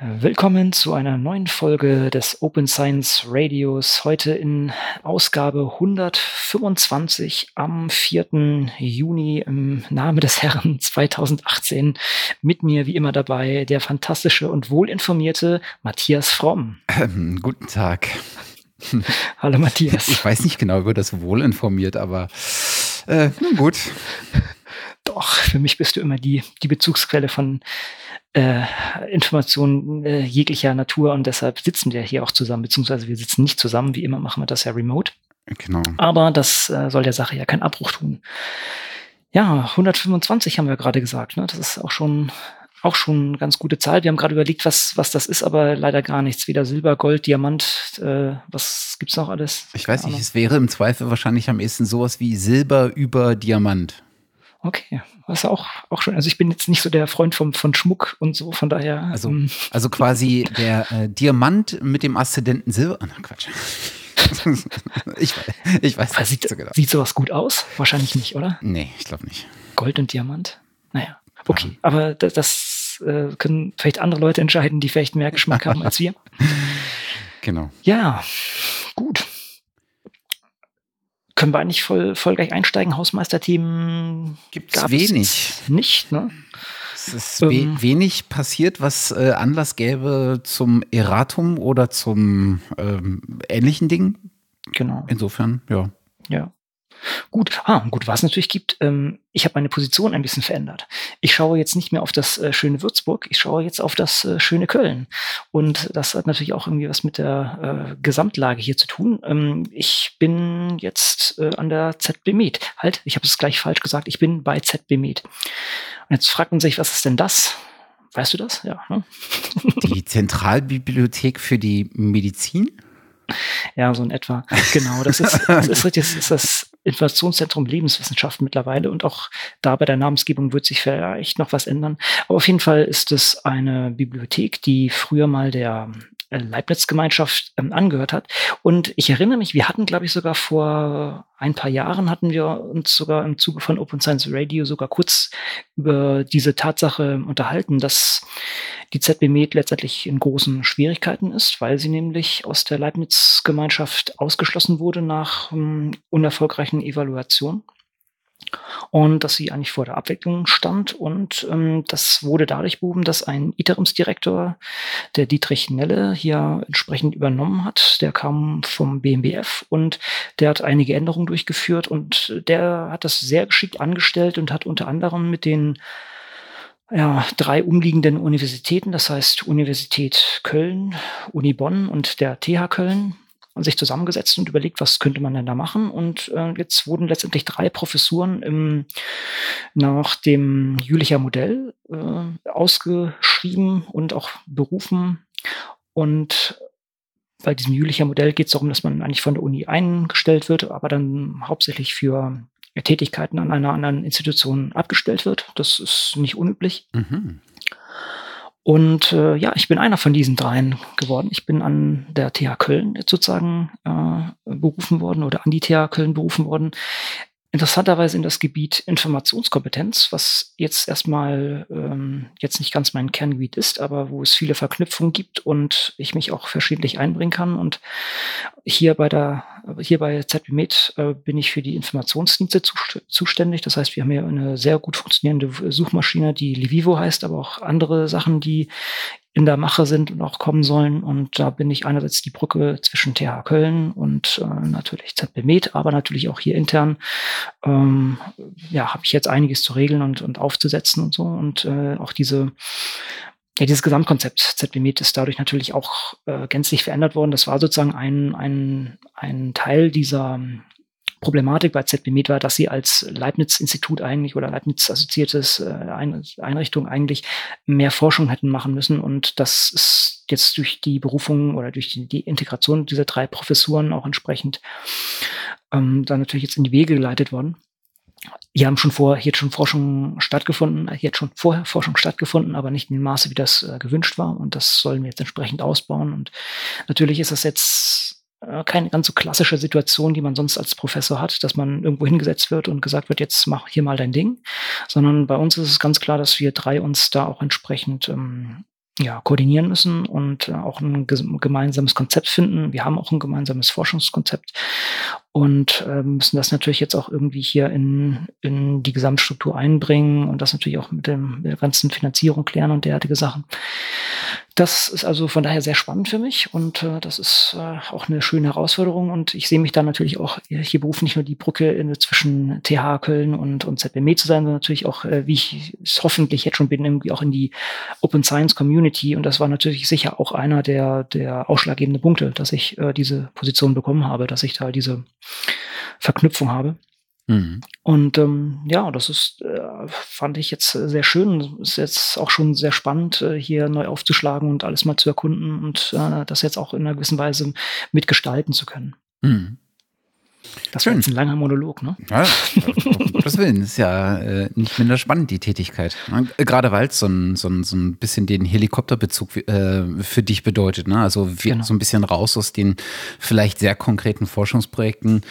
Willkommen zu einer neuen Folge des Open Science Radios. Heute in Ausgabe 125 am 4. Juni im Namen des Herrn 2018. Mit mir wie immer dabei der fantastische und wohlinformierte Matthias Fromm. Ähm, guten Tag. Hallo Matthias. Ich weiß nicht genau über das wohlinformiert, aber äh, nun gut. Doch, für mich bist du immer die, die Bezugsquelle von äh, Informationen äh, jeglicher Natur und deshalb sitzen wir hier auch zusammen, beziehungsweise wir sitzen nicht zusammen, wie immer machen wir das ja remote. Genau. Aber das äh, soll der Sache ja keinen Abbruch tun. Ja, 125 haben wir gerade gesagt. Ne? Das ist auch schon auch schon eine ganz gute Zahl. Wir haben gerade überlegt, was, was das ist, aber leider gar nichts. Weder Silber, Gold, Diamant, äh, was gibt's noch alles? Ich weiß nicht, es wäre im Zweifel wahrscheinlich am ehesten sowas wie Silber über Diamant. Okay, was auch, auch schon. Also ich bin jetzt nicht so der Freund vom, von Schmuck und so, von daher. Also, ähm, also quasi der äh, Diamant mit dem Aszendenten Silber. Na Quatsch. ich, ich weiß nicht sieht, so genau. Sieht sowas gut aus? Wahrscheinlich nicht, oder? Nee, ich glaube nicht. Gold und Diamant? Naja, okay. Ja. Aber das, das äh, können vielleicht andere Leute entscheiden, die vielleicht mehr Geschmack haben als wir. Genau. Ja, gut können wir eigentlich voll, voll gleich einsteigen. Hausmeisterteam gibt es wenig. Nicht, ne? Es ist we ähm, wenig passiert, was äh, Anlass gäbe zum Erratum oder zum ähm, ähnlichen Ding. Genau. Insofern, ja. Ja. Gut, ah, gut, was es natürlich gibt, ähm, ich habe meine Position ein bisschen verändert. Ich schaue jetzt nicht mehr auf das äh, schöne Würzburg, ich schaue jetzt auf das äh, schöne Köln. Und das hat natürlich auch irgendwie was mit der äh, Gesamtlage hier zu tun. Ähm, ich bin jetzt äh, an der ZB Med. Halt, ich habe es gleich falsch gesagt, ich bin bei ZB Med. Und jetzt fragt man sich, was ist denn das? Weißt du das? Ja. Ne? Die Zentralbibliothek für die Medizin? Ja, so in etwa. Genau, das ist, das ist, das ist das Informationszentrum Lebenswissenschaften mittlerweile und auch da bei der Namensgebung wird sich vielleicht noch was ändern. Aber auf jeden Fall ist es eine Bibliothek, die früher mal der äh, Leibniz-Gemeinschaft ähm, angehört hat. Und ich erinnere mich, wir hatten, glaube ich, sogar vor ein paar Jahren hatten wir uns sogar im Zuge von Open Science Radio sogar kurz über diese Tatsache unterhalten, dass die ZB Med letztendlich in großen Schwierigkeiten ist, weil sie nämlich aus der Leibniz-Gemeinschaft ausgeschlossen wurde nach um, ähm, unerfolgreichen Evaluationen und dass sie eigentlich vor der Abwicklung stand. Und ähm, das wurde dadurch behoben, dass ein Interimsdirektor, der Dietrich Nelle, hier entsprechend übernommen hat. Der kam vom BMBF und der hat einige Änderungen durchgeführt und der hat das sehr geschickt angestellt und hat unter anderem mit den ja, drei umliegenden Universitäten, das heißt Universität Köln, Uni Bonn und der TH Köln, sich zusammengesetzt und überlegt, was könnte man denn da machen. Und äh, jetzt wurden letztendlich drei Professuren im, nach dem Jülicher Modell äh, ausgeschrieben und auch berufen. Und bei diesem Jülicher Modell geht es darum, dass man eigentlich von der Uni eingestellt wird, aber dann hauptsächlich für Tätigkeiten an einer anderen Institution abgestellt wird. Das ist nicht unüblich. Mhm. Und äh, ja, ich bin einer von diesen dreien geworden. Ich bin an der TH Köln sozusagen äh, berufen worden oder an die TH Köln berufen worden interessanterweise in das Gebiet Informationskompetenz, was jetzt erstmal ähm, jetzt nicht ganz mein Kerngebiet ist, aber wo es viele Verknüpfungen gibt und ich mich auch verschiedentlich einbringen kann. Und hier bei der hier bei ZBMed äh, bin ich für die Informationsdienste zu, zuständig. Das heißt, wir haben hier eine sehr gut funktionierende Suchmaschine, die Livivo heißt, aber auch andere Sachen, die in der Mache sind und auch kommen sollen. Und da bin ich einerseits die Brücke zwischen TH Köln und äh, natürlich ZB Med, aber natürlich auch hier intern. Ähm, ja, habe ich jetzt einiges zu regeln und, und aufzusetzen und so. Und äh, auch diese ja, dieses Gesamtkonzept ZB Med ist dadurch natürlich auch äh, gänzlich verändert worden. Das war sozusagen ein, ein, ein Teil dieser Problematik bei ZB Med war, dass sie als Leibniz-Institut eigentlich oder Leibniz-assoziiertes äh, Einrichtung eigentlich mehr Forschung hätten machen müssen. Und das ist jetzt durch die Berufung oder durch die, die Integration dieser drei Professuren auch entsprechend ähm, dann natürlich jetzt in die Wege geleitet worden. Hier haben schon vor, hier hat schon Forschung stattgefunden, hier hat schon vorher Forschung stattgefunden, aber nicht in dem Maße, wie das äh, gewünscht war. Und das sollen wir jetzt entsprechend ausbauen. Und natürlich ist das jetzt keine ganz so klassische Situation, die man sonst als Professor hat, dass man irgendwo hingesetzt wird und gesagt wird, jetzt mach hier mal dein Ding, sondern bei uns ist es ganz klar, dass wir drei uns da auch entsprechend ähm, ja, koordinieren müssen und äh, auch ein gemeinsames Konzept finden. Wir haben auch ein gemeinsames Forschungskonzept und äh, müssen das natürlich jetzt auch irgendwie hier in, in die Gesamtstruktur einbringen und das natürlich auch mit, dem, mit der ganzen Finanzierung klären und derartige Sachen. Das ist also von daher sehr spannend für mich und äh, das ist äh, auch eine schöne Herausforderung und ich sehe mich da natürlich auch hier berufen, nicht nur die Brücke in, zwischen TH Köln und, und ZBME zu sein, sondern natürlich auch, äh, wie ich es hoffentlich jetzt schon bin, irgendwie auch in die Open Science Community und das war natürlich sicher auch einer der, der ausschlaggebenden Punkte, dass ich äh, diese Position bekommen habe, dass ich da diese Verknüpfung habe. Mhm. Und ähm, ja, das ist, äh, fand ich jetzt sehr schön. Ist jetzt auch schon sehr spannend, äh, hier neu aufzuschlagen und alles mal zu erkunden und äh, das jetzt auch in einer gewissen Weise mitgestalten zu können. Mhm. Das Schön. jetzt ein langer Monolog, ne? Ja, um Gottes Willen, ist ja äh, nicht minder spannend, die Tätigkeit. Gerade weil es so ein, so, ein, so ein bisschen den Helikopterbezug äh, für dich bedeutet. Ne? Also wir, genau. so ein bisschen raus aus den vielleicht sehr konkreten Forschungsprojekten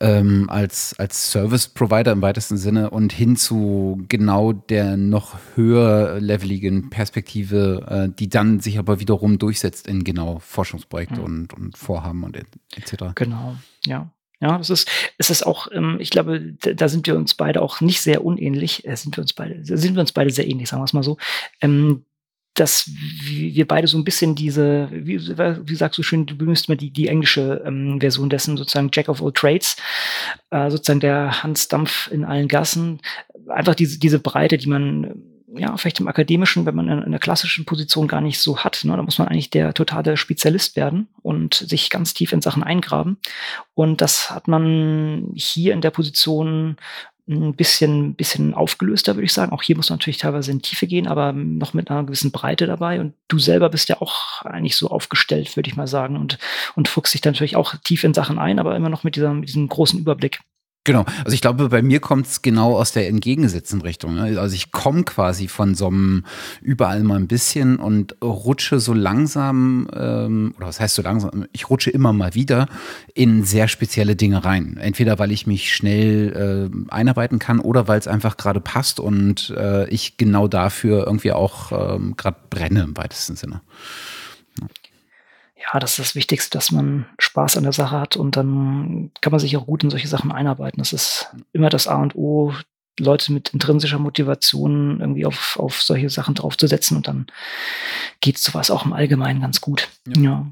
ähm, als, als Service-Provider im weitesten Sinne und hin zu genau der noch höher leveligen Perspektive, äh, die dann sich aber wiederum durchsetzt in genau Forschungsprojekte mhm. und, und Vorhaben und etc. Genau, ja. Ja, das ist, es ist auch, ähm, ich glaube, da sind wir uns beide auch nicht sehr unähnlich, äh, sind wir uns beide, sind wir uns beide sehr ähnlich, sagen wir es mal so. Ähm, dass wir beide so ein bisschen diese, wie, wie sagst du schön, du bemühst mal die, die englische ähm, Version dessen, sozusagen Jack of all Trades, äh, sozusagen der Hans Dampf in allen Gassen, einfach diese, diese Breite, die man ja, vielleicht im Akademischen, wenn man in, in einer klassischen Position gar nicht so hat. Ne? Da muss man eigentlich der totale Spezialist werden und sich ganz tief in Sachen eingraben. Und das hat man hier in der Position ein bisschen, bisschen aufgelöster, würde ich sagen. Auch hier muss man natürlich teilweise in Tiefe gehen, aber noch mit einer gewissen Breite dabei. Und du selber bist ja auch eigentlich so aufgestellt, würde ich mal sagen, und, und fuchst dich dann natürlich auch tief in Sachen ein, aber immer noch mit, dieser, mit diesem großen Überblick. Genau, also ich glaube, bei mir kommt es genau aus der entgegengesetzten Richtung. Ne? Also ich komme quasi von so einem überall mal ein bisschen und rutsche so langsam, ähm, oder was heißt so langsam, ich rutsche immer mal wieder in sehr spezielle Dinge rein. Entweder weil ich mich schnell äh, einarbeiten kann oder weil es einfach gerade passt und äh, ich genau dafür irgendwie auch ähm, gerade brenne im weitesten Sinne ja, das ist das Wichtigste, dass man Spaß an der Sache hat und dann kann man sich auch gut in solche Sachen einarbeiten. Das ist immer das A und O, Leute mit intrinsischer Motivation irgendwie auf, auf solche Sachen draufzusetzen und dann geht sowas auch im Allgemeinen ganz gut. ja. ja.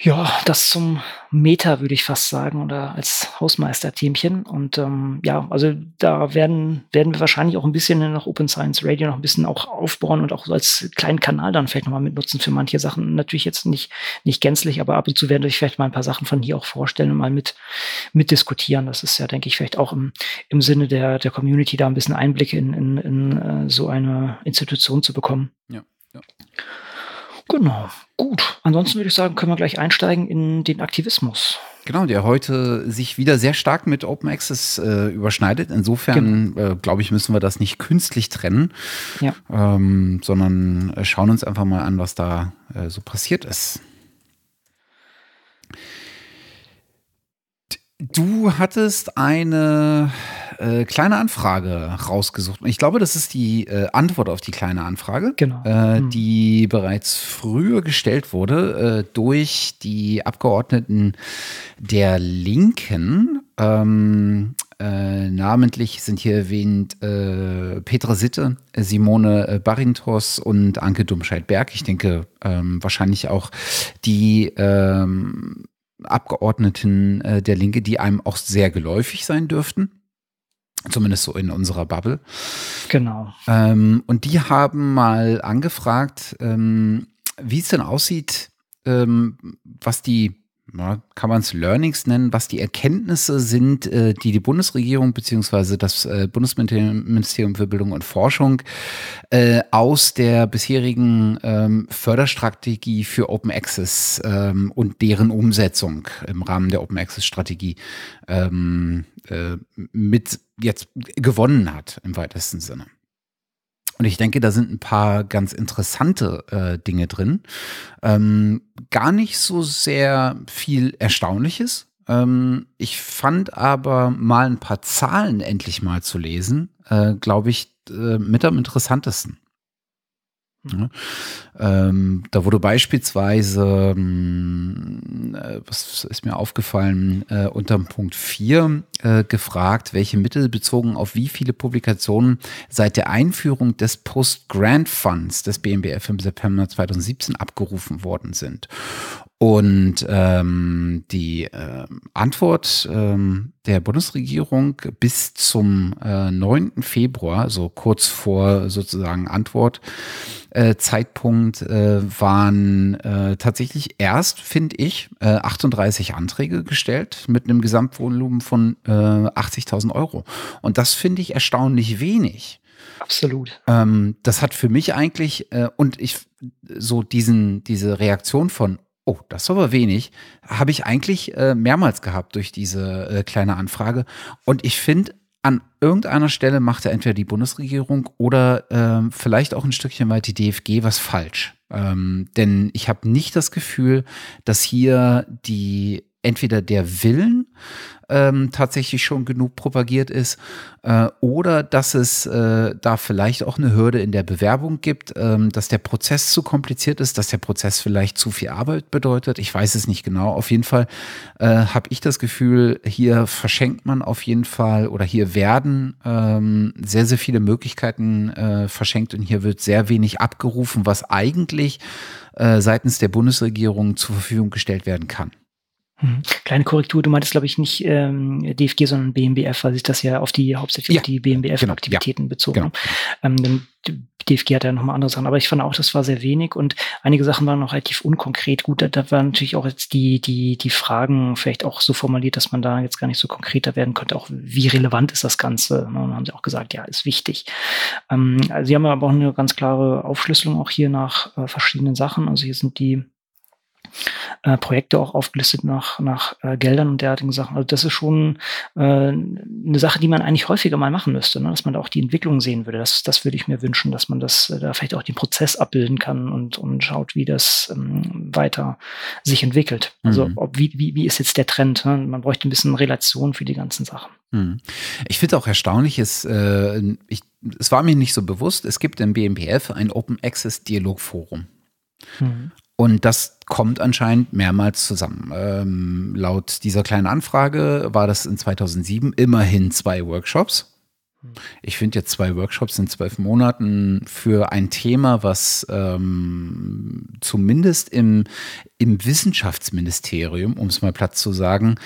Ja, das zum Meta würde ich fast sagen oder als Hausmeister-Themchen. Und ähm, ja, also da werden, werden wir wahrscheinlich auch ein bisschen nach Open Science Radio noch ein bisschen auch aufbauen und auch als kleinen Kanal dann vielleicht nochmal mitnutzen für manche Sachen. Natürlich jetzt nicht, nicht gänzlich, aber ab und zu werden wir vielleicht mal ein paar Sachen von hier auch vorstellen und mal mit, mit diskutieren. Das ist ja, denke ich, vielleicht auch im, im Sinne der, der Community da ein bisschen Einblick in, in, in äh, so eine Institution zu bekommen. Ja, ja. Genau, gut. Ansonsten würde ich sagen, können wir gleich einsteigen in den Aktivismus. Genau, der heute sich wieder sehr stark mit Open Access äh, überschneidet. Insofern, genau. äh, glaube ich, müssen wir das nicht künstlich trennen, ja. ähm, sondern äh, schauen uns einfach mal an, was da äh, so passiert ist. Du hattest eine äh, kleine Anfrage rausgesucht. Ich glaube, das ist die äh, Antwort auf die kleine Anfrage, genau. äh, hm. die bereits früher gestellt wurde äh, durch die Abgeordneten der Linken. Ähm, äh, namentlich sind hier erwähnt äh, Petra Sitte, Simone Barintos und Anke Dumscheit-Berg. Ich denke ähm, wahrscheinlich auch die ähm, Abgeordneten äh, der Linke, die einem auch sehr geläufig sein dürften. Zumindest so in unserer Bubble. Genau. Ähm, und die haben mal angefragt, ähm, wie es denn aussieht, ähm, was die ja, kann man es Learnings nennen, was die Erkenntnisse sind, äh, die die Bundesregierung beziehungsweise das äh, Bundesministerium für Bildung und Forschung äh, aus der bisherigen ähm, Förderstrategie für Open Access ähm, und deren Umsetzung im Rahmen der Open Access Strategie ähm, mit jetzt gewonnen hat im weitesten Sinne. Und ich denke, da sind ein paar ganz interessante äh, Dinge drin. Ähm, gar nicht so sehr viel Erstaunliches. Ähm, ich fand aber mal ein paar Zahlen endlich mal zu lesen, äh, glaube ich, äh, mit am interessantesten. Ja. Ähm, da wurde beispielsweise, ähm, äh, was ist mir aufgefallen, äh, unter Punkt 4 äh, gefragt, welche Mittel bezogen auf wie viele Publikationen seit der Einführung des Post-Grant Funds des BMBF im September 2017 abgerufen worden sind. Und ähm, die äh, Antwort ähm, der Bundesregierung bis zum äh, 9. Februar, also kurz vor sozusagen Antwort, äh, äh, waren äh, tatsächlich erst, finde ich, äh, 38 Anträge gestellt mit einem Gesamtvolumen von äh, 80.000 Euro. Und das finde ich erstaunlich wenig. Absolut. Ähm, das hat für mich eigentlich, äh, und ich so diesen, diese Reaktion von, oh, das ist aber wenig, habe ich eigentlich äh, mehrmals gehabt durch diese äh, kleine Anfrage. Und ich finde, an irgendeiner Stelle macht ja entweder die Bundesregierung oder ähm, vielleicht auch ein Stückchen weit die DFG was falsch. Ähm, denn ich habe nicht das Gefühl, dass hier die entweder der Willen ähm, tatsächlich schon genug propagiert ist äh, oder dass es äh, da vielleicht auch eine Hürde in der Bewerbung gibt, ähm, dass der Prozess zu kompliziert ist, dass der Prozess vielleicht zu viel Arbeit bedeutet. Ich weiß es nicht genau. Auf jeden Fall äh, habe ich das Gefühl, hier verschenkt man auf jeden Fall oder hier werden ähm, sehr, sehr viele Möglichkeiten äh, verschenkt und hier wird sehr wenig abgerufen, was eigentlich äh, seitens der Bundesregierung zur Verfügung gestellt werden kann. Mhm. Kleine Korrektur, du meintest, glaube ich, nicht ähm, DFG, sondern BMBF, weil sich das ja auf die hauptsächlich ja, auf die BMBF-Aktivitäten genau, ja, bezogen. Genau. Ähm, denn DFG hat ja nochmal andere Sachen, aber ich fand auch, das war sehr wenig und einige Sachen waren noch relativ unkonkret. Gut, da, da waren natürlich auch jetzt die, die, die Fragen vielleicht auch so formuliert, dass man da jetzt gar nicht so konkreter werden könnte, auch wie relevant ist das Ganze. Ne? Und dann haben sie auch gesagt, ja, ist wichtig. Ähm, also sie haben aber auch eine ganz klare Aufschlüsselung auch hier nach äh, verschiedenen Sachen. Also hier sind die äh, Projekte auch aufgelistet nach, nach äh, Geldern und derartigen Sachen. Also das ist schon äh, eine Sache, die man eigentlich häufiger mal machen müsste, ne? dass man da auch die Entwicklung sehen würde. Das, das würde ich mir wünschen, dass man das äh, da vielleicht auch den Prozess abbilden kann und, und schaut, wie das ähm, weiter sich entwickelt. Also mhm. ob, wie, wie, wie ist jetzt der Trend? Ne? Man bräuchte ein bisschen Relation für die ganzen Sachen. Mhm. Ich finde auch erstaunlich, ist, äh, ich, es war mir nicht so bewusst, es gibt im BMPF ein Open Access Dialogforum. Mhm. Und das kommt anscheinend mehrmals zusammen. Ähm, laut dieser kleinen Anfrage war das in 2007 immerhin zwei Workshops. Ich finde jetzt zwei Workshops in zwölf Monaten für ein Thema, was ähm, zumindest im, im Wissenschaftsministerium, um es mal platt zu sagen,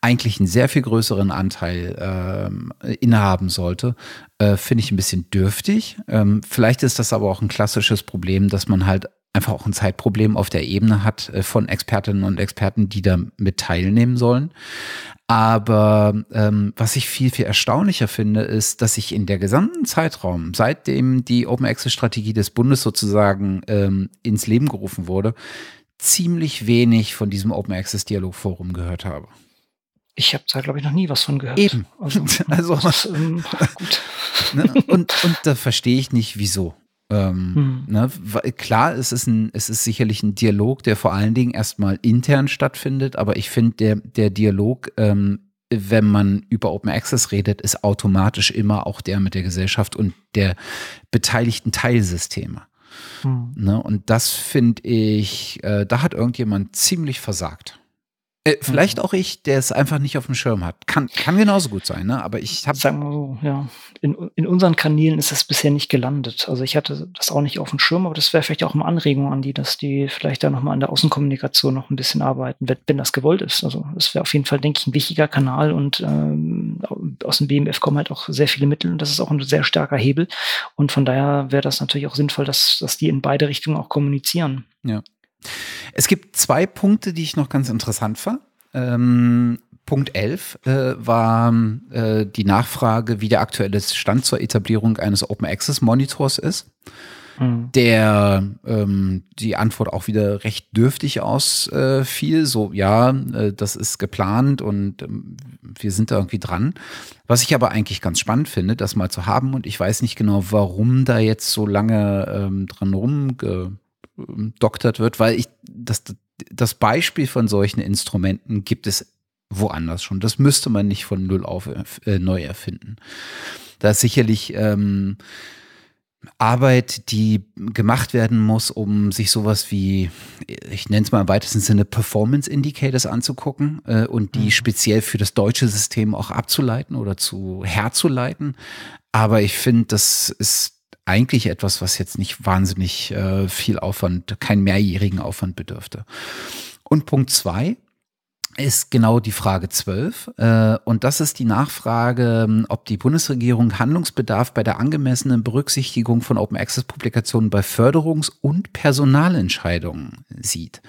eigentlich einen sehr viel größeren Anteil ähm, innehaben sollte, äh, finde ich ein bisschen dürftig. Ähm, vielleicht ist das aber auch ein klassisches Problem, dass man halt einfach auch ein Zeitproblem auf der Ebene hat äh, von Expertinnen und Experten, die da mit teilnehmen sollen. Aber ähm, was ich viel, viel erstaunlicher finde, ist, dass ich in der gesamten Zeitraum, seitdem die Open Access Strategie des Bundes sozusagen ähm, ins Leben gerufen wurde, ziemlich wenig von diesem Open Access Dialog Forum gehört habe. Ich habe da, glaube ich, noch nie was von gehört. Eben. Also, also das, ähm, gut. Ne? Und, und da verstehe ich nicht, wieso. Ähm, hm. ne, klar, es ist, ein, es ist sicherlich ein Dialog, der vor allen Dingen erstmal intern stattfindet, aber ich finde, der, der Dialog, ähm, wenn man über Open Access redet, ist automatisch immer auch der mit der Gesellschaft und der beteiligten Teilsysteme. Hm. Ne, und das finde ich, äh, da hat irgendjemand ziemlich versagt. Äh, vielleicht mhm. auch ich, der es einfach nicht auf dem Schirm hat. Kann, kann genauso gut sein, ne? Aber ich habe. Sagen wir so, ja. In, in unseren Kanälen ist es bisher nicht gelandet. Also ich hatte das auch nicht auf dem Schirm, aber das wäre vielleicht auch eine Anregung an die, dass die vielleicht da nochmal an der Außenkommunikation noch ein bisschen arbeiten, wenn, wenn das gewollt ist. Also das wäre auf jeden Fall, denke ich, ein wichtiger Kanal und ähm, aus dem BMF kommen halt auch sehr viele Mittel und das ist auch ein sehr starker Hebel. Und von daher wäre das natürlich auch sinnvoll, dass, dass die in beide Richtungen auch kommunizieren. Ja. Es gibt zwei Punkte, die ich noch ganz interessant fand. Ähm, Punkt 11 äh, war äh, die Nachfrage, wie der aktuelle Stand zur Etablierung eines Open Access Monitors ist. Mhm. Der ähm, die Antwort auch wieder recht dürftig ausfiel. Äh, so, ja, äh, das ist geplant und ähm, wir sind da irgendwie dran. Was ich aber eigentlich ganz spannend finde, das mal zu haben. Und ich weiß nicht genau, warum da jetzt so lange ähm, dran rumge doktert wird, weil ich das, das Beispiel von solchen Instrumenten gibt es woanders schon. Das müsste man nicht von null auf äh, neu erfinden. Da ist sicherlich ähm, Arbeit, die gemacht werden muss, um sich sowas wie, ich nenne es mal im weitesten Sinne, Performance Indicators anzugucken äh, und die mhm. speziell für das deutsche System auch abzuleiten oder zu herzuleiten. Aber ich finde, das ist eigentlich etwas, was jetzt nicht wahnsinnig äh, viel Aufwand, keinen mehrjährigen Aufwand bedürfte. Und Punkt zwei, ist genau die Frage 12. Äh, und das ist die Nachfrage, ähm, ob die Bundesregierung Handlungsbedarf bei der angemessenen Berücksichtigung von Open Access Publikationen bei Förderungs- und Personalentscheidungen sieht.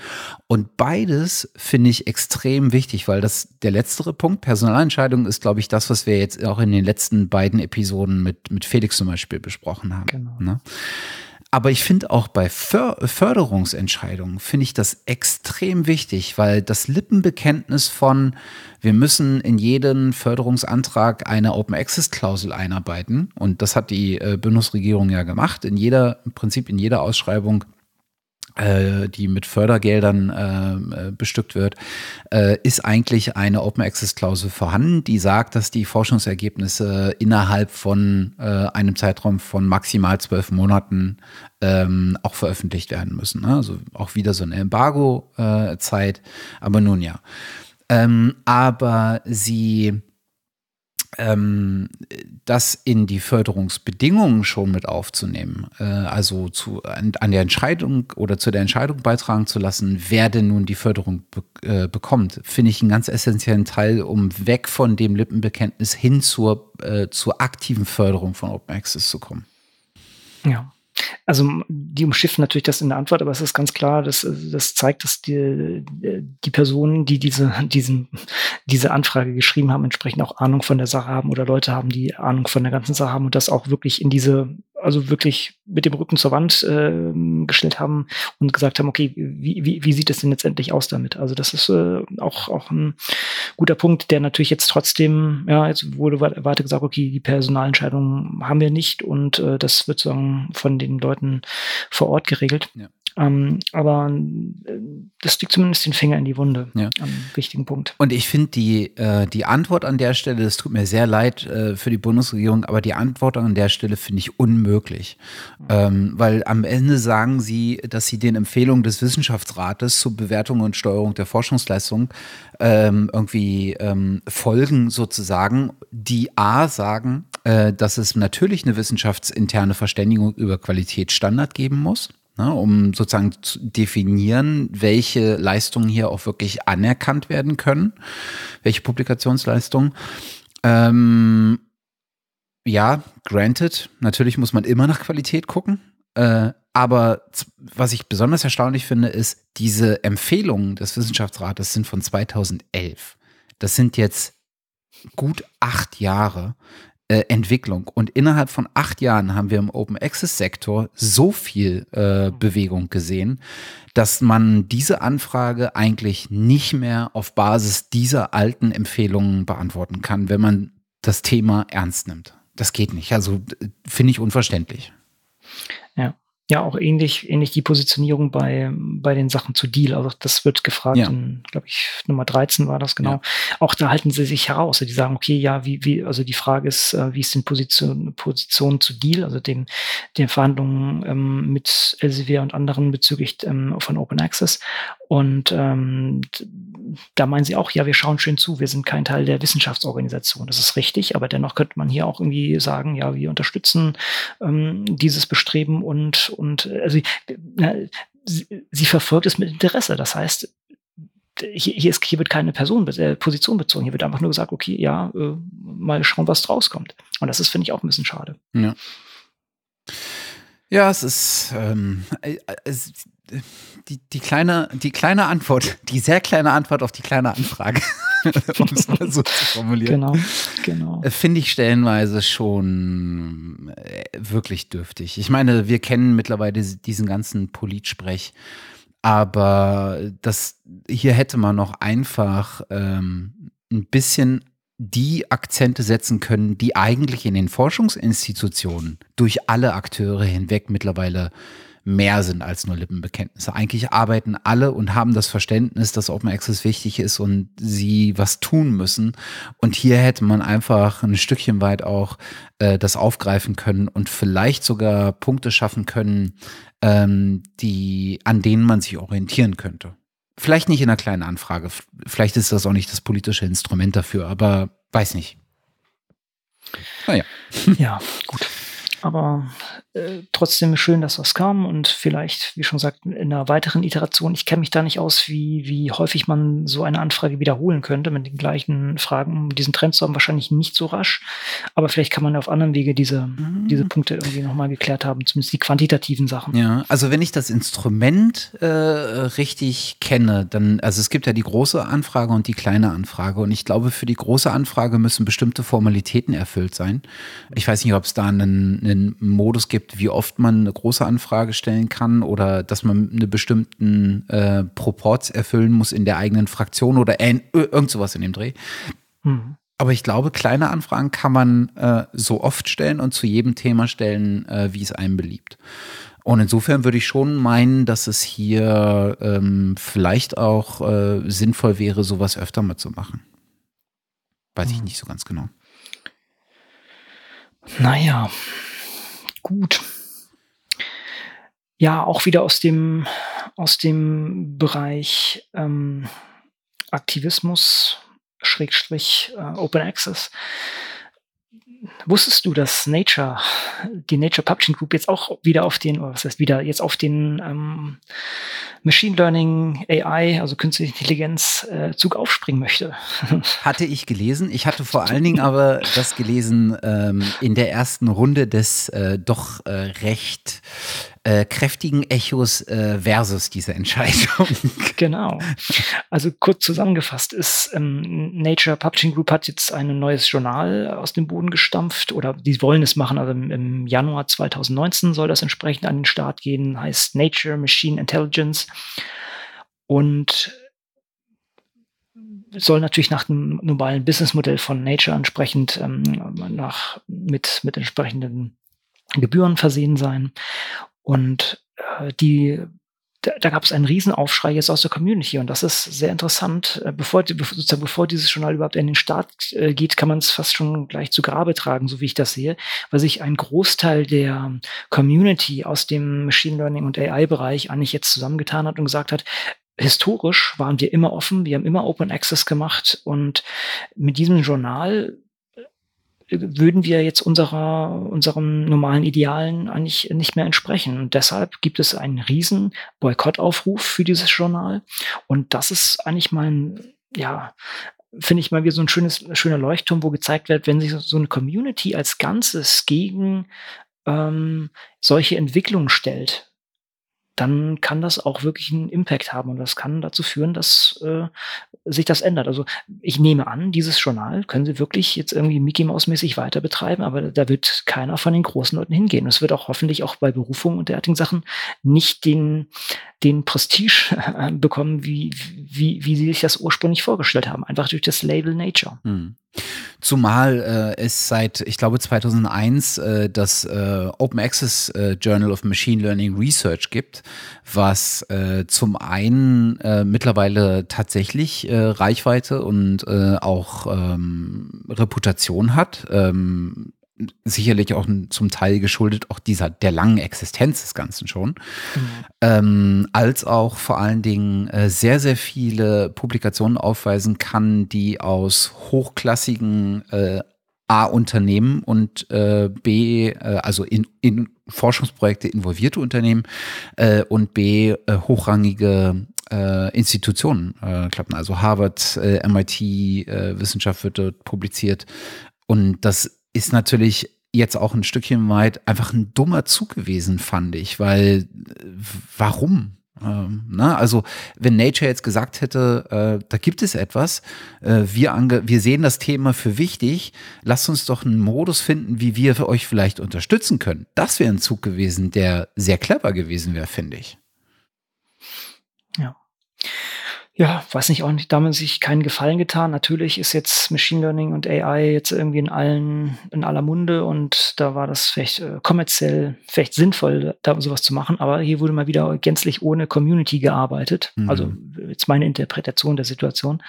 Und beides finde ich extrem wichtig, weil das der letztere Punkt, Personalentscheidungen, ist, glaube ich, das, was wir jetzt auch in den letzten beiden Episoden mit, mit Felix zum Beispiel besprochen haben. Genau. Ne? Aber ich finde auch bei Förderungsentscheidungen finde ich das extrem wichtig, weil das Lippenbekenntnis von wir müssen in jeden Förderungsantrag eine Open Access Klausel einarbeiten und das hat die äh, Bundesregierung ja gemacht. In jeder, im Prinzip in jeder Ausschreibung die mit Fördergeldern äh, äh, bestückt wird, äh, ist eigentlich eine Open Access Klausel vorhanden, die sagt, dass die Forschungsergebnisse innerhalb von äh, einem Zeitraum von maximal zwölf Monaten ähm, auch veröffentlicht werden müssen. Ne? Also auch wieder so eine Embargo-Zeit, aber nun ja. Ähm, aber sie ähm, das in die Förderungsbedingungen schon mit aufzunehmen, äh, also zu, an, an, der Entscheidung oder zu der Entscheidung beitragen zu lassen, wer denn nun die Förderung be äh, bekommt, finde ich einen ganz essentiellen Teil, um weg von dem Lippenbekenntnis hin zur, äh, zur aktiven Förderung von Open Access zu kommen. Ja. Also die umschiffen natürlich das in der Antwort, aber es ist ganz klar, dass das zeigt, dass die, die Personen, die diese, diesen, diese Anfrage geschrieben haben, entsprechend auch Ahnung von der Sache haben oder Leute haben, die Ahnung von der ganzen Sache haben und das auch wirklich in diese also wirklich mit dem Rücken zur Wand äh, gestellt haben und gesagt haben, okay, wie, wie, wie sieht es denn letztendlich aus damit? Also das ist äh, auch, auch ein guter Punkt, der natürlich jetzt trotzdem, ja, jetzt wurde weiter gesagt, okay, die Personalentscheidung haben wir nicht und äh, das wird sagen von den Leuten vor Ort geregelt. Ja. Ähm, aber äh, das liegt zumindest den Finger in die Wunde ja. am wichtigen Punkt. Und ich finde die, äh, die Antwort an der Stelle, das tut mir sehr leid äh, für die Bundesregierung, aber die Antwort an der Stelle finde ich unmöglich. Ähm, weil am Ende sagen sie, dass sie den Empfehlungen des Wissenschaftsrates zur Bewertung und Steuerung der Forschungsleistung ähm, irgendwie ähm, folgen sozusagen, die A sagen, äh, dass es natürlich eine wissenschaftsinterne Verständigung über Qualitätsstandard geben muss ne, um sozusagen zu definieren, welche Leistungen hier auch wirklich anerkannt werden können, welche Publikationsleistungen. Ähm, ja, granted, natürlich muss man immer nach Qualität gucken. Äh, aber was ich besonders erstaunlich finde, ist, diese Empfehlungen des Wissenschaftsrates sind von 2011. Das sind jetzt gut acht Jahre. Äh, Entwicklung. Und innerhalb von acht Jahren haben wir im Open Access Sektor so viel äh, Bewegung gesehen, dass man diese Anfrage eigentlich nicht mehr auf Basis dieser alten Empfehlungen beantworten kann, wenn man das Thema ernst nimmt. Das geht nicht. Also finde ich unverständlich. Ja ja auch ähnlich, ähnlich die Positionierung bei, bei den Sachen zu Deal. Also das wird gefragt, ja. in, glaube ich, Nummer 13 war das genau. Ja. Auch da halten sie sich heraus. Die sagen, okay, ja, wie, wie, also die Frage ist, äh, wie ist denn Position, Position zu Deal, also den, den Verhandlungen ähm, mit Elsevier und anderen bezüglich ähm, von Open Access. Und ähm, da meinen sie auch, ja, wir schauen schön zu, wir sind kein Teil der Wissenschaftsorganisation. Das ist richtig, aber dennoch könnte man hier auch irgendwie sagen, ja, wir unterstützen ähm, dieses Bestreben und, und also sie, sie verfolgt es mit Interesse. Das heißt, hier, hier, ist, hier wird keine Person, äh, Position bezogen. Hier wird einfach nur gesagt, okay, ja, äh, mal schauen, was draus kommt. Und das ist, finde ich, auch ein bisschen schade. Ja. Ja, es ist, ähm, äh, es, die, die, kleine, die kleine Antwort, die sehr kleine Antwort auf die kleine Anfrage, um es mal so zu formulieren. Genau, genau. Äh, finde ich stellenweise schon äh, wirklich dürftig. Ich meine, wir kennen mittlerweile diesen ganzen Politsprech, aber das hier hätte man noch einfach ähm, ein bisschen die Akzente setzen können, die eigentlich in den Forschungsinstitutionen durch alle Akteure hinweg mittlerweile mehr sind als nur Lippenbekenntnisse. Eigentlich arbeiten alle und haben das Verständnis, dass Open Access wichtig ist und sie was tun müssen. Und hier hätte man einfach ein Stückchen weit auch äh, das aufgreifen können und vielleicht sogar Punkte schaffen können, ähm, die, an denen man sich orientieren könnte. Vielleicht nicht in einer kleinen Anfrage. Vielleicht ist das auch nicht das politische Instrument dafür, aber weiß nicht. Naja. Ja, gut. Aber äh, trotzdem schön, dass was kam und vielleicht, wie schon gesagt, in einer weiteren Iteration. Ich kenne mich da nicht aus, wie, wie häufig man so eine Anfrage wiederholen könnte mit den gleichen Fragen. Um diesen Trend zu haben, wahrscheinlich nicht so rasch. Aber vielleicht kann man auf anderen Wege diese, mhm. diese Punkte irgendwie nochmal geklärt haben, zumindest die quantitativen Sachen. Ja, also wenn ich das Instrument äh, richtig kenne, dann, also es gibt ja die große Anfrage und die kleine Anfrage. Und ich glaube, für die große Anfrage müssen bestimmte Formalitäten erfüllt sein. Ich weiß nicht, ob es da einen, einen Modus gibt, wie oft man eine große Anfrage stellen kann oder dass man eine bestimmten äh, Proports erfüllen muss in der eigenen Fraktion oder äh, irgend sowas in dem Dreh. Mhm. Aber ich glaube, kleine Anfragen kann man äh, so oft stellen und zu jedem Thema stellen, äh, wie es einem beliebt. Und insofern würde ich schon meinen, dass es hier ähm, vielleicht auch äh, sinnvoll wäre, sowas öfter mal zu machen. Weiß ich nicht so ganz genau. Naja, gut. Ja, auch wieder aus dem, aus dem Bereich ähm, Aktivismus, Schrägstrich äh, Open Access. Wusstest du, dass Nature, die Nature Publishing Group jetzt auch wieder auf den, was heißt wieder, jetzt auf den ähm, Machine Learning AI, also künstliche Intelligenz, äh, Zug aufspringen möchte? Hatte ich gelesen. Ich hatte vor allen Dingen aber das gelesen ähm, in der ersten Runde des äh, doch äh, recht äh, kräftigen Echos äh, versus diese Entscheidung. Genau. Also kurz zusammengefasst ist, ähm, Nature Publishing Group hat jetzt ein neues Journal aus dem Boden gestampft oder die wollen es machen. Also im, im Januar 2019 soll das entsprechend an den Start gehen, heißt Nature Machine Intelligence und soll natürlich nach dem normalen Businessmodell von Nature entsprechend ähm, nach, mit, mit entsprechenden Gebühren versehen sein. Und äh, die, da, da gab es einen Riesenaufschrei jetzt aus der Community und das ist sehr interessant. Äh, bevor, sozusagen bevor dieses Journal überhaupt in den Start äh, geht, kann man es fast schon gleich zu Grabe tragen, so wie ich das sehe, weil sich ein Großteil der Community aus dem Machine Learning und AI-Bereich eigentlich jetzt zusammengetan hat und gesagt hat, historisch waren wir immer offen, wir haben immer Open Access gemacht und mit diesem Journal würden wir jetzt unserer, unserem normalen Idealen eigentlich nicht mehr entsprechen. Und deshalb gibt es einen riesen Boykottaufruf für dieses Journal. Und das ist eigentlich mein, ja, finde ich mal wie so ein schönes, schöner Leuchtturm, wo gezeigt wird, wenn sich so eine Community als Ganzes gegen ähm, solche Entwicklungen stellt, dann kann das auch wirklich einen Impact haben und das kann dazu führen, dass äh, sich das ändert. Also ich nehme an, dieses Journal können Sie wirklich jetzt irgendwie Mickey Mouse mäßig weiter betreiben, aber da wird keiner von den großen Leuten hingehen. Es wird auch hoffentlich auch bei Berufungen und derartigen Sachen nicht den den Prestige äh, bekommen, wie, wie, wie sie sich das ursprünglich vorgestellt haben, einfach durch das Label Nature. Mhm. Zumal äh, es seit, ich glaube, 2001 äh, das äh, Open Access äh, Journal of Machine Learning Research gibt, was äh, zum einen äh, mittlerweile tatsächlich äh, Reichweite und äh, auch ähm, Reputation hat. Ähm, sicherlich auch zum Teil geschuldet auch dieser der langen Existenz des Ganzen schon, mhm. ähm, als auch vor allen Dingen äh, sehr sehr viele Publikationen aufweisen kann, die aus hochklassigen äh, A Unternehmen und äh, B äh, also in, in Forschungsprojekte involvierte Unternehmen äh, und B hochrangige Institutionen klappen. Also Harvard, MIT, Wissenschaft wird dort publiziert. Und das ist natürlich jetzt auch ein Stückchen weit einfach ein dummer Zug gewesen, fand ich, weil warum? Ähm, na, ne? also wenn Nature jetzt gesagt hätte, äh, da gibt es etwas, äh, wir, ange wir sehen das Thema für wichtig, lasst uns doch einen Modus finden, wie wir euch vielleicht unterstützen können. Das wäre ein Zug gewesen, der sehr clever gewesen wäre, finde ich. Ja. weiß nicht, auch nicht, damit sich keinen Gefallen getan. Natürlich ist jetzt Machine Learning und AI jetzt irgendwie in allen, in aller Munde und da war das vielleicht äh, kommerziell, vielleicht sinnvoll, da sowas zu machen, aber hier wurde mal wieder gänzlich ohne Community gearbeitet. Mhm. Also jetzt meine Interpretation der Situation.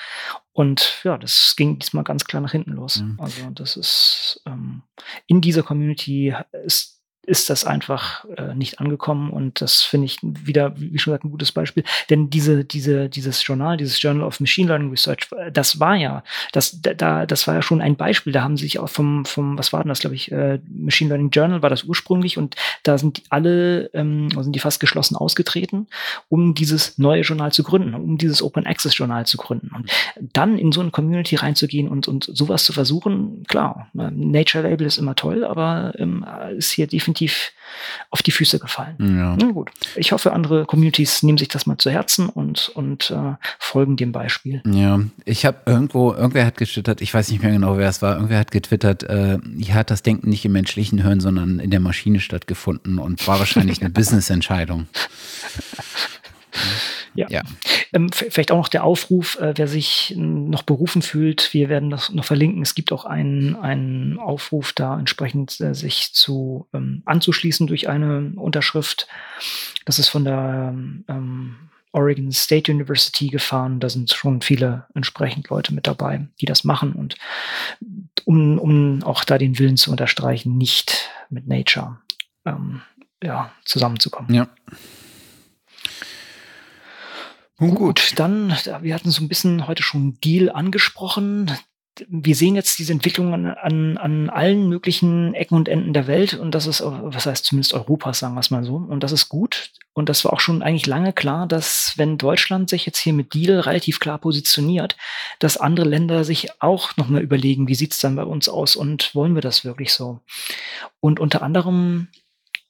Und ja, das ging diesmal ganz klar nach hinten los. Mhm. Also das ist ähm, in dieser Community ist ist das einfach äh, nicht angekommen und das finde ich wieder, wie schon gesagt, ein gutes Beispiel. Denn diese, diese, dieses Journal, dieses Journal of Machine Learning Research, äh, das war ja, das, da, das war ja schon ein Beispiel. Da haben sich auch vom, vom, was war denn das, glaube ich, äh, Machine Learning Journal war das ursprünglich und da sind alle, ähm, sind die fast geschlossen ausgetreten, um dieses neue Journal zu gründen, um dieses Open Access Journal zu gründen. Und dann in so eine Community reinzugehen und, und sowas zu versuchen, klar, äh, Nature Label ist immer toll, aber ähm, ist hier definitiv definitiv auf die Füße gefallen. Ja. Na gut. Ich hoffe, andere Communities nehmen sich das mal zu Herzen und, und äh, folgen dem Beispiel. Ja, ich habe irgendwo, irgendwer hat getwittert, ich weiß nicht mehr genau, wer es war, irgendwer hat getwittert, äh, hier hat das Denken nicht im menschlichen Hirn, sondern in der Maschine stattgefunden und war wahrscheinlich eine Business-Entscheidung. Ja. ja. Ähm, vielleicht auch noch der Aufruf, äh, wer sich noch berufen fühlt, wir werden das noch verlinken. Es gibt auch einen, einen Aufruf, da entsprechend äh, sich zu ähm, anzuschließen durch eine Unterschrift. Das ist von der ähm, Oregon State University gefahren. Da sind schon viele entsprechend Leute mit dabei, die das machen und um, um auch da den Willen zu unterstreichen, nicht mit Nature ähm, ja, zusammenzukommen. Ja. Nun gut, dann, wir hatten so ein bisschen heute schon Deal angesprochen. Wir sehen jetzt diese Entwicklung an, an, allen möglichen Ecken und Enden der Welt und das ist, was heißt zumindest Europas, sagen wir es mal so. Und das ist gut. Und das war auch schon eigentlich lange klar, dass wenn Deutschland sich jetzt hier mit Deal relativ klar positioniert, dass andere Länder sich auch nochmal überlegen, wie sieht's dann bei uns aus und wollen wir das wirklich so? Und unter anderem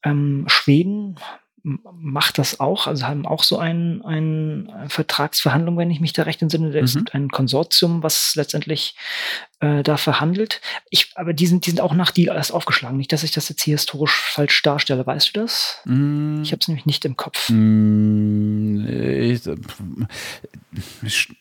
ähm, Schweden macht das auch, also haben auch so ein, ein Vertragsverhandlung, wenn ich mich da recht entsinne. Da mhm. ist ein Konsortium, was letztendlich äh, da verhandelt. Ich, aber die sind, die sind auch nach Deal erst aufgeschlagen. Nicht, dass ich das jetzt hier historisch falsch darstelle. Weißt du das? Mm. Ich habe es nämlich nicht im Kopf. Mm, ich,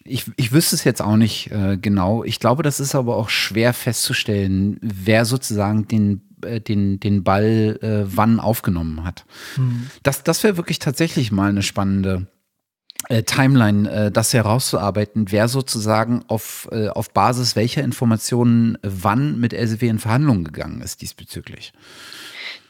ich, ich, wüsste es jetzt auch nicht äh, genau. Ich glaube, das ist aber auch schwer festzustellen, wer sozusagen den äh, den, den Ball äh, wann aufgenommen hat. Mhm. Das, das wäre wirklich tatsächlich mal eine spannende äh, Timeline, äh, das herauszuarbeiten, wer sozusagen auf, äh, auf Basis welcher Informationen wann mit Elsevier in Verhandlungen gegangen ist diesbezüglich.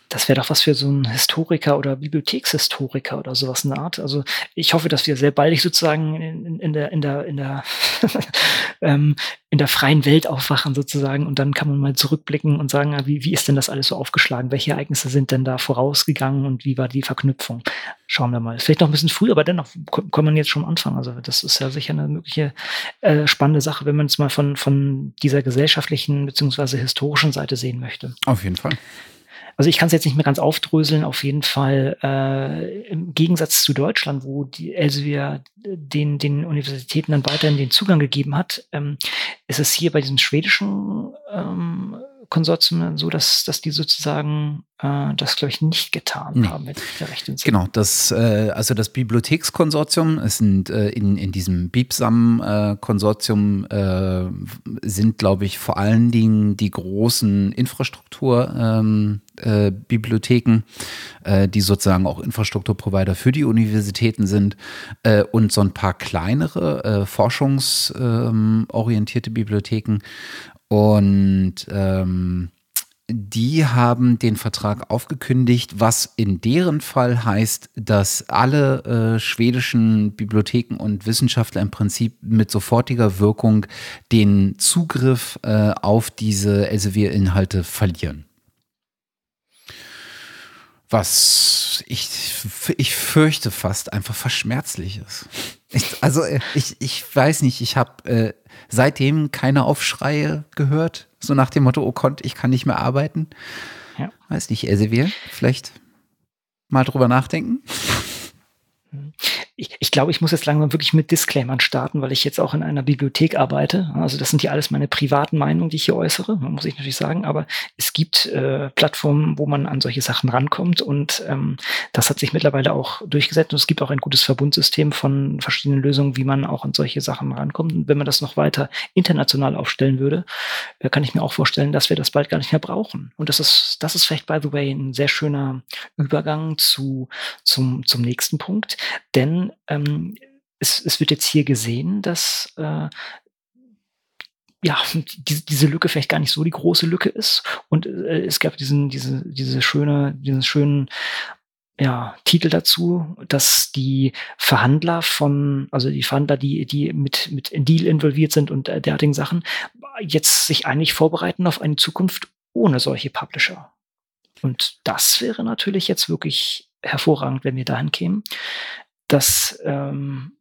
Das wäre doch was für so einen Historiker oder Bibliothekshistoriker oder sowas in der Art. Also ich hoffe, dass wir sehr baldig sozusagen in, in der, in der, in der, ähm, in der freien Welt aufwachen sozusagen und dann kann man mal zurückblicken und sagen, wie, wie ist denn das alles so aufgeschlagen? Welche Ereignisse sind denn da vorausgegangen und wie war die Verknüpfung? Schauen wir mal. Vielleicht noch ein bisschen früh, aber dennoch kann man jetzt schon anfangen. Also das ist ja sicher eine mögliche äh, spannende Sache, wenn man es mal von, von dieser gesellschaftlichen beziehungsweise historischen Seite sehen möchte. Auf jeden Fall. Also ich kann es jetzt nicht mehr ganz aufdröseln, auf jeden Fall äh, im Gegensatz zu Deutschland, wo die Elsevier den, den Universitäten dann weiterhin den Zugang gegeben hat, ähm, ist es hier bei diesem schwedischen ähm, Konsortium so, dass, dass die sozusagen äh, das, glaube ich, nicht getan nee. haben, wenn ich der recht Genau, das, äh, also das Bibliothekskonsortium, es sind äh, in, in diesem BIPSAM-Konsortium äh, sind, glaube ich, vor allen Dingen die großen Infrastrukturbibliotheken, ähm, äh, die sozusagen auch Infrastrukturprovider für die Universitäten sind äh, und so ein paar kleinere forschungsorientierte Bibliotheken. Und ähm, die haben den Vertrag aufgekündigt, was in deren Fall heißt, dass alle äh, schwedischen Bibliotheken und Wissenschaftler im Prinzip mit sofortiger Wirkung den Zugriff äh, auf diese Elsevier-Inhalte verlieren. Was ich, ich fürchte fast einfach verschmerzlich ist. Ich, also ich, ich weiß nicht, ich habe äh, seitdem keine Aufschreie gehört, so nach dem Motto, oh Gott, ich kann nicht mehr arbeiten. Ja. Weiß nicht, Elsevier, vielleicht mal drüber nachdenken. Ich, ich glaube, ich muss jetzt langsam wirklich mit Disclaimern starten, weil ich jetzt auch in einer Bibliothek arbeite. Also das sind ja alles meine privaten Meinungen, die ich hier äußere, muss ich natürlich sagen. Aber es gibt äh, Plattformen, wo man an solche Sachen rankommt und ähm, das hat sich mittlerweile auch durchgesetzt. Und es gibt auch ein gutes Verbundsystem von verschiedenen Lösungen, wie man auch an solche Sachen rankommt. Und wenn man das noch weiter international aufstellen würde, äh, kann ich mir auch vorstellen, dass wir das bald gar nicht mehr brauchen. Und das ist, das ist vielleicht, by the way, ein sehr schöner Übergang zu, zum, zum nächsten Punkt. Denn ähm, es, es wird jetzt hier gesehen, dass äh, ja, die, diese Lücke vielleicht gar nicht so die große Lücke ist. Und äh, es gab diesen, diese, diese schöne, diesen schönen ja, Titel dazu, dass die Verhandler von, also die Verhandler, die, die mit, mit Deal involviert sind und äh, derartigen Sachen, jetzt sich eigentlich vorbereiten auf eine Zukunft ohne solche Publisher. Und das wäre natürlich jetzt wirklich hervorragend, wenn wir dahin kämen, dass ähm,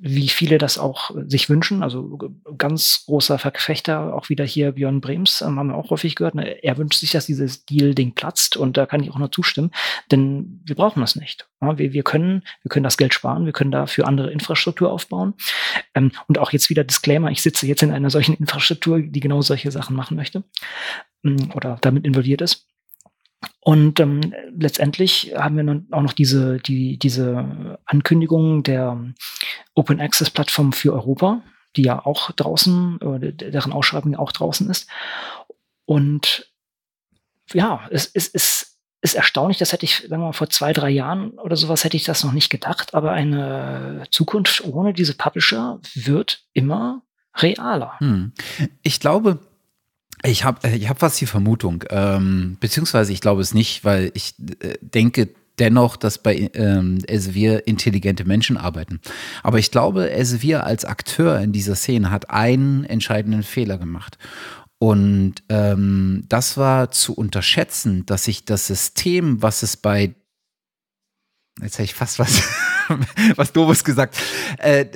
wie viele das auch sich wünschen. Also ganz großer Verfechter, auch wieder hier Björn Brems, ähm, haben wir auch häufig gehört. Ne? Er wünscht sich, dass dieses Deal-Ding platzt und da kann ich auch nur zustimmen, denn wir brauchen das nicht. Ja, wir, wir, können, wir können das Geld sparen, wir können dafür andere Infrastruktur aufbauen. Ähm, und auch jetzt wieder Disclaimer, ich sitze jetzt in einer solchen Infrastruktur, die genau solche Sachen machen möchte ähm, oder damit involviert ist. Und ähm, letztendlich haben wir dann auch noch diese, die, diese Ankündigung der Open Access Plattform für Europa, die ja auch draußen, oder deren Ausschreibung auch draußen ist. Und ja, es, es, es ist erstaunlich, das hätte ich, sagen wir mal, vor zwei, drei Jahren oder sowas hätte ich das noch nicht gedacht, aber eine Zukunft ohne diese Publisher wird immer realer. Hm. Ich glaube, ich habe ich hab fast die Vermutung, ähm, beziehungsweise ich glaube es nicht, weil ich äh, denke dennoch, dass bei ähm, Elsevier intelligente Menschen arbeiten. Aber ich glaube, Elsevier als Akteur in dieser Szene hat einen entscheidenden Fehler gemacht. Und ähm, das war zu unterschätzen, dass sich das System, was es bei jetzt hätte ich fast was, was Doofes gesagt, äh,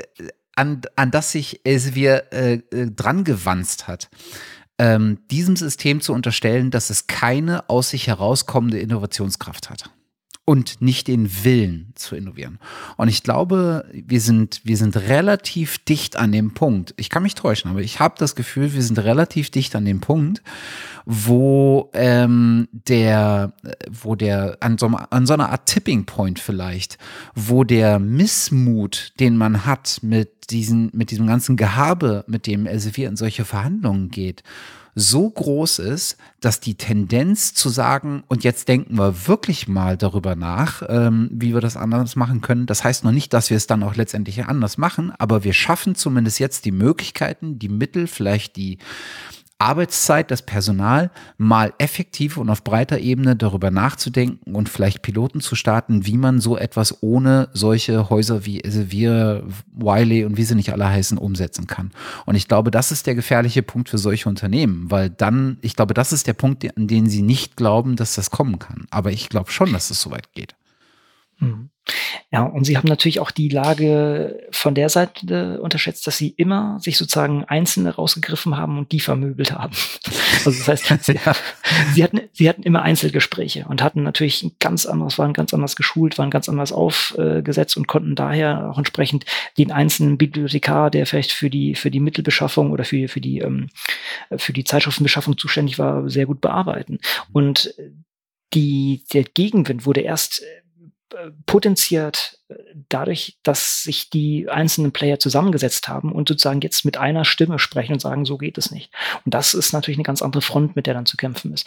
an, an das sich Elsevier äh, äh dran gewanzt hat ähm, diesem System zu unterstellen, dass es keine aus sich herauskommende Innovationskraft hat und nicht den Willen zu innovieren. Und ich glaube, wir sind, wir sind relativ dicht an dem Punkt. Ich kann mich täuschen, aber ich habe das Gefühl, wir sind relativ dicht an dem Punkt, wo ähm, der, wo der an so, an so einer Art Tipping Point vielleicht, wo der Missmut, den man hat mit diesen, mit diesem ganzen Gehabe, mit dem Elsevier in solche Verhandlungen geht, so groß ist, dass die Tendenz zu sagen, und jetzt denken wir wirklich mal darüber nach, ähm, wie wir das anders machen können. Das heißt noch nicht, dass wir es dann auch letztendlich anders machen, aber wir schaffen zumindest jetzt die Möglichkeiten, die Mittel, vielleicht die Arbeitszeit, das Personal mal effektiv und auf breiter Ebene darüber nachzudenken und vielleicht Piloten zu starten, wie man so etwas ohne solche Häuser wie wir, Wiley und wie sie nicht alle heißen, umsetzen kann. Und ich glaube, das ist der gefährliche Punkt für solche Unternehmen, weil dann, ich glaube, das ist der Punkt, an den sie nicht glauben, dass das kommen kann. Aber ich glaube schon, dass es so weit geht. Mhm. Ja, und sie haben natürlich auch die Lage von der Seite unterschätzt, dass sie immer sich sozusagen Einzelne rausgegriffen haben und die vermöbelt haben. Also das heißt, sie, sie, hatten, sie hatten immer Einzelgespräche und hatten natürlich ein ganz anderes, waren ganz anders geschult, waren ganz anders aufgesetzt und konnten daher auch entsprechend den einzelnen Bibliothekar, der vielleicht für die, für die Mittelbeschaffung oder für, für die, ähm, für die Zeitschriftenbeschaffung zuständig war, sehr gut bearbeiten. Und die, der Gegenwind wurde erst potenziert äh, dadurch, dass sich die einzelnen Player zusammengesetzt haben und sozusagen jetzt mit einer Stimme sprechen und sagen, so geht es nicht. Und das ist natürlich eine ganz andere Front, mit der dann zu kämpfen ist.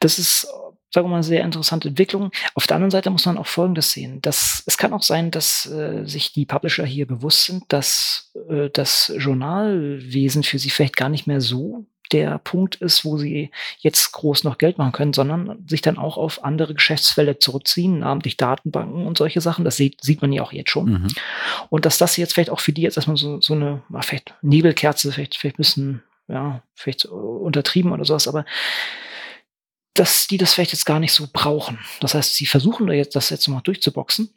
Das ist, sagen wir mal, eine sehr interessante Entwicklung. Auf der anderen Seite muss man auch Folgendes sehen. Dass, es kann auch sein, dass äh, sich die Publisher hier bewusst sind, dass äh, das Journalwesen für sie vielleicht gar nicht mehr so der Punkt ist, wo sie jetzt groß noch Geld machen können, sondern sich dann auch auf andere Geschäftsfelder zurückziehen, namentlich Datenbanken und solche Sachen. Das sieht, sieht man ja auch jetzt schon. Mhm. Und dass das jetzt vielleicht auch für die jetzt erstmal so, so eine, vielleicht Nebelkerze, vielleicht, vielleicht ein bisschen, ja, vielleicht untertrieben oder sowas, aber dass die das vielleicht jetzt gar nicht so brauchen. Das heißt, sie versuchen da jetzt, das jetzt mal durchzuboxen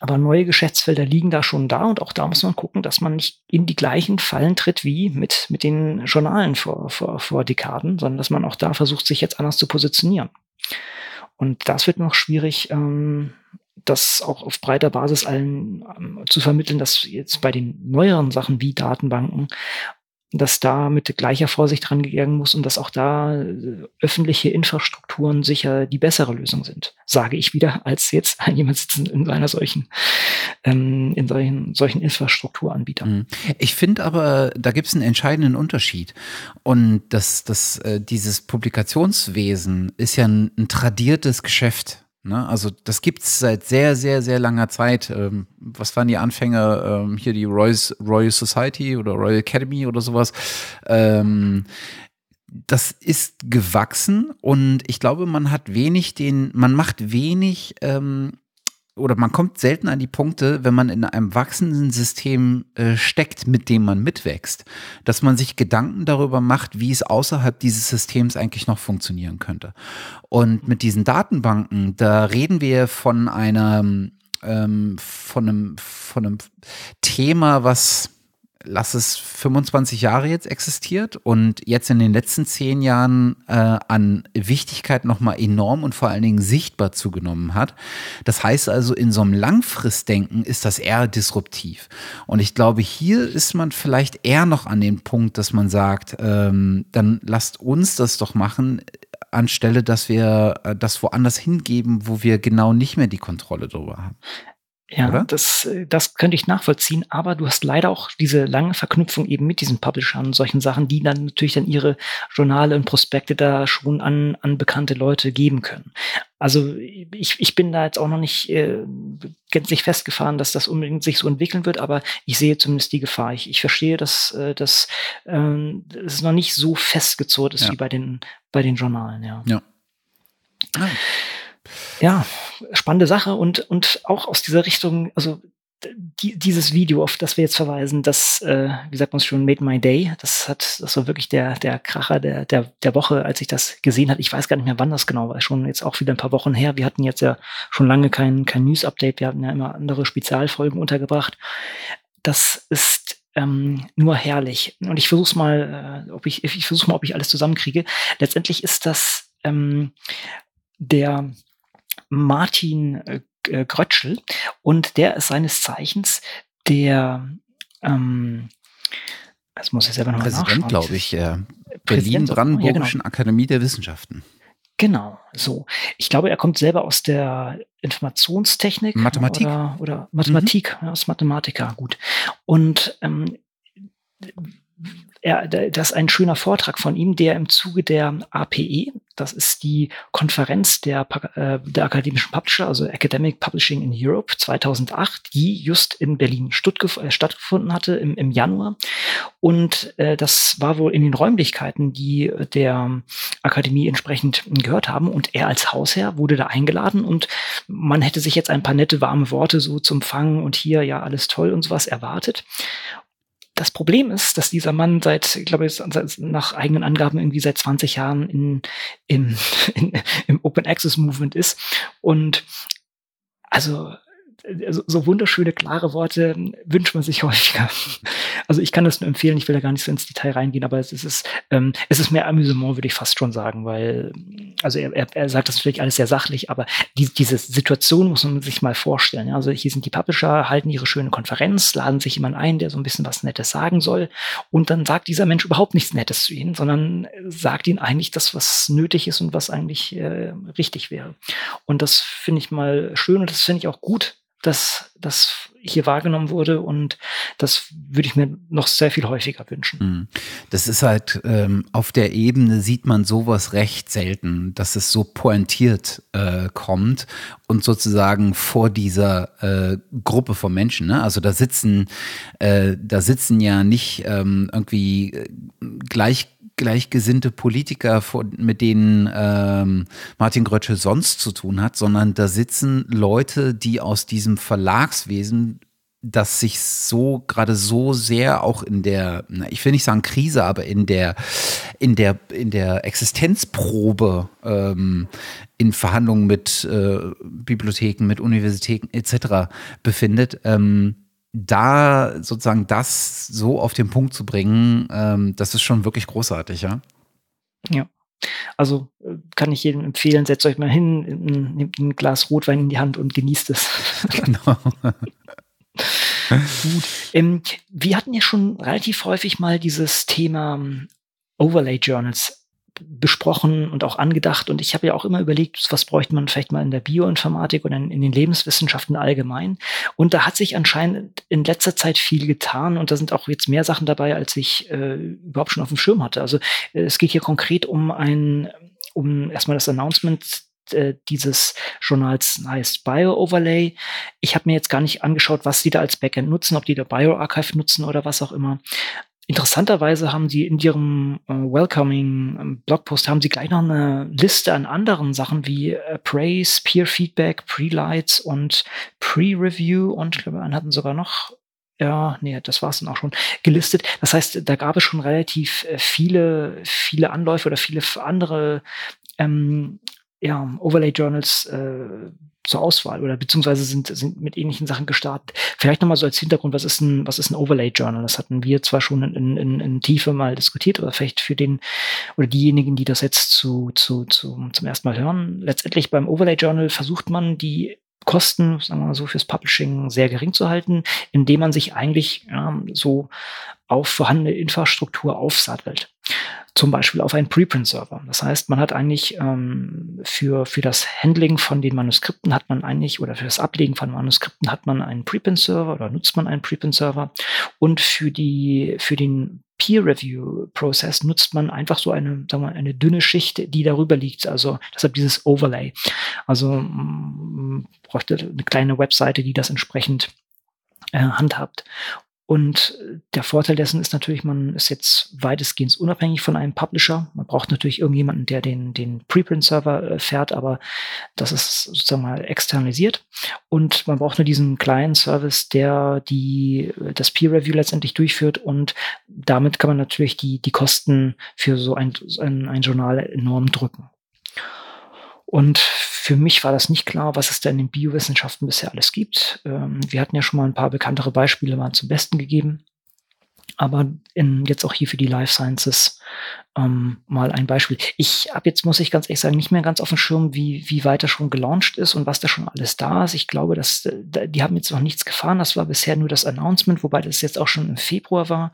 aber neue Geschäftsfelder liegen da schon da und auch da muss man gucken, dass man nicht in die gleichen Fallen tritt wie mit, mit den Journalen vor, vor, vor Dekaden, sondern dass man auch da versucht, sich jetzt anders zu positionieren. Und das wird noch schwierig, ähm, das auch auf breiter Basis allen ähm, zu vermitteln, dass jetzt bei den neueren Sachen wie Datenbanken dass da mit gleicher Vorsicht rangegangen muss und dass auch da äh, öffentliche Infrastrukturen sicher die bessere Lösung sind, sage ich wieder, als jetzt jemand sitzen in einer solchen, ähm, in solchen, solchen Infrastrukturanbietern. Mhm. Ich finde aber, da gibt es einen entscheidenden Unterschied. Und das, das, äh, dieses Publikationswesen ist ja ein, ein tradiertes Geschäft. Ne? Also das gibt's seit sehr, sehr, sehr langer Zeit. Ähm, was waren die Anfänge? Ähm, hier die Royal, Royal Society oder Royal Academy oder sowas. Ähm, das ist gewachsen und ich glaube, man hat wenig den, man macht wenig ähm, oder man kommt selten an die Punkte, wenn man in einem wachsenden System äh, steckt, mit dem man mitwächst, dass man sich Gedanken darüber macht, wie es außerhalb dieses Systems eigentlich noch funktionieren könnte. Und mit diesen Datenbanken, da reden wir von einem, ähm, von einem, von einem Thema, was lass es 25 Jahre jetzt existiert und jetzt in den letzten zehn Jahren äh, an Wichtigkeit nochmal enorm und vor allen Dingen sichtbar zugenommen hat. Das heißt also, in so einem Langfristdenken ist das eher disruptiv. Und ich glaube, hier ist man vielleicht eher noch an dem Punkt, dass man sagt, ähm, dann lasst uns das doch machen, anstelle, dass wir äh, das woanders hingeben, wo wir genau nicht mehr die Kontrolle darüber haben. Ja, Oder? das, äh, das könnte ich nachvollziehen, aber du hast leider auch diese lange Verknüpfung eben mit diesen Publishern und solchen Sachen, die dann natürlich dann ihre Journale und Prospekte da schon an, an bekannte Leute geben können. Also ich, ich bin da jetzt auch noch nicht äh, gänzlich festgefahren, dass das unbedingt sich so entwickeln wird, aber ich sehe zumindest die Gefahr. Ich, ich verstehe, dass, äh, dass äh, es noch nicht so festgezurrt ist ja. wie bei den, bei den Journalen, ja. Ja. Ah ja, spannende Sache und, und auch aus dieser Richtung, also die, dieses Video, auf das wir jetzt verweisen, das, äh, wie sagt man es schon, made my day. Das hat, das war wirklich der, der Kracher der, der, der Woche, als ich das gesehen hatte. Ich weiß gar nicht mehr, wann das genau war. Schon jetzt auch wieder ein paar Wochen her. Wir hatten jetzt ja schon lange kein, kein News-Update. Wir hatten ja immer andere Spezialfolgen untergebracht. Das ist ähm, nur herrlich. Und ich versuch's mal, äh, ob ich, ich versuche mal, ob ich alles zusammenkriege. Letztendlich ist das ähm, der Martin äh, äh, Grötschel und der ist seines Zeichens der ähm, das muss ich selber noch Präsident, glaube ich, der Berlin-Brandenburgischen ja, genau. Akademie der Wissenschaften. Genau, so. Ich glaube, er kommt selber aus der Informationstechnik. Mathematik. Oder, oder Mathematik, mhm. aus Mathematiker, gut. Und ähm, er, das ist ein schöner Vortrag von ihm, der im Zuge der APE, das ist die Konferenz der, äh, der akademischen Publisher, also Academic Publishing in Europe 2008, die just in Berlin äh, stattgefunden hatte im, im Januar. Und äh, das war wohl in den Räumlichkeiten, die der Akademie entsprechend gehört haben. Und er als Hausherr wurde da eingeladen und man hätte sich jetzt ein paar nette, warme Worte so zum Fangen und hier ja alles toll und sowas erwartet. Das Problem ist, dass dieser Mann seit, ich glaube, nach eigenen Angaben irgendwie seit 20 Jahren in, in, in, im Open Access Movement ist. Und also so wunderschöne, klare Worte wünscht man sich häufiger. Also ich kann das nur empfehlen, ich will da gar nicht so ins Detail reingehen, aber es ist, ähm, es ist mehr Amüsement, würde ich fast schon sagen, weil, also er, er, sagt das natürlich alles sehr sachlich, aber die, diese Situation muss man sich mal vorstellen. Also hier sind die Publisher, halten ihre schöne Konferenz, laden sich jemand ein, der so ein bisschen was Nettes sagen soll und dann sagt dieser Mensch überhaupt nichts Nettes zu ihnen, sondern sagt ihnen eigentlich das, was nötig ist und was eigentlich äh, richtig wäre. Und das finde ich mal schön und das finde ich auch gut, dass das hier wahrgenommen wurde und das würde ich mir noch sehr viel häufiger wünschen. Mhm. Das ist halt ähm, auf der Ebene sieht man sowas recht selten, dass es so pointiert äh, kommt und sozusagen vor dieser äh, Gruppe von Menschen. Ne? Also da sitzen, äh, da sitzen ja nicht ähm, irgendwie äh, gleich gleichgesinnte Politiker, mit denen ähm, Martin Grötsche sonst zu tun hat, sondern da sitzen Leute, die aus diesem Verlagswesen das sich so gerade so sehr auch in der, ich will nicht sagen Krise, aber in der in der in der Existenzprobe ähm, in Verhandlungen mit äh, Bibliotheken, mit Universitäten etc. befindet. Ähm, da sozusagen das so auf den Punkt zu bringen, ähm, das ist schon wirklich großartig, ja. Ja. Also äh, kann ich jedem empfehlen, setzt euch mal hin, nehmt ein Glas Rotwein in die Hand und genießt es. Genau. Gut. Ähm, wir hatten ja schon relativ häufig mal dieses Thema ähm, Overlay Journals besprochen und auch angedacht. Und ich habe ja auch immer überlegt, was bräuchte man vielleicht mal in der Bioinformatik oder in, in, den Lebenswissenschaften allgemein. Und da hat sich anscheinend in letzter Zeit viel getan und da sind auch jetzt mehr Sachen dabei, als ich äh, überhaupt schon auf dem Schirm hatte. Also äh, es geht hier konkret um ein, um erstmal das Announcement äh, dieses Journals heißt Bio-Overlay. Ich habe mir jetzt gar nicht angeschaut, was sie da als Backend nutzen, ob die da Bio-Archive nutzen oder was auch immer. Interessanterweise haben sie in ihrem äh, Welcoming ähm, Blogpost haben sie gleich noch eine Liste an anderen Sachen wie äh, Praise, Peer Feedback, Pre-Lights und Pre-Review und ich glaube, einen hatten sogar noch ja, nee, das war es dann auch schon gelistet. Das heißt, da gab es schon relativ äh, viele, viele Anläufe oder viele andere ähm, ja, Overlay Journals äh, zur Auswahl oder beziehungsweise sind, sind mit ähnlichen Sachen gestartet. Vielleicht nochmal so als Hintergrund, was ist ein, was ist ein Overlay Journal? Das hatten wir zwar schon in, in, in Tiefe mal diskutiert, aber vielleicht für den oder diejenigen, die das jetzt zu, zu, zu, zum ersten Mal hören. Letztendlich beim Overlay Journal versucht man die Kosten, sagen wir mal so, fürs Publishing sehr gering zu halten, indem man sich eigentlich ja, so auf vorhandene Infrastruktur aufsattelt zum Beispiel auf einen Preprint-Server. Das heißt, man hat eigentlich ähm, für, für das Handling von den Manuskripten hat man eigentlich, oder für das Ablegen von Manuskripten hat man einen Preprint-Server oder nutzt man einen Preprint-Server. Und für die, für den Peer-Review-Prozess nutzt man einfach so eine, sagen wir, eine dünne Schicht, die darüber liegt. Also deshalb dieses Overlay. Also man bräuchte eine kleine Webseite, die das entsprechend äh, handhabt. Und der Vorteil dessen ist natürlich, man ist jetzt weitestgehend unabhängig von einem Publisher. Man braucht natürlich irgendjemanden, der den, den Preprint-Server äh, fährt, aber das ist sozusagen mal externalisiert. Und man braucht nur diesen kleinen Service, der die, das Peer-Review letztendlich durchführt. Und damit kann man natürlich die, die Kosten für so ein, ein, ein Journal enorm drücken. Und für mich war das nicht klar, was es denn in Biowissenschaften bisher alles gibt. Ähm, wir hatten ja schon mal ein paar bekanntere Beispiele mal zum Besten gegeben. Aber in, jetzt auch hier für die Life Sciences ähm, mal ein Beispiel. Ich habe jetzt, muss ich ganz ehrlich sagen, nicht mehr ganz auf dem Schirm, wie, wie weit er schon gelauncht ist und was da schon alles da ist. Ich glaube, dass die haben jetzt noch nichts gefahren. Das war bisher nur das Announcement, wobei das jetzt auch schon im Februar war.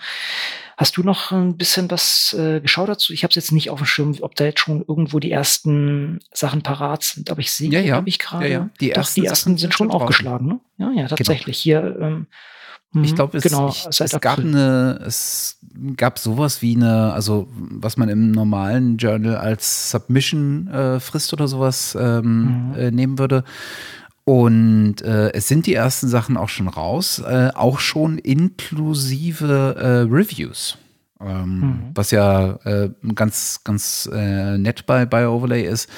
Hast du noch ein bisschen was äh, geschaut dazu? Ich habe es jetzt nicht auf dem Schirm, ob da jetzt schon irgendwo die ersten Sachen parat sind. Aber ich sehe, ja, ja. ich gerade. Ja, ja. Die, ersten, die ersten sind schon aufgeschlagen. Ne? Ja, ja, tatsächlich. Genau. Hier ähm, ich mhm. glaube, es, genau, ich, es gab eine, es gab sowas wie eine, also was man im normalen Journal als Submission äh, oder sowas ähm, mhm. äh, nehmen würde. Und äh, es sind die ersten Sachen auch schon raus, äh, auch schon inklusive äh, Reviews. Ähm, mhm. Was ja äh, ganz, ganz äh, nett bei, bei Overlay ist,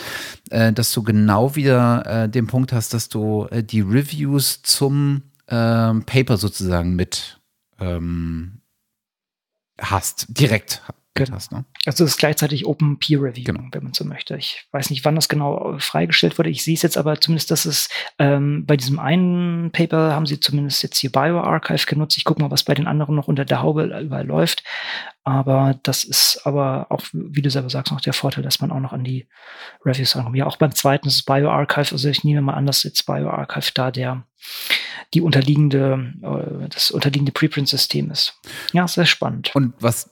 äh, dass du genau wieder äh, den Punkt hast, dass du die Reviews zum ähm, Paper sozusagen mit ähm, hast, direkt Genau. Hast, ne? Also es ist gleichzeitig Open Peer Review, genau. wenn man so möchte. Ich weiß nicht, wann das genau freigestellt wurde. Ich sehe es jetzt aber zumindest, dass es ähm, bei diesem einen Paper haben sie zumindest jetzt hier BioArchive genutzt. Ich gucke mal, was bei den anderen noch unter der Haube überall läuft. Aber das ist aber auch, wie du selber sagst, noch der Vorteil, dass man auch noch an die Reviews rankommt. Ja, auch beim zweiten ist es BioArchive. Also ich nehme mal an, dass jetzt BioArchive da der die unterliegende, äh, das unterliegende Preprint-System ist. Ja, sehr spannend. Und was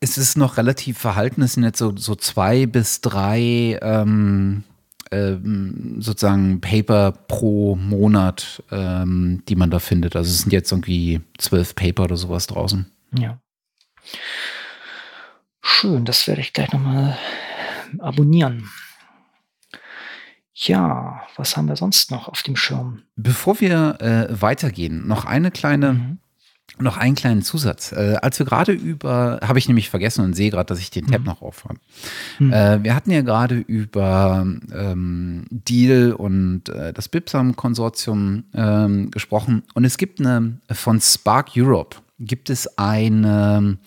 es ist noch relativ verhalten, es sind jetzt so, so zwei bis drei ähm, ähm, sozusagen Paper pro Monat, ähm, die man da findet. Also es sind jetzt irgendwie zwölf Paper oder sowas draußen. Ja. Schön, das werde ich gleich nochmal abonnieren. Ja, was haben wir sonst noch auf dem Schirm? Bevor wir äh, weitergehen, noch eine kleine mhm. Noch einen kleinen Zusatz. Äh, als wir gerade über, habe ich nämlich vergessen und sehe gerade, dass ich den Tab mhm. noch aufhabe. Mhm. Äh, wir hatten ja gerade über ähm, Deal und äh, das Bipsam-Konsortium ähm, gesprochen. Und es gibt eine, von Spark Europe gibt es eine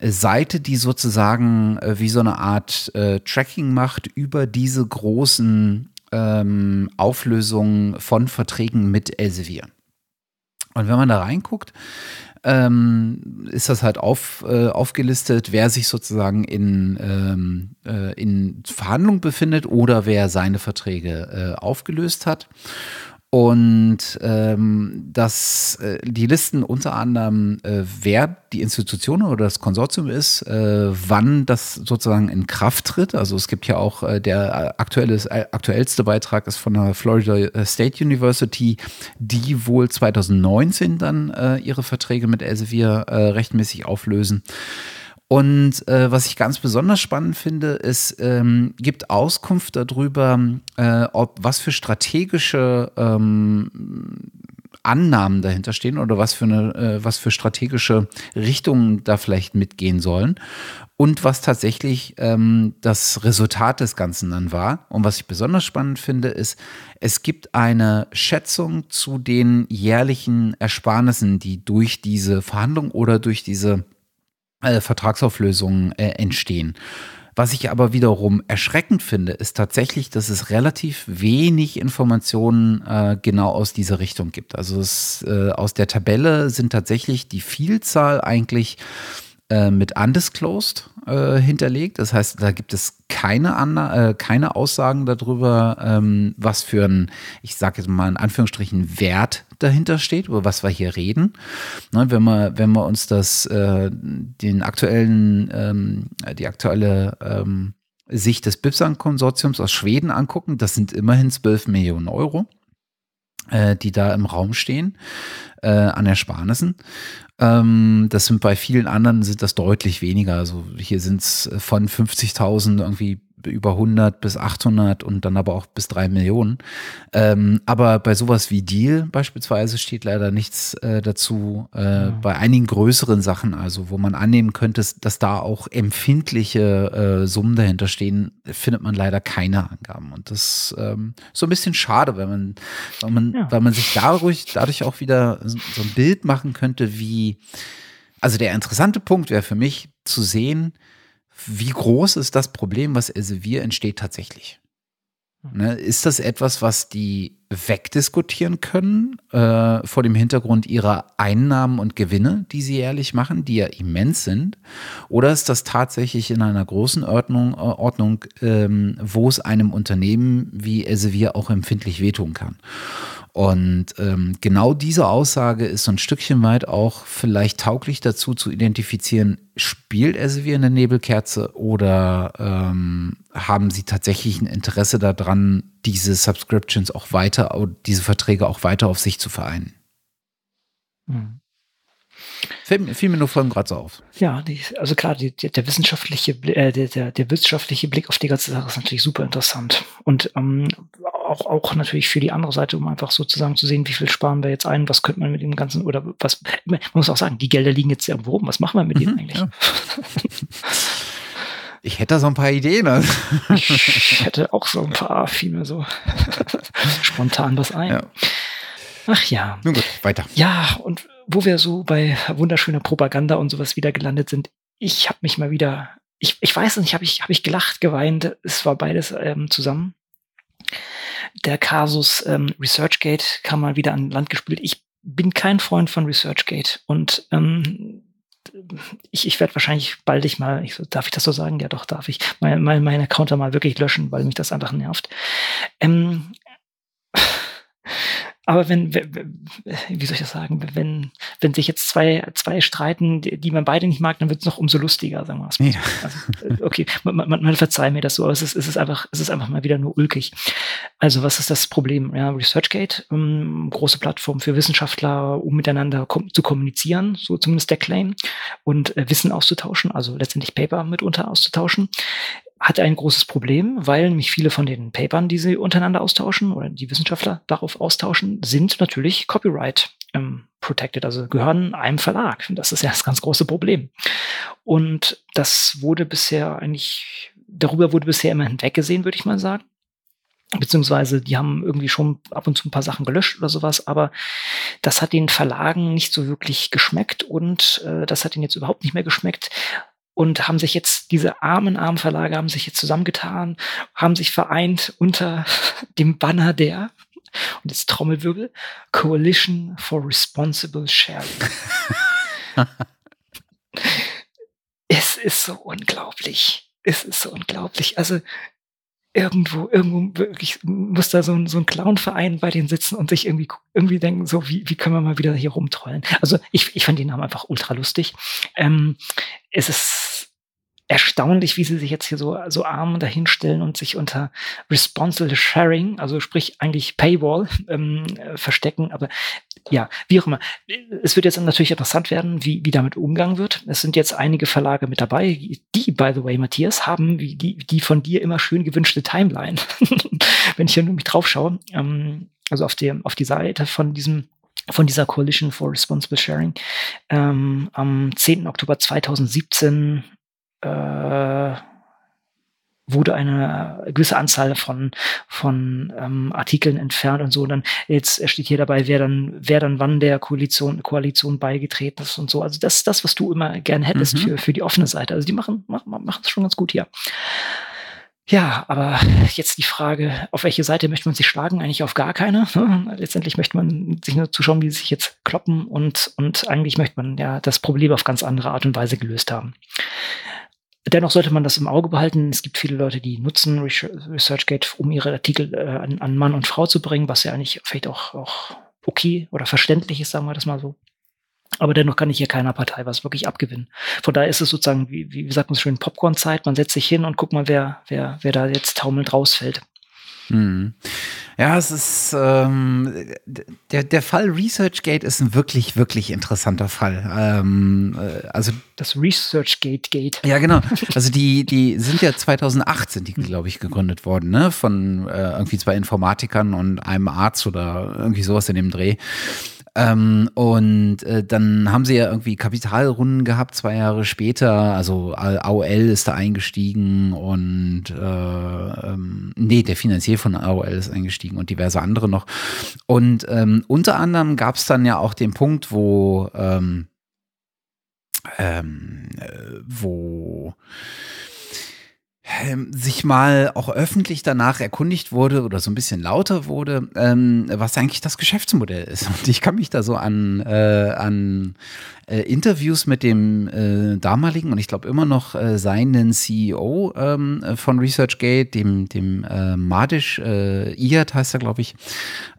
Seite, die sozusagen äh, wie so eine Art äh, Tracking macht über diese großen ähm, Auflösungen von Verträgen mit Elsevier. Und wenn man da reinguckt, ähm, ist das halt auf, äh, aufgelistet, wer sich sozusagen in, ähm, äh, in Verhandlung befindet oder wer seine Verträge äh, aufgelöst hat. Und ähm, dass äh, die Listen unter anderem, äh, wer die Institution oder das Konsortium ist, äh, wann das sozusagen in Kraft tritt. Also es gibt ja auch äh, der aktuelle, äh, aktuellste Beitrag ist von der Florida äh, State University, die wohl 2019 dann äh, ihre Verträge mit Elsevier äh, rechtmäßig auflösen. Und äh, was ich ganz besonders spannend finde, ist, ähm, gibt Auskunft darüber, äh, ob was für strategische ähm, Annahmen dahinter stehen oder was für eine, äh, was für strategische Richtungen da vielleicht mitgehen sollen und was tatsächlich ähm, das Resultat des Ganzen dann war. Und was ich besonders spannend finde, ist, es gibt eine Schätzung zu den jährlichen Ersparnissen, die durch diese Verhandlung oder durch diese äh, Vertragsauflösungen äh, entstehen. Was ich aber wiederum erschreckend finde, ist tatsächlich, dass es relativ wenig Informationen äh, genau aus dieser Richtung gibt. Also es, äh, aus der Tabelle sind tatsächlich die Vielzahl eigentlich äh, mit undisclosed äh, hinterlegt. Das heißt, da gibt es keine, Anna äh, keine Aussagen darüber, ähm, was für ein, ich sage jetzt mal in Anführungsstrichen, Wert dahinter steht, über was wir hier reden. Ne, wenn, wir, wenn wir uns das, äh, den aktuellen, ähm, die aktuelle ähm, Sicht des Bipsan-Konsortiums aus Schweden angucken, das sind immerhin 12 Millionen Euro äh, die da im Raum stehen äh, an Ersparnissen. Ähm, das sind bei vielen anderen sind das deutlich weniger. Also hier sind es von 50.000 irgendwie über 100 bis 800 und dann aber auch bis 3 Millionen. Ähm, aber bei sowas wie Deal beispielsweise steht leider nichts äh, dazu. Äh, mhm. Bei einigen größeren Sachen, also wo man annehmen könnte, dass da auch empfindliche äh, Summen dahinter stehen, findet man leider keine Angaben. Und das ähm, so ein bisschen schade, wenn man, weil man, ja. weil man sich dadurch, dadurch auch wieder so ein Bild machen könnte, wie also der interessante Punkt wäre für mich zu sehen, wie groß ist das Problem, was Elsevier entsteht tatsächlich? Hm. Ne, ist das etwas, was die wegdiskutieren können äh, vor dem Hintergrund ihrer Einnahmen und Gewinne, die sie jährlich machen, die ja immens sind? Oder ist das tatsächlich in einer großen Ordnung, äh, Ordnung ähm, wo es einem Unternehmen wie Elsevier auch empfindlich wehtun kann? Und ähm, genau diese Aussage ist so ein Stückchen weit auch vielleicht tauglich dazu zu identifizieren, spielt er wie eine Nebelkerze oder ähm, haben sie tatsächlich ein Interesse daran, diese Subscriptions auch weiter, diese Verträge auch weiter auf sich zu vereinen? Hm. Fiel, fiel, mir nur vorhin gerade so auf. Ja, die, also klar, die, der wissenschaftliche, äh, der, der, der wissenschaftliche Blick auf die ganze Sache ist natürlich super interessant. Und ähm, auch, auch natürlich für die andere Seite, um einfach sozusagen zu sehen, wie viel sparen wir jetzt ein, was könnte man mit dem Ganzen, oder was, man muss auch sagen, die Gelder liegen jetzt irgendwo rum, was machen wir mit denen mhm, eigentlich? Ja. Ich hätte da so ein paar Ideen. Also. Ich hätte auch so ein paar, fiel mir so spontan was ein. Ja. Ach ja. Nun gut, weiter. Ja, und wo wir so bei wunderschöner Propaganda und sowas wieder gelandet sind, ich habe mich mal wieder, ich, ich weiß nicht, habe ich, hab ich gelacht, geweint, es war beides ähm, zusammen. Der Kasus ähm, ResearchGate kam mal wieder an Land gespielt. Ich bin kein Freund von ResearchGate und ähm, ich, ich werde wahrscheinlich bald ich mal, ich, darf ich das so sagen? Ja, doch, darf ich, mein, mein, mein Account mal wirklich löschen, weil mich das einfach nervt. Ähm, aber wenn, wie soll ich das sagen, wenn, wenn sich jetzt zwei, zwei streiten, die man beide nicht mag, dann wird es noch umso lustiger, sagen wir mal. Ja. Also, okay, man, man, man verzeiht mir das so, aber es ist, es ist einfach, es ist einfach mal wieder nur ulkig. Also was ist das Problem? Ja, ResearchGate, ähm, große Plattform für Wissenschaftler, um miteinander kom zu kommunizieren, so zumindest der Claim, und äh, Wissen auszutauschen, also letztendlich Paper mitunter auszutauschen hat ein großes Problem, weil nämlich viele von den Papern, die sie untereinander austauschen oder die Wissenschaftler darauf austauschen, sind natürlich Copyright ähm, protected, also gehören einem Verlag. Das ist ja das ganz große Problem. Und das wurde bisher eigentlich, darüber wurde bisher immer hinweggesehen, würde ich mal sagen beziehungsweise die haben irgendwie schon ab und zu ein paar Sachen gelöscht oder sowas, aber das hat den Verlagen nicht so wirklich geschmeckt und äh, das hat ihnen jetzt überhaupt nicht mehr geschmeckt und haben sich jetzt, diese armen, armen Verlage haben sich jetzt zusammengetan, haben sich vereint unter dem Banner der Und jetzt Trommelwirbel, Coalition for Responsible Sharing. es ist so unglaublich. Es ist so unglaublich. Also irgendwo, irgendwo wirklich muss da so ein, so ein Clown-Verein bei denen sitzen und sich irgendwie, irgendwie denken, so, wie, wie können wir mal wieder hier rumtrollen? Also ich, ich fand den Namen einfach ultra lustig. Ähm, es ist erstaunlich, wie sie sich jetzt hier so, so arm dahinstellen und sich unter Responsible Sharing, also sprich eigentlich Paywall, ähm, äh, verstecken. Aber ja, wie auch immer. Es wird jetzt natürlich interessant werden, wie, wie damit umgegangen wird. Es sind jetzt einige Verlage mit dabei, die, by the way, Matthias, haben die, die von dir immer schön gewünschte Timeline. Wenn ich hier nur mich drauf schaue, ähm, also auf, der, auf die Seite von diesem von dieser Coalition for Responsible Sharing. Ähm, am 10. Oktober 2017 äh, wurde eine gewisse Anzahl von von ähm, Artikeln entfernt und so. Und dann jetzt steht hier dabei, wer dann wer dann wann der Koalition Koalition beigetreten ist und so. Also das ist das, was du immer gerne hättest mhm. für für die offene Seite. Also die machen machen machen es schon ganz gut hier. Ja, aber jetzt die Frage, auf welche Seite möchte man sich schlagen? Eigentlich auf gar keine. Ne? Letztendlich möchte man sich nur zuschauen, wie sie sich jetzt kloppen und, und eigentlich möchte man ja das Problem auf ganz andere Art und Weise gelöst haben. Dennoch sollte man das im Auge behalten. Es gibt viele Leute, die nutzen ResearchGate, um ihre Artikel äh, an, an, Mann und Frau zu bringen, was ja eigentlich vielleicht auch, auch okay oder verständlich ist, sagen wir das mal so. Aber dennoch kann ich hier keiner Partei was wirklich abgewinnen. Von daher ist es sozusagen, wie, wie sagt man so schön, Popcorn-Zeit. Man setzt sich hin und guckt mal, wer, wer, wer da jetzt taumelnd rausfällt. Hm. Ja, es ist ähm, der, der Fall ResearchGate ist ein wirklich, wirklich interessanter Fall. Ähm, äh, also das ResearchGate Gate. Ja, genau. Also die, die sind ja 2008 sind die, glaube ich, gegründet worden, ne? Von äh, irgendwie zwei Informatikern und einem Arzt oder irgendwie sowas in dem Dreh. Ähm, und äh, dann haben sie ja irgendwie Kapitalrunden gehabt, zwei Jahre später. Also AOL ist da eingestiegen und äh, ähm, nee, der Finanzier von AOL ist eingestiegen und diverse andere noch. Und ähm, unter anderem gab es dann ja auch den Punkt, wo ähm, ähm, äh, wo ähm, sich mal auch öffentlich danach erkundigt wurde oder so ein bisschen lauter wurde, ähm, was eigentlich das Geschäftsmodell ist. Und ich kann mich da so an, äh, an äh, Interviews mit dem äh, damaligen und ich glaube immer noch äh, seinen CEO ähm, von ResearchGate, dem, dem äh, Madisch, äh, Iat heißt er, glaube ich,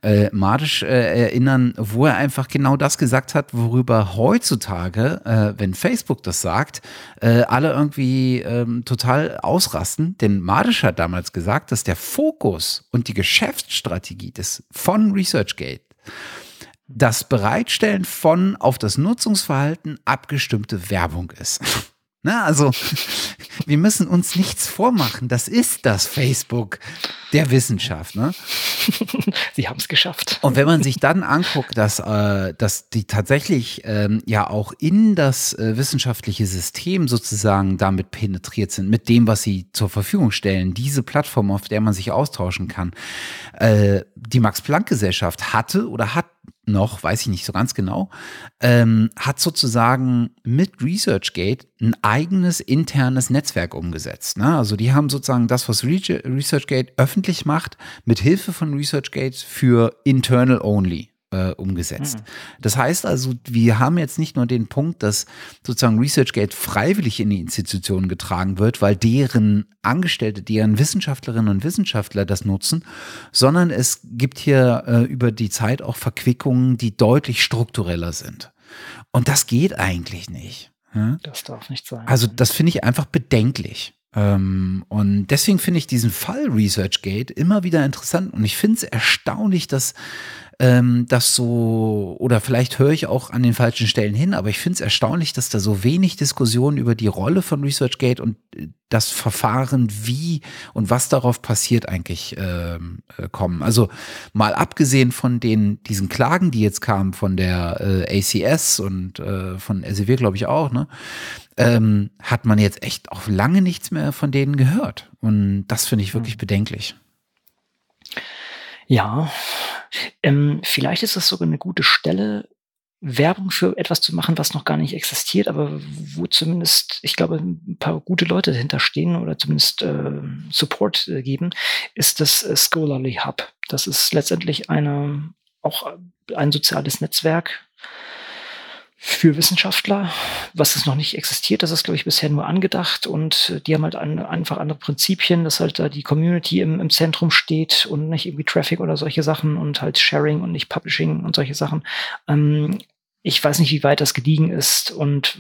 äh, Madisch äh, erinnern, wo er einfach genau das gesagt hat, worüber heutzutage, äh, wenn Facebook das sagt, äh, alle irgendwie äh, total ausrasten. Denn Madisch hat damals gesagt, dass der Fokus und die Geschäftsstrategie des von ResearchGate das Bereitstellen von auf das Nutzungsverhalten abgestimmte Werbung ist. Na, also, wir müssen uns nichts vormachen. Das ist das Facebook der Wissenschaft. Ne? Sie haben es geschafft. Und wenn man sich dann anguckt, dass, äh, dass die tatsächlich ähm, ja auch in das äh, wissenschaftliche System sozusagen damit penetriert sind, mit dem, was sie zur Verfügung stellen, diese Plattform, auf der man sich austauschen kann. Äh, die Max-Planck-Gesellschaft hatte oder hat noch, weiß ich nicht so ganz genau, ähm, hat sozusagen mit ResearchGate ein eigenes internes Netzwerk umgesetzt. Ne? Also die haben sozusagen das, was ResearchGate öffentlich macht, mit Hilfe von ResearchGate für internal only äh, umgesetzt. Mhm. Das heißt also, wir haben jetzt nicht nur den Punkt, dass sozusagen ResearchGate freiwillig in die Institutionen getragen wird, weil deren Angestellte, deren Wissenschaftlerinnen und Wissenschaftler das nutzen, sondern es gibt hier äh, über die Zeit auch Verquickungen, die deutlich struktureller sind. Und das geht eigentlich nicht. Hm? Das darf nicht sein. Also das finde ich einfach bedenklich. Ähm, und deswegen finde ich diesen Fall ResearchGate immer wieder interessant und ich finde es erstaunlich, dass ähm, das so, oder vielleicht höre ich auch an den falschen Stellen hin, aber ich finde es erstaunlich, dass da so wenig Diskussionen über die Rolle von ResearchGate und äh, das Verfahren, wie und was darauf passiert, eigentlich ähm, äh, kommen. Also mal abgesehen von den diesen Klagen, die jetzt kamen von der äh, ACS und äh, von SEW, glaube ich auch, ne, ähm, hat man jetzt echt auch lange nichts mehr von denen gehört. Und das finde ich wirklich bedenklich. Ja, ähm, vielleicht ist das sogar eine gute Stelle, Werbung für etwas zu machen, was noch gar nicht existiert, aber wo zumindest, ich glaube, ein paar gute Leute dahinter stehen oder zumindest äh, Support äh, geben, ist das äh, Scholarly Hub. Das ist letztendlich eine, auch ein soziales Netzwerk, für Wissenschaftler, was es noch nicht existiert. Das ist, glaube ich, bisher nur angedacht und äh, die haben halt ein, einfach andere Prinzipien, dass halt da die Community im, im Zentrum steht und nicht irgendwie Traffic oder solche Sachen und halt Sharing und nicht Publishing und solche Sachen. Ähm, ich weiß nicht, wie weit das gediegen ist und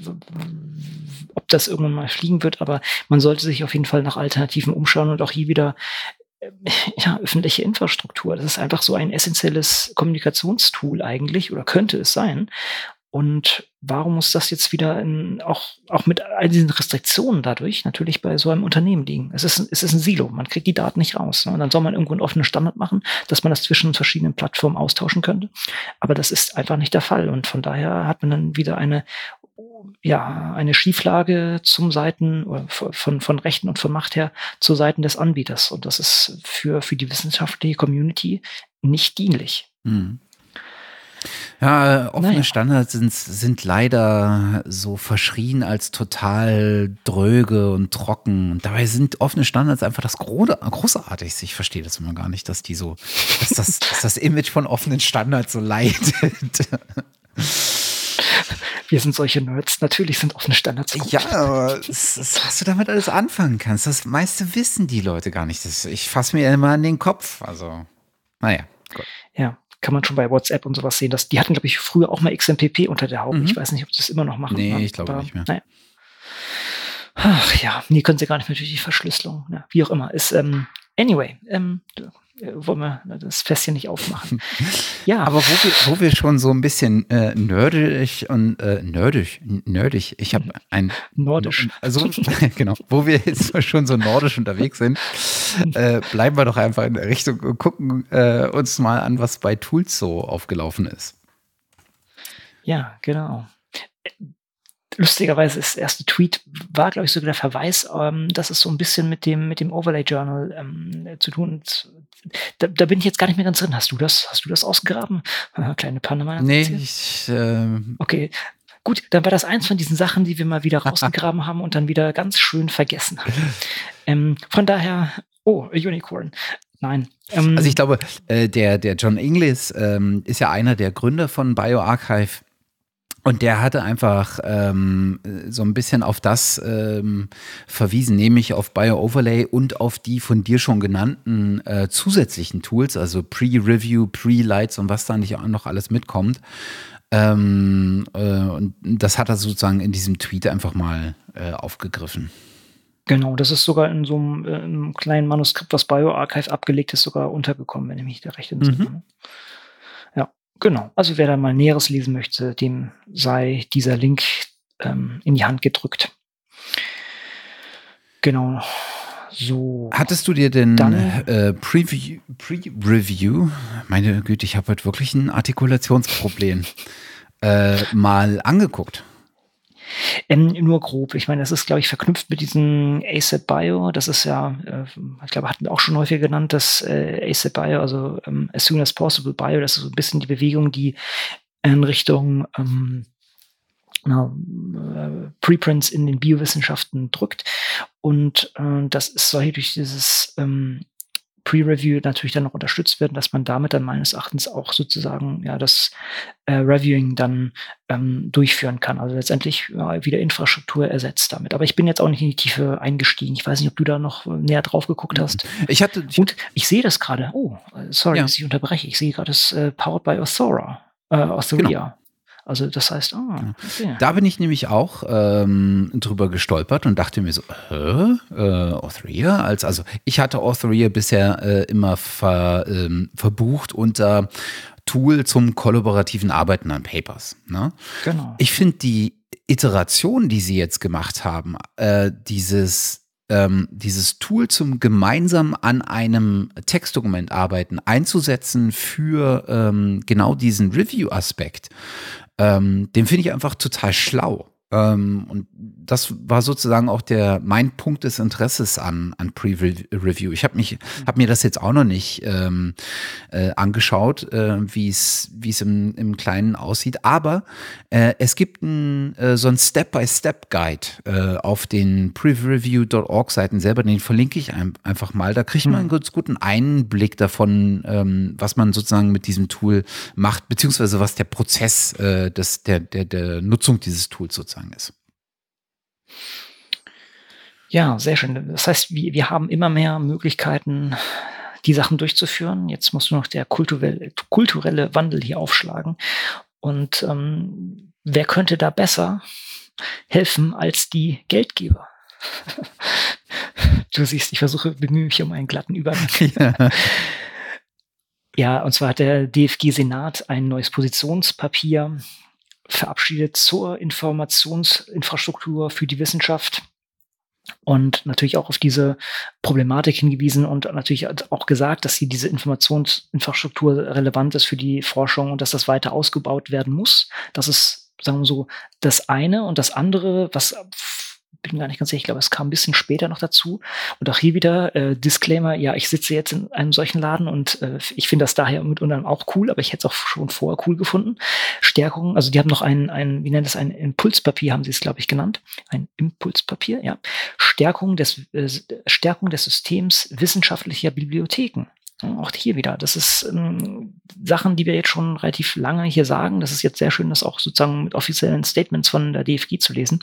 ob das irgendwann mal fliegen wird, aber man sollte sich auf jeden Fall nach Alternativen umschauen und auch hier wieder äh, ja, öffentliche Infrastruktur. Das ist einfach so ein essentielles Kommunikationstool eigentlich oder könnte es sein. Und warum muss das jetzt wieder in, auch, auch mit all diesen Restriktionen dadurch natürlich bei so einem Unternehmen liegen? Es ist, es ist ein Silo, man kriegt die Daten nicht raus. Ne? Und dann soll man irgendwo einen offenen Standard machen, dass man das zwischen verschiedenen Plattformen austauschen könnte. Aber das ist einfach nicht der Fall. Und von daher hat man dann wieder eine, ja, eine Schieflage zum Seiten von, von Rechten und von Macht her zu Seiten des Anbieters. Und das ist für, für die wissenschaftliche Community nicht dienlich. Mhm. Ja, offene naja. Standards sind, sind leider so verschrien als total dröge und trocken. Und dabei sind offene Standards einfach das Großartigste. Ich verstehe das immer gar nicht, dass die so, dass das, dass das Image von offenen Standards so leidet. Wir sind solche Nerds. Natürlich sind offene Standards gut. Ja, aber was du damit alles anfangen kannst, das meiste wissen die Leute gar nicht. Das, ich fasse mir immer an den Kopf. Also, naja, gut. Ja, kann man schon bei WhatsApp und sowas sehen. Dass, die hatten, glaube ich, früher auch mal XMPP unter der Haube. Mhm. Ich weiß nicht, ob sie das immer noch machen. Nee, ich glaube nicht mehr. Naja. Ach ja, nee, können sie gar nicht mehr durch die Verschlüsselung. Ja, wie auch immer. Ist, ähm, anyway, ähm, äh, wollen wir das Fest hier nicht aufmachen. ja. Aber wo wir, wo wir schon so ein bisschen äh, nerdig und äh, nerdig, nerdig, ich habe ein Nordisch. Also genau, wo wir jetzt schon so nordisch unterwegs sind, äh, bleiben wir doch einfach in der Richtung und gucken äh, uns mal an, was bei Tools so aufgelaufen ist. Ja, genau lustigerweise ist der erste Tweet war, glaube ich, sogar der Verweis, ähm, dass es so ein bisschen mit dem, mit dem Overlay Journal ähm, zu tun. Da, da, bin ich jetzt gar nicht mehr ganz drin. Hast du das, hast du das ausgegraben? Kleine Panne meiner Nee, ich, äh, Okay. Gut, dann war das eins von diesen Sachen, die wir mal wieder rausgegraben haben und dann wieder ganz schön vergessen haben. ähm, von daher, oh, Unicorn. Nein. Ähm, also ich glaube, äh, der, der John Inglis ähm, ist ja einer der Gründer von BioArchive und der hatte einfach ähm, so ein bisschen auf das ähm, verwiesen, nämlich auf BioOverlay und auf die von dir schon genannten äh, zusätzlichen Tools, also Pre-Review, Pre-Lights und was da nicht auch noch alles mitkommt. Ähm, äh, und das hat er sozusagen in diesem Tweet einfach mal äh, aufgegriffen. Genau, das ist sogar in so einem, äh, einem kleinen Manuskript, was BioArchive abgelegt ist, sogar untergekommen, wenn ich mich da recht entsinne. Mhm. Genau. Also wer da mal Näheres lesen möchte, dem sei dieser Link ähm, in die Hand gedrückt. Genau. So. Hattest du dir denn äh, Preview, Pre-Review, meine Güte, ich habe heute wirklich ein Artikulationsproblem, äh, mal angeguckt? Ähm, nur grob. Ich meine, das ist, glaube ich, verknüpft mit diesem ASAP Bio. Das ist ja, äh, ich glaube, hatten wir auch schon häufig genannt, das äh, ASAP Bio, also ähm, as soon as possible Bio. Das ist so ein bisschen die Bewegung, die in Richtung ähm, äh, Preprints in den Biowissenschaften drückt. Und äh, das ist solche durch dieses ähm, Pre-Review natürlich dann noch unterstützt werden, dass man damit dann meines Erachtens auch sozusagen ja das äh, Reviewing dann ähm, durchführen kann. Also letztendlich ja, wieder Infrastruktur ersetzt damit. Aber ich bin jetzt auch nicht in die Tiefe eingestiegen. Ich weiß nicht, ob du da noch näher drauf geguckt hast. Ich hatte ich und ich sehe das gerade. Oh, sorry, ja. dass ich unterbreche. Ich sehe gerade das äh, Powered by Authora, äh, Authoria. Genau. Also das heißt, ah, okay. Da bin ich nämlich auch ähm, drüber gestolpert und dachte mir so, hä? Äh, Authoria? Als, also ich hatte Authoria bisher äh, immer ver, ähm, verbucht unter Tool zum kollaborativen Arbeiten an Papers. Ne? Genau. Ich finde die Iteration, die sie jetzt gemacht haben, äh, dieses ähm, dieses Tool zum gemeinsam an einem Textdokument arbeiten einzusetzen für ähm, genau diesen Review-Aspekt, ähm, den finde ich einfach total schlau. Ähm, und das war sozusagen auch der mein Punkt des Interesses an, an Pre-Review. Ich habe mich, habe mir das jetzt auch noch nicht ähm, äh, angeschaut, äh, wie es wie es im, im Kleinen aussieht. Aber äh, es gibt ein, äh, so ein Step-by-Step-Guide äh, auf den preview.org-Seiten selber. Den verlinke ich ein, einfach mal. Da kriegt man einen ganz guten Einblick davon, ähm, was man sozusagen mit diesem Tool macht, beziehungsweise was der Prozess äh, des, der, der, der Nutzung dieses Tools sozusagen ist. Ja, sehr schön. Das heißt, wir, wir haben immer mehr Möglichkeiten, die Sachen durchzuführen. Jetzt muss nur noch der kulturelle, kulturelle Wandel hier aufschlagen. Und ähm, wer könnte da besser helfen als die Geldgeber? du siehst, ich versuche, bemühe mich um einen glatten Übergang. Ja. ja, und zwar hat der DFG-Senat ein neues Positionspapier verabschiedet zur Informationsinfrastruktur für die Wissenschaft und natürlich auch auf diese Problematik hingewiesen und natürlich auch gesagt, dass hier diese Informationsinfrastruktur relevant ist für die Forschung und dass das weiter ausgebaut werden muss. Das ist, sagen wir so, das eine und das andere, was bin gar nicht ganz sicher, ich glaube, es kam ein bisschen später noch dazu. Und auch hier wieder äh, Disclaimer, ja, ich sitze jetzt in einem solchen Laden und äh, ich finde das daher mit anderem auch cool, aber ich hätte es auch schon vorher cool gefunden. Stärkung, also die haben noch ein, ein wie nennt es, ein Impulspapier, haben sie es, glaube ich, genannt. Ein Impulspapier, ja. Stärkung des, äh, Stärkung des Systems wissenschaftlicher Bibliotheken. Auch hier wieder. Das ist ähm, Sachen, die wir jetzt schon relativ lange hier sagen. Das ist jetzt sehr schön, das auch sozusagen mit offiziellen Statements von der DFG zu lesen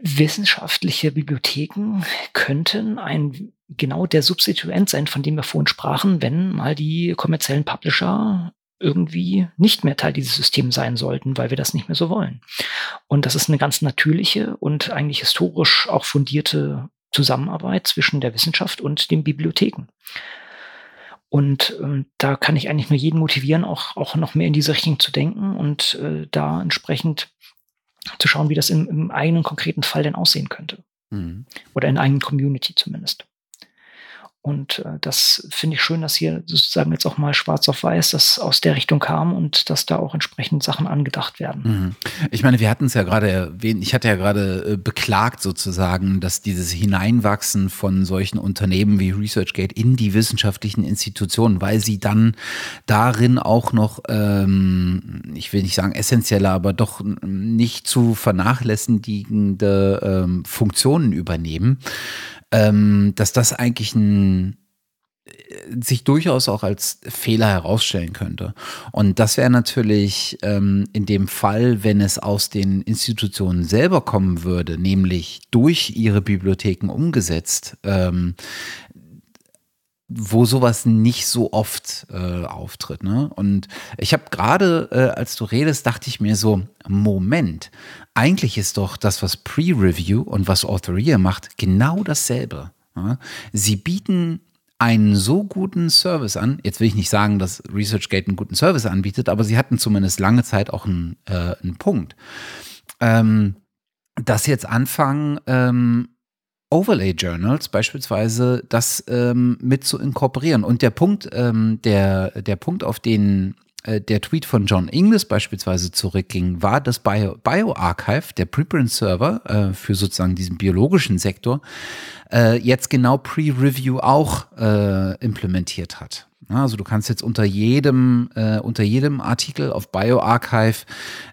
wissenschaftliche Bibliotheken könnten ein genau der Substituent sein, von dem wir vorhin sprachen, wenn mal die kommerziellen Publisher irgendwie nicht mehr Teil dieses Systems sein sollten, weil wir das nicht mehr so wollen. Und das ist eine ganz natürliche und eigentlich historisch auch fundierte Zusammenarbeit zwischen der Wissenschaft und den Bibliotheken. Und ähm, da kann ich eigentlich nur jeden motivieren, auch, auch noch mehr in diese Richtung zu denken und äh, da entsprechend zu schauen, wie das im, im eigenen konkreten Fall denn aussehen könnte. Mhm. Oder in der eigenen Community zumindest. Und äh, das finde ich schön, dass hier sozusagen jetzt auch mal schwarz auf weiß das aus der Richtung kam und dass da auch entsprechend Sachen angedacht werden. Mhm. Ich meine, wir hatten es ja gerade erwähnt, ich hatte ja gerade äh, beklagt sozusagen, dass dieses Hineinwachsen von solchen Unternehmen wie ResearchGate in die wissenschaftlichen Institutionen, weil sie dann darin auch noch, ähm, ich will nicht sagen essentielle, aber doch nicht zu vernachlässigende ähm, Funktionen übernehmen ähm, dass das eigentlich ein äh, sich durchaus auch als Fehler herausstellen könnte. Und das wäre natürlich ähm, in dem Fall, wenn es aus den Institutionen selber kommen würde, nämlich durch ihre Bibliotheken umgesetzt, ähm, wo sowas nicht so oft äh, auftritt. Ne? Und ich habe gerade, äh, als du redest, dachte ich mir so, Moment, eigentlich ist doch das, was Pre-Review und was Authoria macht, genau dasselbe. Ja? Sie bieten einen so guten Service an. Jetzt will ich nicht sagen, dass ResearchGate einen guten Service anbietet, aber sie hatten zumindest lange Zeit auch einen, äh, einen Punkt. Ähm, dass jetzt anfangen, ähm, Overlay Journals beispielsweise das ähm, mit zu inkorporieren. Und der Punkt, ähm, der, der Punkt, auf den äh, der Tweet von John Inglis beispielsweise zurückging, war, dass Bio, BioArchive, der Preprint Server äh, für sozusagen diesen biologischen Sektor, äh, jetzt genau Pre-Review auch äh, implementiert hat. Also du kannst jetzt unter jedem, äh, unter jedem Artikel auf BioArchive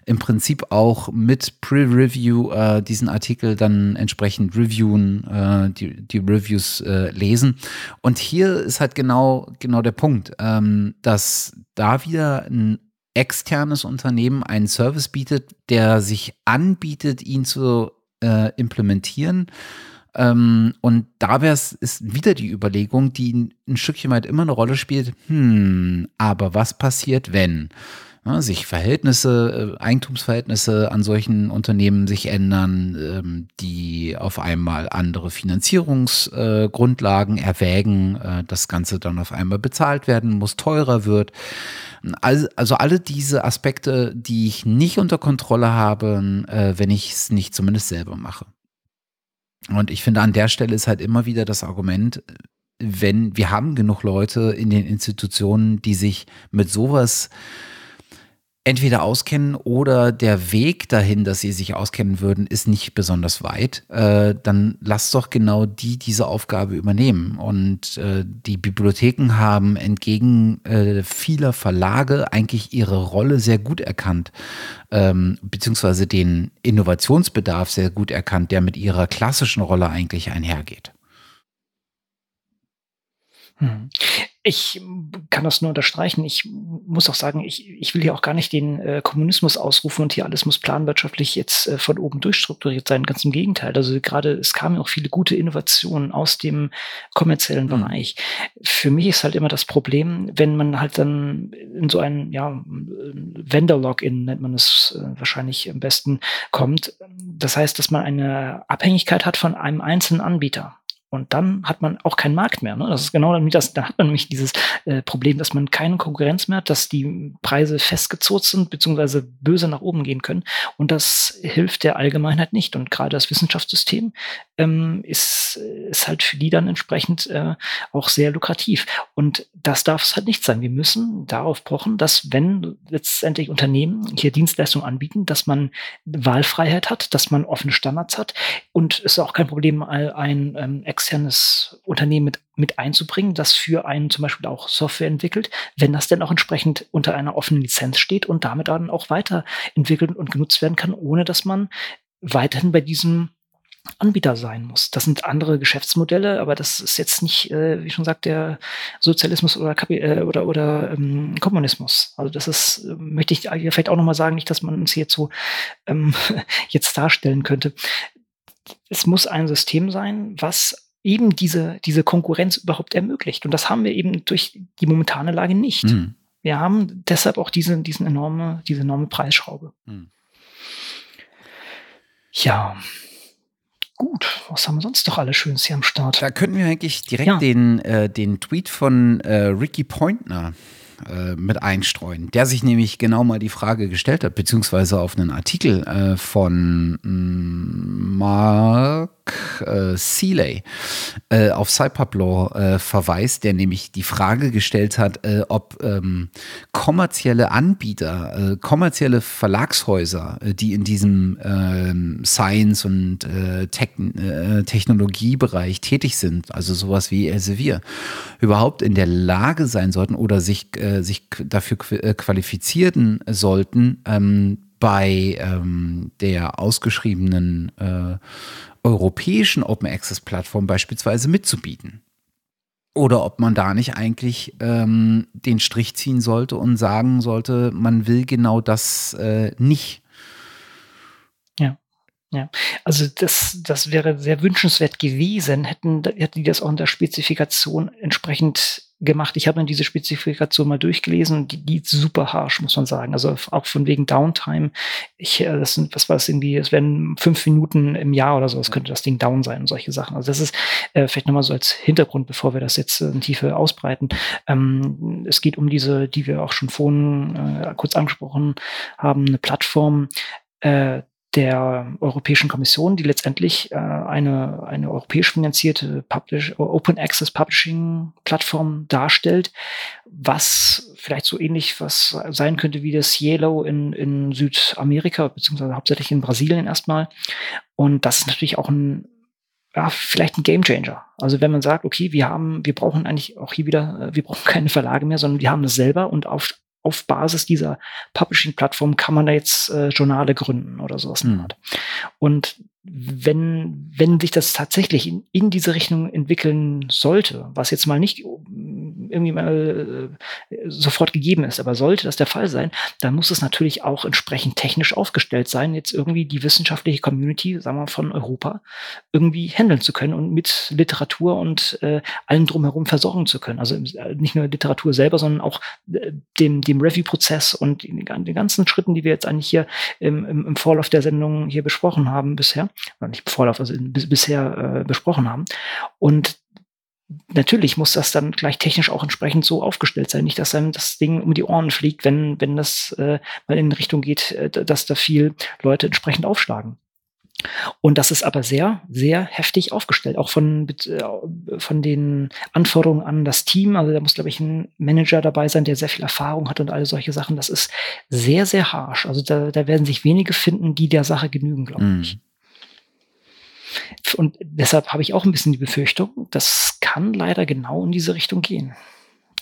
im Prinzip auch mit Pre-Review äh, diesen Artikel dann entsprechend reviewen, äh, die, die Reviews äh, lesen. Und hier ist halt genau, genau der Punkt, ähm, dass da wieder ein externes Unternehmen einen Service bietet, der sich anbietet, ihn zu äh, implementieren ähm, und da wäre es ist wieder die Überlegung, die ein Stückchen weit immer eine Rolle spielt. Hm, aber was passiert, wenn? Ja, sich Verhältnisse, äh, Eigentumsverhältnisse an solchen Unternehmen sich ändern, ähm, die auf einmal andere Finanzierungsgrundlagen äh, erwägen, äh, das Ganze dann auf einmal bezahlt werden muss, teurer wird. Also, also alle diese Aspekte, die ich nicht unter Kontrolle habe, wenn ich es nicht zumindest selber mache. Und ich finde, an der Stelle ist halt immer wieder das Argument, wenn wir haben genug Leute in den Institutionen, die sich mit sowas entweder auskennen oder der Weg dahin, dass sie sich auskennen würden, ist nicht besonders weit, äh, dann lasst doch genau die diese Aufgabe übernehmen. Und äh, die Bibliotheken haben entgegen äh, vieler Verlage eigentlich ihre Rolle sehr gut erkannt, ähm, beziehungsweise den Innovationsbedarf sehr gut erkannt, der mit ihrer klassischen Rolle eigentlich einhergeht. Hm. Ich kann das nur unterstreichen. Ich muss auch sagen, ich, ich will hier auch gar nicht den äh, Kommunismus ausrufen und hier alles muss planwirtschaftlich jetzt äh, von oben durchstrukturiert sein. Ganz im Gegenteil. Also gerade es kamen auch viele gute Innovationen aus dem kommerziellen mhm. Bereich. Für mich ist halt immer das Problem, wenn man halt dann in so ein ja, Vendor-Login nennt man es äh, wahrscheinlich am besten kommt. Das heißt, dass man eine Abhängigkeit hat von einem einzelnen Anbieter. Und dann hat man auch keinen Markt mehr. Ne? Das ist genau damit, das, da hat man nämlich dieses äh, Problem, dass man keine Konkurrenz mehr hat, dass die Preise festgezurrt sind, beziehungsweise böse nach oben gehen können. Und das hilft der Allgemeinheit nicht. Und gerade das Wissenschaftssystem ähm, ist, ist halt für die dann entsprechend äh, auch sehr lukrativ. Und das darf es halt nicht sein. Wir müssen darauf pochen, dass wenn letztendlich Unternehmen hier Dienstleistungen anbieten, dass man Wahlfreiheit hat, dass man offene Standards hat und es ist auch kein Problem, ein ähm, externes Unternehmen mit, mit einzubringen, das für einen zum Beispiel auch Software entwickelt, wenn das denn auch entsprechend unter einer offenen Lizenz steht und damit dann auch weiterentwickelt und genutzt werden kann, ohne dass man weiterhin bei diesem Anbieter sein muss. Das sind andere Geschäftsmodelle, aber das ist jetzt nicht, äh, wie schon sagt, der Sozialismus oder, Kapi äh, oder, oder ähm, Kommunismus. Also das ist, äh, möchte ich vielleicht auch nochmal sagen, nicht, dass man uns jetzt so ähm, jetzt darstellen könnte es muss ein System sein, was eben diese, diese Konkurrenz überhaupt ermöglicht. Und das haben wir eben durch die momentane Lage nicht. Mhm. Wir haben deshalb auch diese, diesen enorme, diese enorme Preisschraube. Mhm. Ja. Gut, was haben wir sonst doch alles Schönes hier am Start? Da könnten wir eigentlich direkt ja. den, äh, den Tweet von äh, Ricky Pointner äh, mit einstreuen, der sich nämlich genau mal die Frage gestellt hat, beziehungsweise auf einen Artikel äh, von mm, Mark äh, Seeley äh, auf Cypublaw äh, verweist, der nämlich die Frage gestellt hat, äh, ob ähm, kommerzielle Anbieter, äh, kommerzielle Verlagshäuser, äh, die in diesem ähm, Science- und äh, Technologiebereich tätig sind, also sowas wie Elsevier, überhaupt in der Lage sein sollten oder sich, sich dafür qualifizieren sollten, ähm, bei ähm, der ausgeschriebenen äh, europäischen Open Access Plattform beispielsweise mitzubieten. Oder ob man da nicht eigentlich ähm, den Strich ziehen sollte und sagen sollte, man will genau das äh, nicht. Ja. Ja, also das, das wäre sehr wünschenswert gewesen, hätten, hätten die das auch in der Spezifikation entsprechend gemacht. Ich habe mir diese Spezifikation mal durchgelesen die, die super harsh, muss man sagen. Also auch von wegen Downtime. Ich, äh, das sind, was war es irgendwie, es werden fünf Minuten im Jahr oder so, das könnte das Ding down sein und solche Sachen. Also das ist äh, vielleicht nochmal so als Hintergrund, bevor wir das jetzt äh, in Tiefe ausbreiten. Ähm, es geht um diese, die wir auch schon vorhin äh, kurz angesprochen haben, eine Plattform, äh, der Europäischen Kommission, die letztendlich äh, eine, eine europäisch finanzierte Publish Open Access Publishing Plattform darstellt, was vielleicht so ähnlich was sein könnte wie das Yellow in, in Südamerika, beziehungsweise hauptsächlich in Brasilien erstmal. Und das ist natürlich auch ein ja, vielleicht ein Gamechanger. Also wenn man sagt, okay, wir haben, wir brauchen eigentlich auch hier wieder, äh, wir brauchen keine Verlage mehr, sondern wir haben das selber und auf auf Basis dieser Publishing-Plattform kann man da jetzt äh, Journale gründen oder sowas. Mhm. Und wenn, wenn sich das tatsächlich in, in diese Richtung entwickeln sollte, was jetzt mal nicht irgendwie mal äh, sofort gegeben ist, aber sollte das der Fall sein, dann muss es natürlich auch entsprechend technisch aufgestellt sein, jetzt irgendwie die wissenschaftliche Community, sagen wir von Europa, irgendwie handeln zu können und mit Literatur und äh, allem drumherum versorgen zu können. Also äh, nicht nur Literatur selber, sondern auch äh, dem, dem Review-Prozess und den, den ganzen Schritten, die wir jetzt eigentlich hier im, im Vorlauf der Sendung hier besprochen haben bisher nicht Vorlauf, also bisher äh, besprochen haben. Und natürlich muss das dann gleich technisch auch entsprechend so aufgestellt sein. Nicht, dass dann das Ding um die Ohren fliegt, wenn, wenn das äh, mal in Richtung geht, äh, dass da viel Leute entsprechend aufschlagen. Und das ist aber sehr, sehr heftig aufgestellt, auch von, äh, von den Anforderungen an das Team. Also da muss, glaube ich, ein Manager dabei sein, der sehr viel Erfahrung hat und alle solche Sachen. Das ist sehr, sehr harsh. Also da, da werden sich wenige finden, die der Sache genügen, glaube mm. ich. Und deshalb habe ich auch ein bisschen die Befürchtung, das kann leider genau in diese Richtung gehen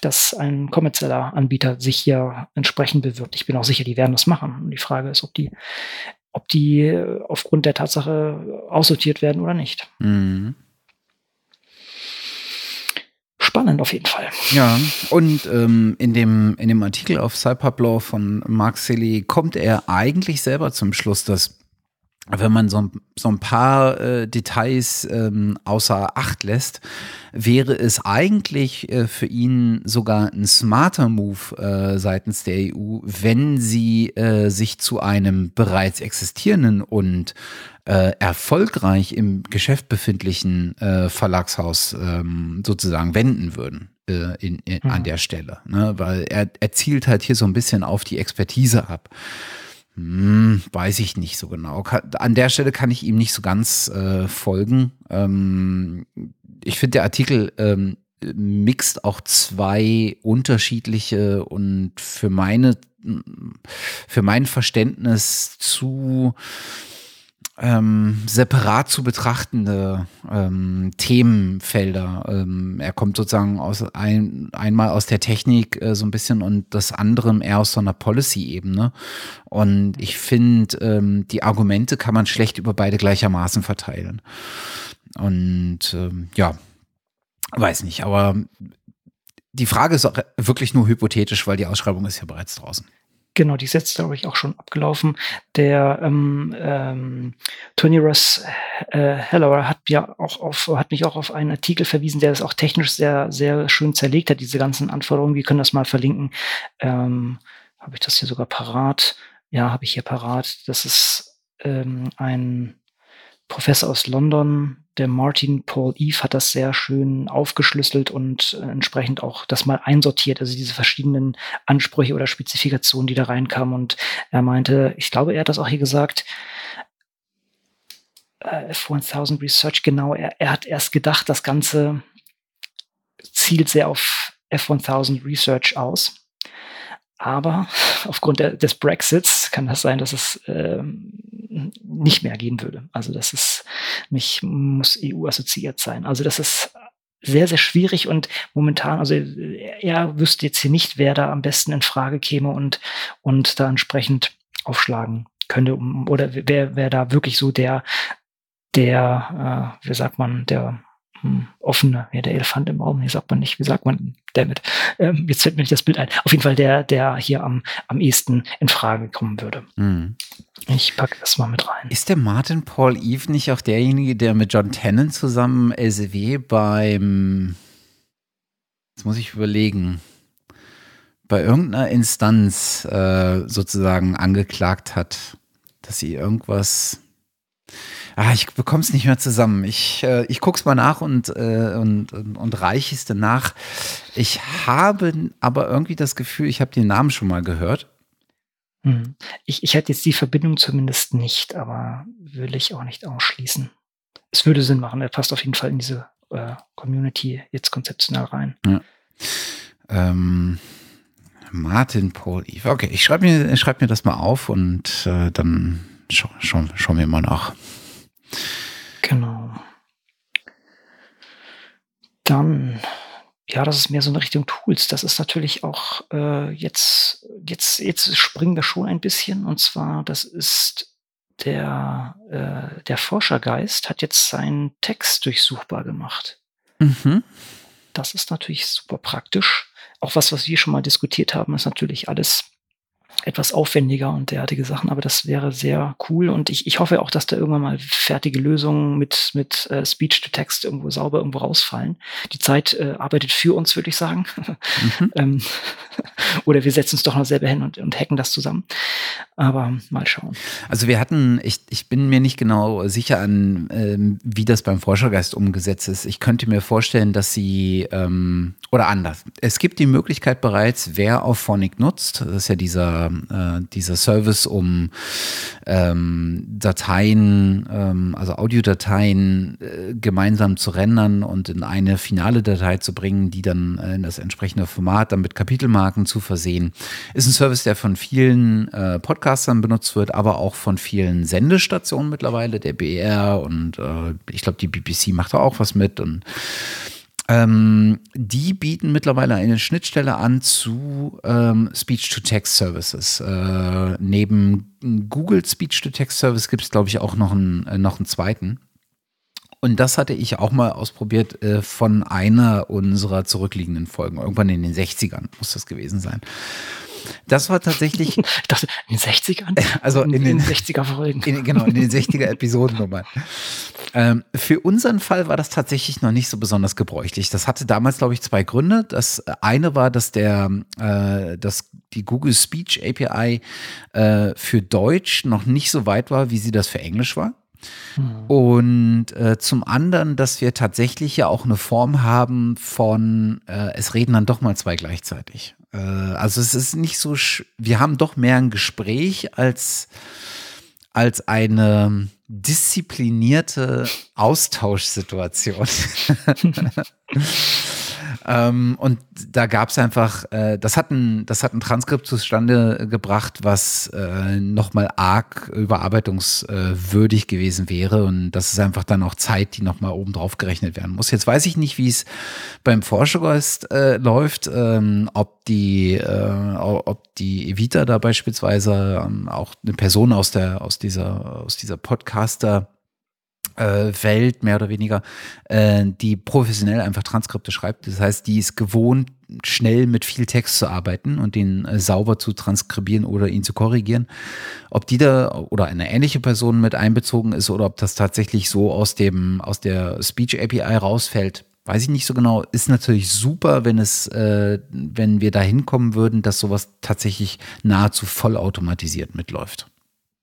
dass ein kommerzieller Anbieter sich hier entsprechend bewirbt. Ich bin auch sicher, die werden das machen. Und die Frage ist, ob die ob die äh, aufgrund der Tatsache aussortiert werden oder nicht. Mhm. Spannend auf jeden Fall. Ja, und ähm, in, dem, in dem Artikel auf Cypublaw von Mark Silly kommt er eigentlich selber zum Schluss, dass wenn man so, so ein paar äh, Details ähm, außer Acht lässt, wäre es eigentlich äh, für ihn sogar ein smarter Move äh, seitens der EU, wenn sie äh, sich zu einem bereits existierenden und äh, erfolgreich im Geschäft befindlichen äh, Verlagshaus ähm, sozusagen wenden würden. In, in. An der Stelle, ne? weil er, er zielt halt hier so ein bisschen auf die Expertise ab. Hm, weiß ich nicht so genau. An der Stelle kann ich ihm nicht so ganz äh, folgen. Ähm, ich finde, der Artikel ähm, mixt auch zwei unterschiedliche und für meine für mein Verständnis zu ähm, separat zu betrachtende ähm, Themenfelder. Ähm, er kommt sozusagen aus ein, einmal aus der Technik äh, so ein bisschen und das andere eher aus so einer Policy-Ebene. Und ich finde, ähm, die Argumente kann man schlecht über beide gleichermaßen verteilen. Und ähm, ja, weiß nicht, aber die Frage ist auch wirklich nur hypothetisch, weil die Ausschreibung ist ja bereits draußen. Genau, die ist glaube ich, auch schon abgelaufen. Der ähm, ähm, Tony Ross äh, Heller hat ja auch auf, hat mich auch auf einen Artikel verwiesen, der das auch technisch sehr, sehr schön zerlegt hat, diese ganzen Anforderungen. Wir können das mal verlinken. Ähm, habe ich das hier sogar parat? Ja, habe ich hier parat. Das ist ähm, ein Professor aus London, der Martin Paul Eve, hat das sehr schön aufgeschlüsselt und äh, entsprechend auch das mal einsortiert, also diese verschiedenen Ansprüche oder Spezifikationen, die da reinkamen. Und er meinte, ich glaube, er hat das auch hier gesagt, äh, F1000 Research, genau, er, er hat erst gedacht, das Ganze zielt sehr auf F1000 Research aus. Aber aufgrund der, des Brexits kann das sein, dass es ähm, nicht mehr gehen würde. Also das ist nicht, muss EU-assoziiert sein. Also das ist sehr, sehr schwierig und momentan, also er wüsste jetzt hier nicht, wer da am besten in Frage käme und, und da entsprechend aufschlagen könnte oder wer, wer da wirklich so der, der, äh, wie sagt man, der hm, offene, ja, der Elefant im Raum, hier sagt man nicht, wie sagt man, damit. Ähm, jetzt fällt mir nicht das Bild ein. Auf jeden Fall der, der hier am, am ehesten in Frage kommen würde. Mhm. Ich packe das mal mit rein. Ist der Martin Paul Eve nicht auch derjenige, der mit John Tennant zusammen LCW beim, jetzt muss ich überlegen, bei irgendeiner Instanz äh, sozusagen angeklagt hat, dass sie irgendwas Ah, ich bekomme es nicht mehr zusammen. Ich, äh, ich gucke es mal nach und, äh, und, und, und reiche es danach. Ich habe aber irgendwie das Gefühl, ich habe den Namen schon mal gehört. Hm. Ich, ich hätte jetzt die Verbindung zumindest nicht, aber will ich auch nicht ausschließen. Es würde Sinn machen, er passt auf jeden Fall in diese äh, Community jetzt konzeptionell rein. Ja. Ähm, Martin Paul Eve. Okay, ich schreibe mir, schreib mir das mal auf und äh, dann schauen schau, schau wir mal nach. Genau. Dann, ja, das ist mehr so eine Richtung Tools. Das ist natürlich auch äh, jetzt, jetzt, jetzt springen wir schon ein bisschen. Und zwar, das ist der, äh, der Forschergeist hat jetzt seinen Text durchsuchbar gemacht. Mhm. Das ist natürlich super praktisch. Auch was, was wir schon mal diskutiert haben, ist natürlich alles etwas aufwendiger und derartige Sachen, aber das wäre sehr cool und ich, ich hoffe auch, dass da irgendwann mal fertige Lösungen mit, mit äh, Speech-to-Text irgendwo sauber irgendwo rausfallen. Die Zeit äh, arbeitet für uns, würde ich sagen. Mhm. ähm, oder wir setzen uns doch noch selber hin und, und hacken das zusammen. Aber mal schauen. Also wir hatten, ich, ich bin mir nicht genau sicher an, ähm, wie das beim Forschergeist umgesetzt ist. Ich könnte mir vorstellen, dass sie, ähm, oder anders. Es gibt die Möglichkeit bereits, wer auf Phonic nutzt, das ist ja dieser äh, dieser Service, um ähm, Dateien, ähm, also Audiodateien äh, gemeinsam zu rendern und in eine finale Datei zu bringen, die dann äh, in das entsprechende Format dann mit Kapitelmarken zu versehen. Ist ein Service, der von vielen äh, Podcastern benutzt wird, aber auch von vielen Sendestationen mittlerweile, der BR und äh, ich glaube, die BBC macht da auch was mit und ähm, die bieten mittlerweile eine Schnittstelle an zu ähm, Speech-to-Text-Services. Äh, neben Google Speech-to-Text-Service gibt es, glaube ich, auch noch einen, äh, noch einen zweiten. Und das hatte ich auch mal ausprobiert äh, von einer unserer zurückliegenden Folgen. Irgendwann in den 60ern muss das gewesen sein. Das war tatsächlich. ich dachte, in den 60ern? Also in, in den, den 60er Folgen. genau, in den 60er Episoden nochmal. Ähm, für unseren Fall war das tatsächlich noch nicht so besonders gebräuchlich. Das hatte damals, glaube ich, zwei Gründe. Das eine war, dass der, äh, dass die Google Speech API äh, für Deutsch noch nicht so weit war, wie sie das für Englisch war. Hm. Und äh, zum anderen, dass wir tatsächlich ja auch eine Form haben von, äh, es reden dann doch mal zwei gleichzeitig. Äh, also es ist nicht so, wir haben doch mehr ein Gespräch als, als eine disziplinierte Austauschsituation. Ähm, und da gab es einfach, äh, das, hat ein, das hat ein Transkript zustande gebracht, was äh, nochmal arg überarbeitungswürdig gewesen wäre. Und das ist einfach dann auch Zeit, die nochmal oben drauf gerechnet werden muss. Jetzt weiß ich nicht, wie es beim Forschergeist äh, läuft, ähm, ob die, äh, ob die Evita da beispielsweise ähm, auch eine Person aus der, aus dieser, aus dieser Podcaster Welt, mehr oder weniger, äh, die professionell einfach Transkripte schreibt. Das heißt, die ist gewohnt, schnell mit viel Text zu arbeiten und den äh, sauber zu transkribieren oder ihn zu korrigieren. Ob die da oder eine ähnliche Person mit einbezogen ist oder ob das tatsächlich so aus dem, aus der Speech API rausfällt, weiß ich nicht so genau. Ist natürlich super, wenn es, äh, wenn wir da hinkommen würden, dass sowas tatsächlich nahezu vollautomatisiert mitläuft.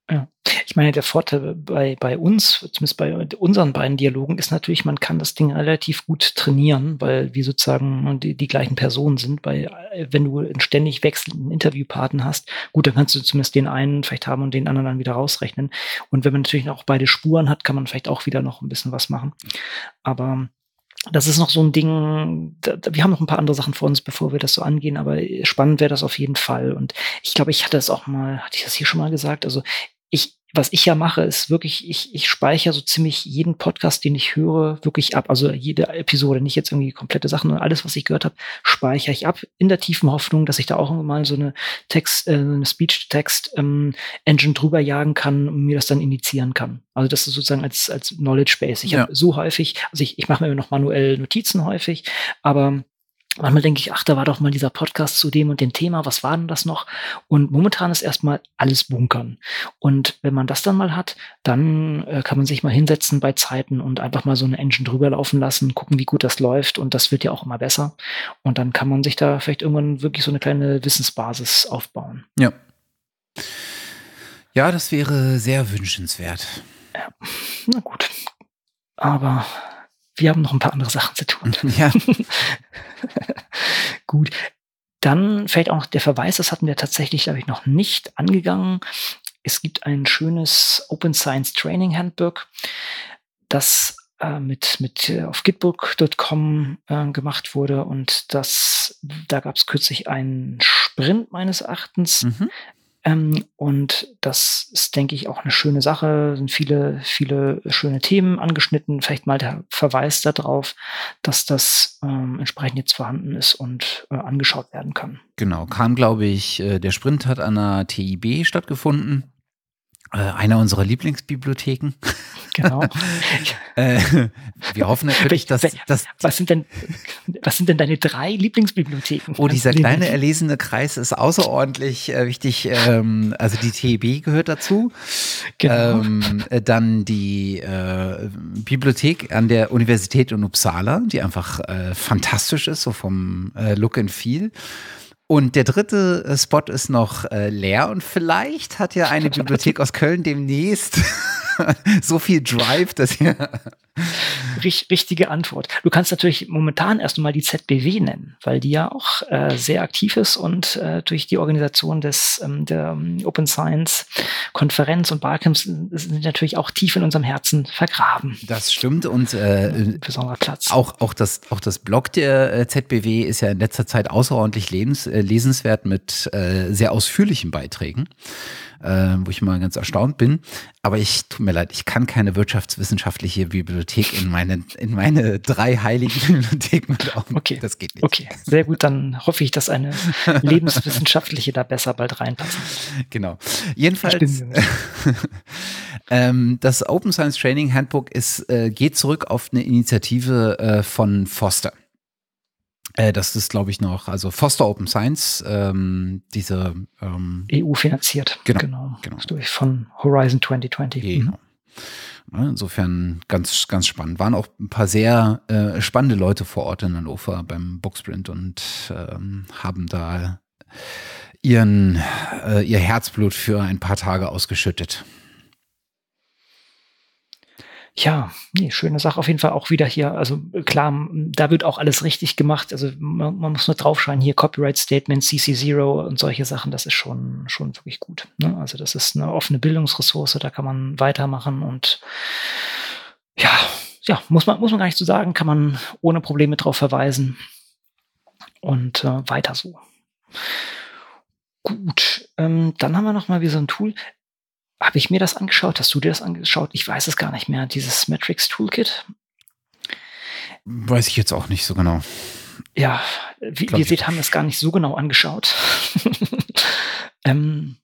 Ja. Ich meine, der Vorteil bei, bei uns, zumindest bei unseren beiden Dialogen, ist natürlich, man kann das Ding relativ gut trainieren, weil wir sozusagen die, die gleichen Personen sind. Weil wenn du einen ständig wechselnden Interviewpartner hast, gut, dann kannst du zumindest den einen vielleicht haben und den anderen dann wieder rausrechnen. Und wenn man natürlich auch beide Spuren hat, kann man vielleicht auch wieder noch ein bisschen was machen. Aber das ist noch so ein Ding, da, wir haben noch ein paar andere Sachen vor uns, bevor wir das so angehen, aber spannend wäre das auf jeden Fall. Und ich glaube, ich hatte es auch mal, hatte ich das hier schon mal gesagt? Also ich, was ich ja mache, ist wirklich, ich, ich speichere so ziemlich jeden Podcast, den ich höre, wirklich ab. Also jede Episode, nicht jetzt irgendwie komplette Sachen, sondern alles, was ich gehört habe, speichere ich ab, in der tiefen Hoffnung, dass ich da auch mal so eine Text, äh, eine Speech-Text-Engine ähm, drüber jagen kann und mir das dann initiieren kann. Also das ist sozusagen als, als Knowledge Base. Ich ja. habe so häufig, also ich, ich mache mir noch manuell Notizen häufig, aber Manchmal denke ich, ach, da war doch mal dieser Podcast zu dem und dem Thema, was war denn das noch? Und momentan ist erstmal alles bunkern. Und wenn man das dann mal hat, dann äh, kann man sich mal hinsetzen bei Zeiten und einfach mal so eine Engine drüber laufen lassen, gucken, wie gut das läuft. Und das wird ja auch immer besser. Und dann kann man sich da vielleicht irgendwann wirklich so eine kleine Wissensbasis aufbauen. Ja. Ja, das wäre sehr wünschenswert. Ja, na gut. Aber wir haben noch ein paar andere Sachen zu tun. Ja. Gut. Dann fällt auch noch der Verweis, das hatten wir tatsächlich, glaube ich, noch nicht angegangen. Es gibt ein schönes Open Science Training Handbook, das äh, mit, mit äh, auf gitbook.com äh, gemacht wurde und das, da gab es kürzlich einen Sprint meines Erachtens, mhm. Ähm, und das ist, denke ich, auch eine schöne Sache. Sind viele, viele schöne Themen angeschnitten. Vielleicht mal der Verweis darauf, dass das ähm, entsprechend jetzt vorhanden ist und äh, angeschaut werden kann. Genau, kam, glaube ich, äh, der Sprint hat an der TIB stattgefunden. Äh, einer unserer Lieblingsbibliotheken. Genau. äh, wir hoffen natürlich, dass, dass was sind denn was sind denn deine drei Lieblingsbibliotheken? Oh, dieser kleine erlesene Kreis ist außerordentlich äh, wichtig. Ähm, also die TEB gehört dazu. Genau. Ähm, äh, dann die Bibliothek an der Universität in Uppsala, die einfach fantastisch ist, so vom Look and Feel. Und der dritte äh, Spot ist noch äh, leer. Und vielleicht hat ja eine Bibliothek aus Köln demnächst so viel Drive, dass ihr richtige Antwort. Du kannst natürlich momentan erst einmal die ZBW nennen, weil die ja auch äh, sehr aktiv ist und äh, durch die Organisation des ähm, der ähm, Open Science Konferenz und Barcamps sind natürlich auch tief in unserem Herzen vergraben. Das stimmt und äh, besonderer Platz. Auch auch das auch das Blog der äh, ZBW ist ja in letzter Zeit außerordentlich lebens, äh, lesenswert mit äh, sehr ausführlichen Beiträgen äh, wo ich mal ganz erstaunt bin. Aber ich, tut mir leid, ich kann keine wirtschaftswissenschaftliche Bibliothek in meine, in meine drei heiligen Bibliotheken mit aufnehmen. Okay. Das geht nicht. Okay, sehr gut. Dann hoffe ich, dass eine lebenswissenschaftliche da besser bald reinpasst. Genau. Jedenfalls, ähm, das Open Science Training Handbook ist, äh, geht zurück auf eine Initiative äh, von Foster. Äh, das ist, glaube ich, noch, also Foster Open Science, ähm, diese ähm, EU finanziert. Genau. genau. genau. Durch von Horizon 2020. Genau. Mhm. Insofern ganz, ganz spannend. Waren auch ein paar sehr äh, spannende Leute vor Ort in Hannover beim Booksprint und ähm, haben da ihren, äh, ihr Herzblut für ein paar Tage ausgeschüttet. Ja, nee, schöne Sache auf jeden Fall auch wieder hier. Also klar, da wird auch alles richtig gemacht. Also man, man muss nur draufschreiben, hier Copyright Statement, CC0 und solche Sachen, das ist schon, schon wirklich gut. Ne? Also das ist eine offene Bildungsressource, da kann man weitermachen und ja, ja, muss man, muss man gar nicht so sagen, kann man ohne Probleme drauf verweisen und äh, weiter so. Gut, ähm, dann haben wir noch mal wie so ein Tool habe ich mir das angeschaut? Hast du dir das angeschaut? Ich weiß es gar nicht mehr. Dieses Matrix Toolkit. Weiß ich jetzt auch nicht so genau. Ja, wie ihr seht, haben wir es gar nicht so genau angeschaut. ähm,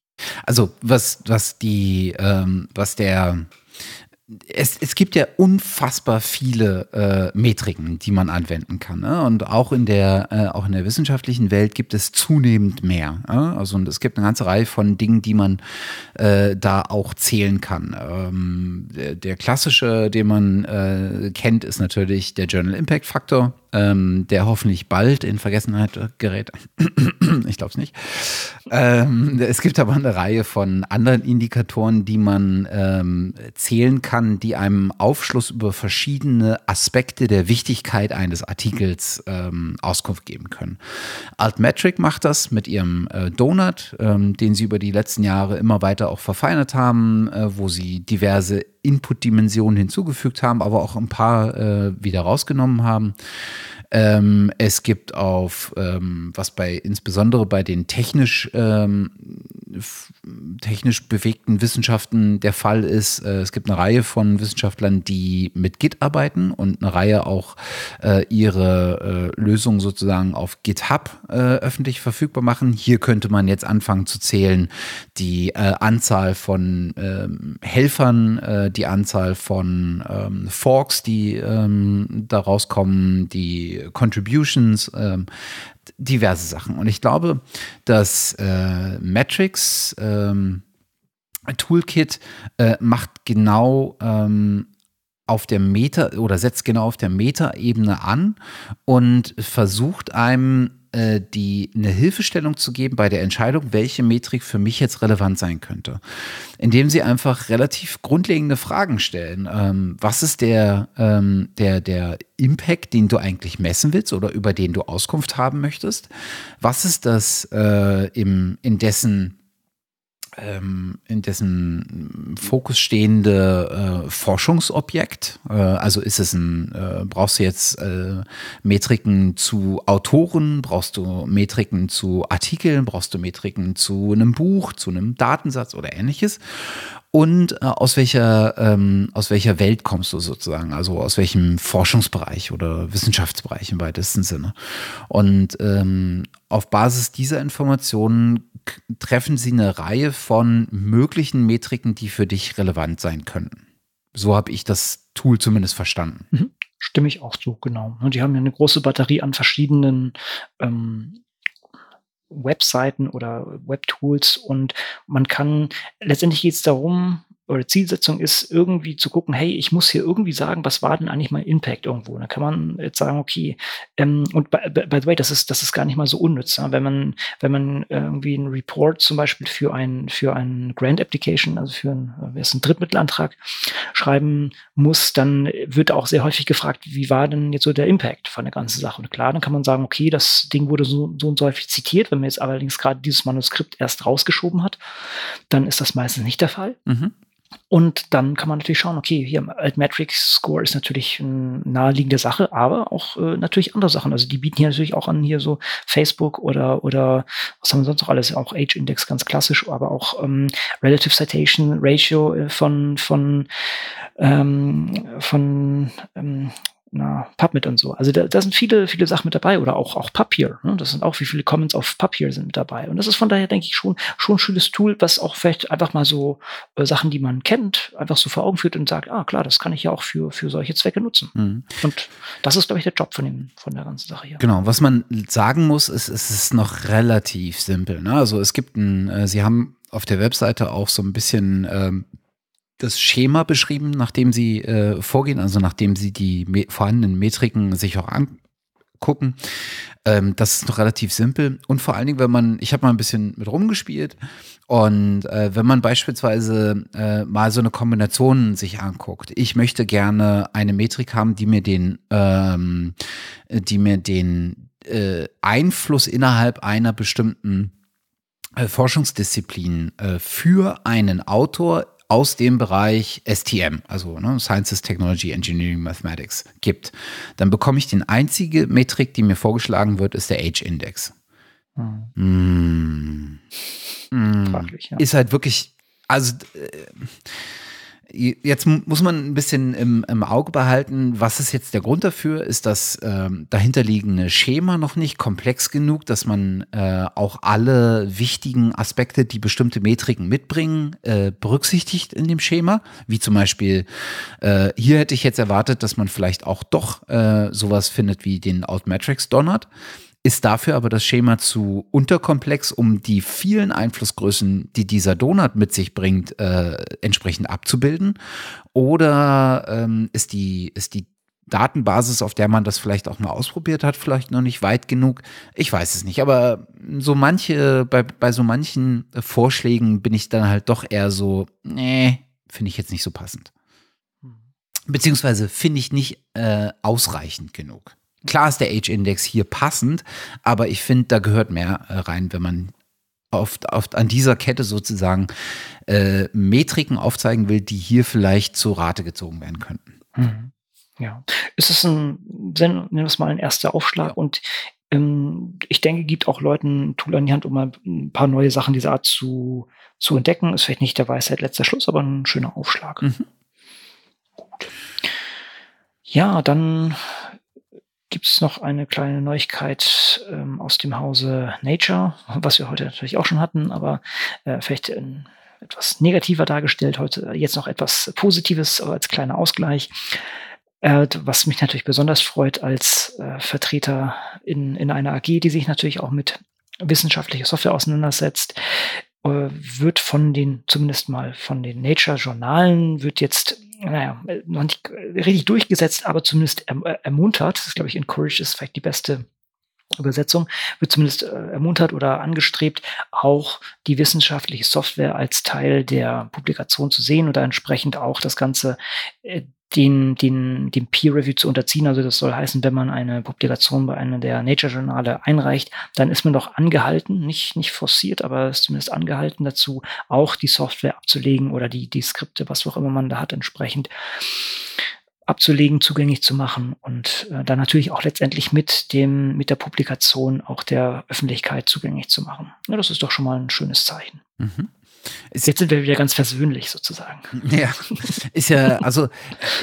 also was, was die, ähm, was der es, es gibt ja unfassbar viele äh, Metriken, die man anwenden kann. Ne? Und auch in der, äh, auch in der wissenschaftlichen Welt gibt es zunehmend mehr. Ne? Also und es gibt eine ganze Reihe von Dingen, die man äh, da auch zählen kann. Ähm, der, der, klassische, den man äh, kennt, ist natürlich der Journal Impact Faktor ähm, der hoffentlich bald in Vergessenheit gerät. ich glaube es nicht. Ähm, es gibt aber eine Reihe von anderen Indikatoren, die man ähm, zählen kann, die einem Aufschluss über verschiedene Aspekte der Wichtigkeit eines Artikels ähm, Auskunft geben können. Altmetric macht das mit ihrem äh, Donut, ähm, den sie über die letzten Jahre immer weiter auch verfeinert haben, äh, wo sie diverse Input-Dimensionen hinzugefügt haben, aber auch ein paar äh, wieder rausgenommen haben. Ähm, es gibt auf, ähm, was bei insbesondere bei den technisch, ähm, technisch bewegten Wissenschaften der Fall ist, äh, es gibt eine Reihe von Wissenschaftlern, die mit Git arbeiten und eine Reihe auch äh, ihre äh, Lösungen sozusagen auf GitHub äh, öffentlich verfügbar machen. Hier könnte man jetzt anfangen zu zählen die äh, Anzahl von ähm, Helfern, äh, die Anzahl von ähm, Forks, die ähm, da rauskommen, die Contributions, ähm, diverse Sachen. Und ich glaube, dass äh, Metrics ähm, Toolkit äh, macht genau ähm, auf der Meta oder setzt genau auf der Meta-Ebene an und versucht einem äh, die eine Hilfestellung zu geben bei der Entscheidung, welche Metrik für mich jetzt relevant sein könnte. Indem sie einfach relativ grundlegende Fragen stellen. Ähm, was ist der, ähm, der, der Impact, den du eigentlich messen willst oder über den du Auskunft haben möchtest? Was ist das äh, im, in dessen ähm, in dessen Fokus stehende äh, Forschungsobjekt? Äh, also ist es ein, äh, brauchst du jetzt äh, Metriken zu Autoren, brauchst du Metriken zu Artikeln, brauchst du Metriken zu einem Buch, zu einem Datensatz oder ähnliches? Und äh, aus welcher ähm, aus welcher Welt kommst du sozusagen? Also aus welchem Forschungsbereich oder Wissenschaftsbereich im weitesten Sinne? Und ähm, auf Basis dieser Informationen treffen sie eine Reihe von möglichen Metriken, die für dich relevant sein könnten. So habe ich das Tool zumindest verstanden. Mhm. Stimme ich auch so, genau. Und die haben ja eine große Batterie an verschiedenen ähm, Webseiten oder Webtools und man kann, letztendlich geht es darum, oder Zielsetzung ist, irgendwie zu gucken, hey, ich muss hier irgendwie sagen, was war denn eigentlich mein Impact irgendwo? Da kann man jetzt sagen, okay, ähm, und by, by, the way, das ist, das ist gar nicht mal so unnütz. Ja? Wenn man, wenn man irgendwie einen Report zum Beispiel für ein, für ein Grant Application, also für ein, äh, Drittmittelantrag schreiben muss, dann wird auch sehr häufig gefragt, wie war denn jetzt so der Impact von der ganzen Sache? Und klar, dann kann man sagen, okay, das Ding wurde so, so und so häufig zitiert. Wenn man jetzt allerdings gerade dieses Manuskript erst rausgeschoben hat, dann ist das meistens nicht der Fall. Mhm. Und dann kann man natürlich schauen, okay, hier Altmetrics Score ist natürlich eine naheliegende Sache, aber auch äh, natürlich andere Sachen. Also die bieten hier natürlich auch an, hier so Facebook oder, oder was haben wir sonst noch alles? Auch Age-Index ganz klassisch, aber auch ähm, Relative Citation Ratio äh, von, von, ähm, von ähm, na, PubMed und so. Also da, da sind viele, viele Sachen mit dabei oder auch, auch Papier. Ne? Das sind auch, wie viele Comments auf Papier sind mit dabei. Und das ist von daher, denke ich, schon, schon ein schönes Tool, was auch vielleicht einfach mal so äh, Sachen, die man kennt, einfach so vor Augen führt und sagt, ah klar, das kann ich ja auch für, für solche Zwecke nutzen. Mhm. Und das ist, glaube ich, der Job von, dem, von der ganzen Sache hier. Genau, was man sagen muss, ist, es ist noch relativ simpel. Ne? Also es gibt ein, äh, Sie haben auf der Webseite auch so ein bisschen ähm, das Schema beschrieben, nachdem sie äh, vorgehen, also nachdem sie die me vorhandenen Metriken sich auch angucken. Ähm, das ist noch relativ simpel. Und vor allen Dingen, wenn man, ich habe mal ein bisschen mit rumgespielt und äh, wenn man beispielsweise äh, mal so eine Kombination sich anguckt, ich möchte gerne eine Metrik haben, die mir den, ähm, die mir den äh, Einfluss innerhalb einer bestimmten äh, Forschungsdisziplin äh, für einen Autor aus dem Bereich STM, also ne, Sciences, Technology, Engineering, Mathematics gibt, dann bekomme ich den einzige Metrik, die mir vorgeschlagen wird, ist der Age-Index. Hm. Mm. Fraglich, ja. Ist halt wirklich, also äh, Jetzt muss man ein bisschen im, im, Auge behalten, was ist jetzt der Grund dafür? Ist das ähm, dahinterliegende Schema noch nicht komplex genug, dass man äh, auch alle wichtigen Aspekte, die bestimmte Metriken mitbringen, äh, berücksichtigt in dem Schema? Wie zum Beispiel, äh, hier hätte ich jetzt erwartet, dass man vielleicht auch doch äh, sowas findet wie den Outmetrics Donut ist dafür aber das Schema zu unterkomplex, um die vielen Einflussgrößen, die dieser Donut mit sich bringt, äh, entsprechend abzubilden? Oder ähm, ist, die, ist die Datenbasis, auf der man das vielleicht auch mal ausprobiert hat, vielleicht noch nicht weit genug? Ich weiß es nicht, aber so manche, bei, bei so manchen Vorschlägen bin ich dann halt doch eher so, nee, finde ich jetzt nicht so passend. Hm. Beziehungsweise finde ich nicht äh, ausreichend genug. Klar ist der Age-Index hier passend, aber ich finde, da gehört mehr äh, rein, wenn man oft, oft an dieser Kette sozusagen äh, Metriken aufzeigen will, die hier vielleicht zur Rate gezogen werden könnten. Mhm. Ja, es ist ein, nennen wir es mal ein erster Aufschlag ja. und ähm, ich denke, gibt auch Leuten ein Tool an die Hand, um mal ein paar neue Sachen dieser Art zu, zu entdecken. Ist vielleicht nicht der Weisheit letzter Schluss, aber ein schöner Aufschlag. Mhm. Gut. Ja, dann gibt es noch eine kleine Neuigkeit ähm, aus dem Hause Nature, was wir heute natürlich auch schon hatten, aber äh, vielleicht in, etwas negativer dargestellt, heute jetzt noch etwas Positives, aber als kleiner Ausgleich. Äh, was mich natürlich besonders freut als äh, Vertreter in, in einer AG, die sich natürlich auch mit wissenschaftlicher Software auseinandersetzt, wird von den, zumindest mal von den Nature-Journalen, wird jetzt naja, noch nicht richtig durchgesetzt, aber zumindest erm-, ermuntert. Das glaube ich, encouraged ist vielleicht die beste Übersetzung, wird zumindest äh, ermuntert oder angestrebt, auch die wissenschaftliche Software als Teil der Publikation zu sehen oder entsprechend auch das Ganze äh, den, den, dem Peer Review zu unterziehen. Also das soll heißen, wenn man eine Publikation bei einer der Nature-Journale einreicht, dann ist man doch angehalten, nicht, nicht forciert, aber ist zumindest angehalten dazu, auch die Software abzulegen oder die, die Skripte, was auch immer man da hat, entsprechend abzulegen, zugänglich zu machen und äh, dann natürlich auch letztendlich mit dem, mit der Publikation auch der Öffentlichkeit zugänglich zu machen. Ja, das ist doch schon mal ein schönes Zeichen. Mhm. Jetzt sind wir wieder ganz versöhnlich sozusagen. Ja, ist ja, also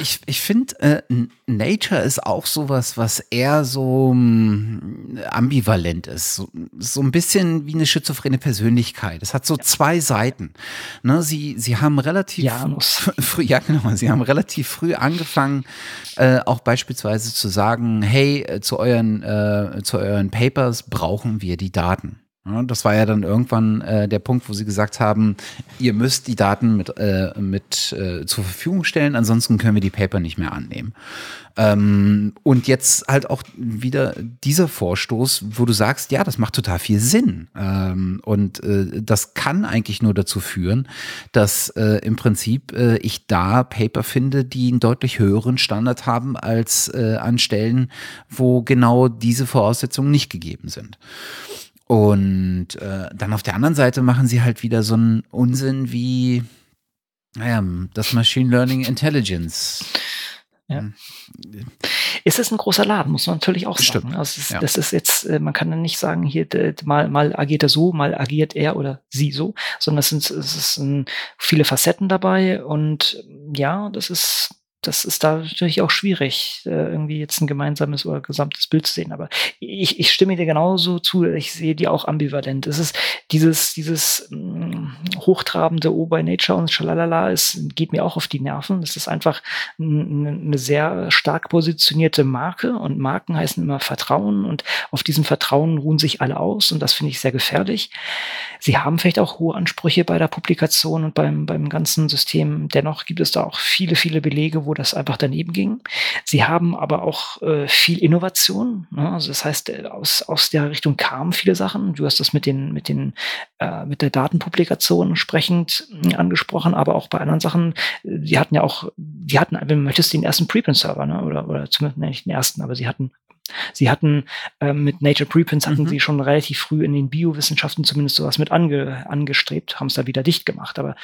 ich, ich finde, äh, Nature ist auch sowas, was eher so ähm, ambivalent ist. So, so, ein bisschen wie eine schizophrene Persönlichkeit. Es hat so ja. zwei Seiten. Ne, sie, sie haben relativ früh, ja genau, sie haben relativ früh angefangen, äh, auch beispielsweise zu sagen, hey, äh, zu euren, äh, zu euren Papers brauchen wir die Daten. Das war ja dann irgendwann äh, der Punkt, wo sie gesagt haben, ihr müsst die Daten mit, äh, mit äh, zur Verfügung stellen, ansonsten können wir die Paper nicht mehr annehmen. Ähm, und jetzt halt auch wieder dieser Vorstoß, wo du sagst, ja, das macht total viel Sinn. Ähm, und äh, das kann eigentlich nur dazu führen, dass äh, im Prinzip äh, ich da Paper finde, die einen deutlich höheren Standard haben als äh, an Stellen, wo genau diese Voraussetzungen nicht gegeben sind. Und äh, dann auf der anderen Seite machen sie halt wieder so einen Unsinn wie, naja, das Machine Learning Intelligence. Ja. Hm. Ist es ein großer Laden, muss man natürlich auch sagen. Also es, Ja. Das ist jetzt, äh, man kann dann nicht sagen, hier mal, mal agiert er so, mal agiert er oder sie so, sondern es sind, es sind viele Facetten dabei und ja, das ist, das ist da natürlich auch schwierig, äh, irgendwie jetzt ein gemeinsames oder gesamtes Bild zu sehen. Aber ich, ich stimme dir genauso zu, ich sehe die auch ambivalent. Es ist dieses, dieses mh, hochtrabende Oh by Nature und Schalalala, es geht mir auch auf die Nerven. Das ist einfach eine sehr stark positionierte Marke und Marken heißen immer Vertrauen und auf diesem Vertrauen ruhen sich alle aus und das finde ich sehr gefährlich. Sie haben vielleicht auch hohe Ansprüche bei der Publikation und beim, beim ganzen System. Dennoch gibt es da auch viele, viele Belege, wo das einfach daneben ging. Sie haben aber auch äh, viel Innovation. Ne? Also das heißt, äh, aus, aus der Richtung kamen viele Sachen. Du hast das mit den, mit den, äh, mit der Datenpublikation entsprechend mh, angesprochen, aber auch bei anderen Sachen. äh, Die hatten ja auch, die hatten, wenn du möchtest, den ersten Preprint-Server, ne? oder, oder zumindest nee, nicht den ersten, aber sie hatten Sie hatten ähm, mit Nature Preprints hatten Mhm. sie schon relativ früh in den Biowissenschaften zumindest sowas mit ange, angestrebt, haben es da wieder dicht gemacht, aber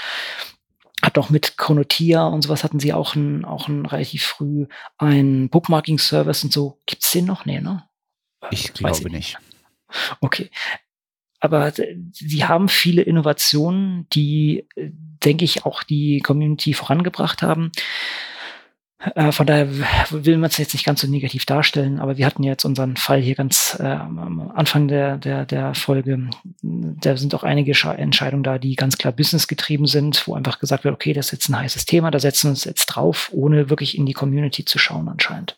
hat auch mit Chronotia und sowas hatten sie auch ein, auch ein relativ früh ein Bookmarking-Service und so. Gibt's den noch? Nee, ne? Ich Weiß glaube nicht. Okay. Aber äh, sie haben viele Innovationen, die, äh, denke ich, auch die Community vorangebracht haben. Äh, Von daher will man es jetzt nicht ganz so negativ darstellen, aber wir hatten jetzt unseren Fall hier ganz äh, am Anfang der, der, der Folge. Da sind auch einige Sche- Entscheidungen da, die ganz klar businessgetrieben sind, wo einfach gesagt wird, okay, das ist jetzt ein heißes Thema, da setzen wir uns jetzt drauf, ohne wirklich in die Community zu schauen anscheinend.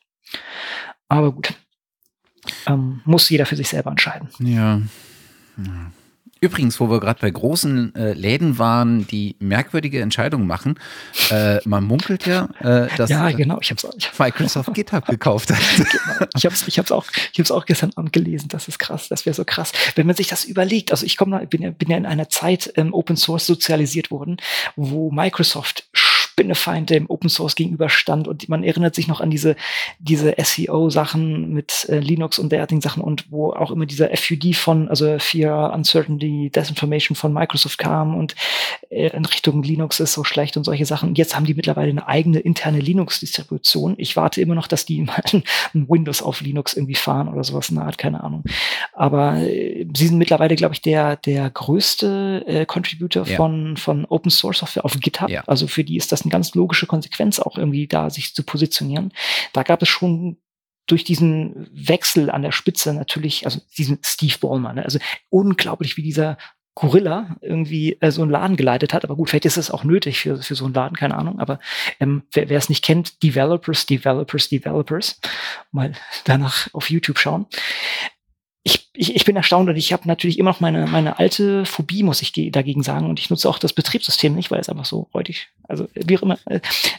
Aber gut. Ähm, muss jeder für sich selber entscheiden. Ja. Ja. Übrigens, wo wir gerade bei großen äh, Läden waren, die merkwürdige Entscheidungen machen, äh, man munkelt ja, äh, dass ja, äh, genau. Ich habe es Microsoft GitHub gekauft hat. genau. ich hab's, ich hab's auch, ich hab's auch gestern Abend gelesen. Das ist krass. Das wäre so krass, wenn man sich das überlegt. Also ich komme, bin ja, bin ja in einer Zeit ähm, Open Source sozialisiert worden, wo Microsoft Spinnefeind dem Open Source gegenüberstand und man erinnert sich noch an diese diese SEO-Sachen mit äh, Linux und derartigen Sachen und wo auch immer dieser FUD von, also Fear, Uncertainty, Desinformation von Microsoft kam und äh, in Richtung Linux ist so schlecht und solche Sachen. Jetzt haben die mittlerweile eine eigene interne Linux-Distribution. Ich warte immer noch, dass die mal ein Windows auf Linux irgendwie fahren oder sowas in der Art, keine Ahnung. Aber äh, sie sind mittlerweile, glaube ich, der, der größte äh, Contributor Ja. von, von Open Source Software auf GitHub. Ja. Also für die ist das eine ganz logische Konsequenz, auch irgendwie da sich zu positionieren. Da gab es schon durch diesen Wechsel an der Spitze natürlich, also diesen Steve Ballmer, ne? also unglaublich, wie dieser Gorilla irgendwie äh, so einen Laden geleitet hat. Aber gut, vielleicht ist es auch nötig für, für so einen Laden, keine Ahnung. Aber ähm, wer wer es nicht kennt, Developers, Developers, Developers, mal danach auf YouTube schauen. Ich, ich, bin erstaunt und ich habe natürlich immer noch meine, meine alte Phobie, muss ich ge- dagegen sagen. Und ich nutze auch das Betriebssystem nicht, weil es einfach so räudig, also wie auch immer.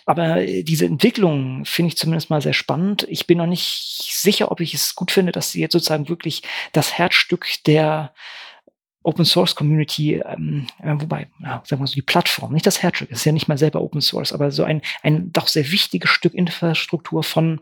Aber diese Entwicklung finde ich zumindest mal sehr spannend. Ich bin noch nicht sicher, ob ich es gut finde, dass sie jetzt sozusagen wirklich das Herzstück der Open Source Community, ähm, äh, wobei, ja, sagen wir so, die Plattform, nicht das Herzstück, ist ja nicht mal selber Open Source, aber so ein, ein doch sehr wichtiges Stück Infrastruktur von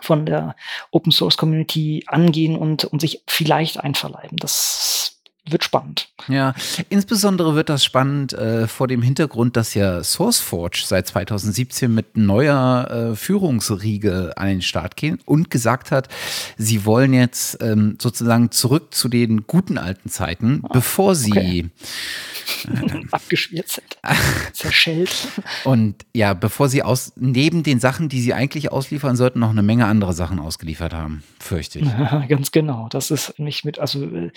von der Open Source Community angehen und, und sich vielleicht einverleiben. Das wird spannend. Ja, insbesondere wird das spannend äh, vor dem Hintergrund, dass ja SourceForge seit 2017 mit neuer äh, Führungsriege an den Start gehen und gesagt hat, sie wollen jetzt ähm, sozusagen zurück zu den guten alten Zeiten, bevor sie okay. Abgeschmiert sind, zerschellt. und ja, bevor sie aus neben den Sachen, die sie eigentlich ausliefern sollten, noch eine Menge andere Sachen ausgeliefert haben, fürchte ich. Ja, ganz genau. Das ist nicht mit, also äh,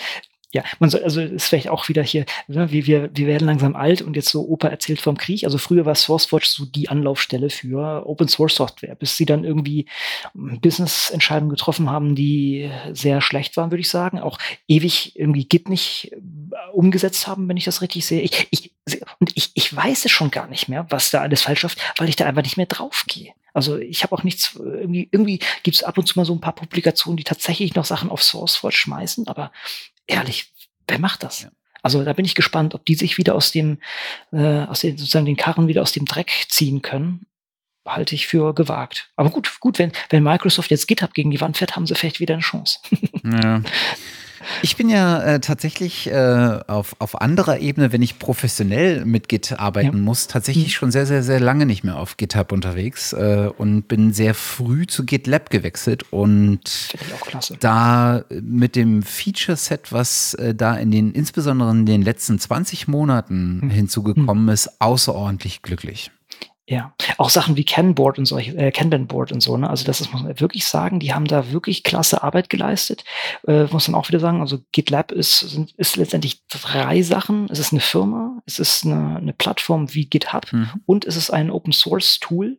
ja, man soll, also ist vielleicht auch wieder hier, ne, wir, wir, wir werden langsam alt und jetzt so Opa erzählt vom Krieg. Also früher war SourceWatch so die Anlaufstelle für Open Source Software, bis sie dann irgendwie Business-Entscheidungen getroffen haben, die sehr schlecht waren, würde ich sagen. Auch ewig irgendwie Git nicht äh, umgesetzt haben, wenn ich das richtig sehe. Ich, ich, und ich, ich weiß es schon gar nicht mehr, was da alles falsch läuft, weil ich da einfach nicht mehr draufgehe. Also ich habe auch nichts, irgendwie, irgendwie gibt es ab und zu mal so ein paar Publikationen, die tatsächlich noch Sachen auf SourceWatch schmeißen, aber ehrlich, wer macht das? Ja. Also da bin ich gespannt, ob die sich wieder aus dem, äh, aus den, sozusagen den Karren wieder aus dem Dreck ziehen können. Halte ich für gewagt. Aber gut, gut, wenn, wenn Microsoft jetzt GitHub gegen die Wand fährt, haben sie vielleicht wieder eine Chance. Ja. Ich bin ja äh, tatsächlich äh, auf, auf anderer Ebene, wenn ich professionell mit Git arbeiten ja. muss, tatsächlich mhm. schon sehr, sehr, sehr lange nicht mehr auf GitHub unterwegs äh, und bin sehr früh zu GitLab gewechselt und da mit dem Feature-Set, was äh, da in den, insbesondere in den letzten 20 Monaten mhm. hinzugekommen mhm. ist, außerordentlich glücklich. Ja, auch Sachen wie Kanban-Board und solche, äh, Kanban-Board und so, ne? Also das ist, muss man wirklich sagen, die haben da wirklich klasse Arbeit geleistet. Äh, muss man auch wieder sagen, also GitLab ist, sind, ist letztendlich drei Sachen. Es ist eine Firma, es ist eine, eine Plattform wie GitHub mhm. und es ist ein Open-Source-Tool,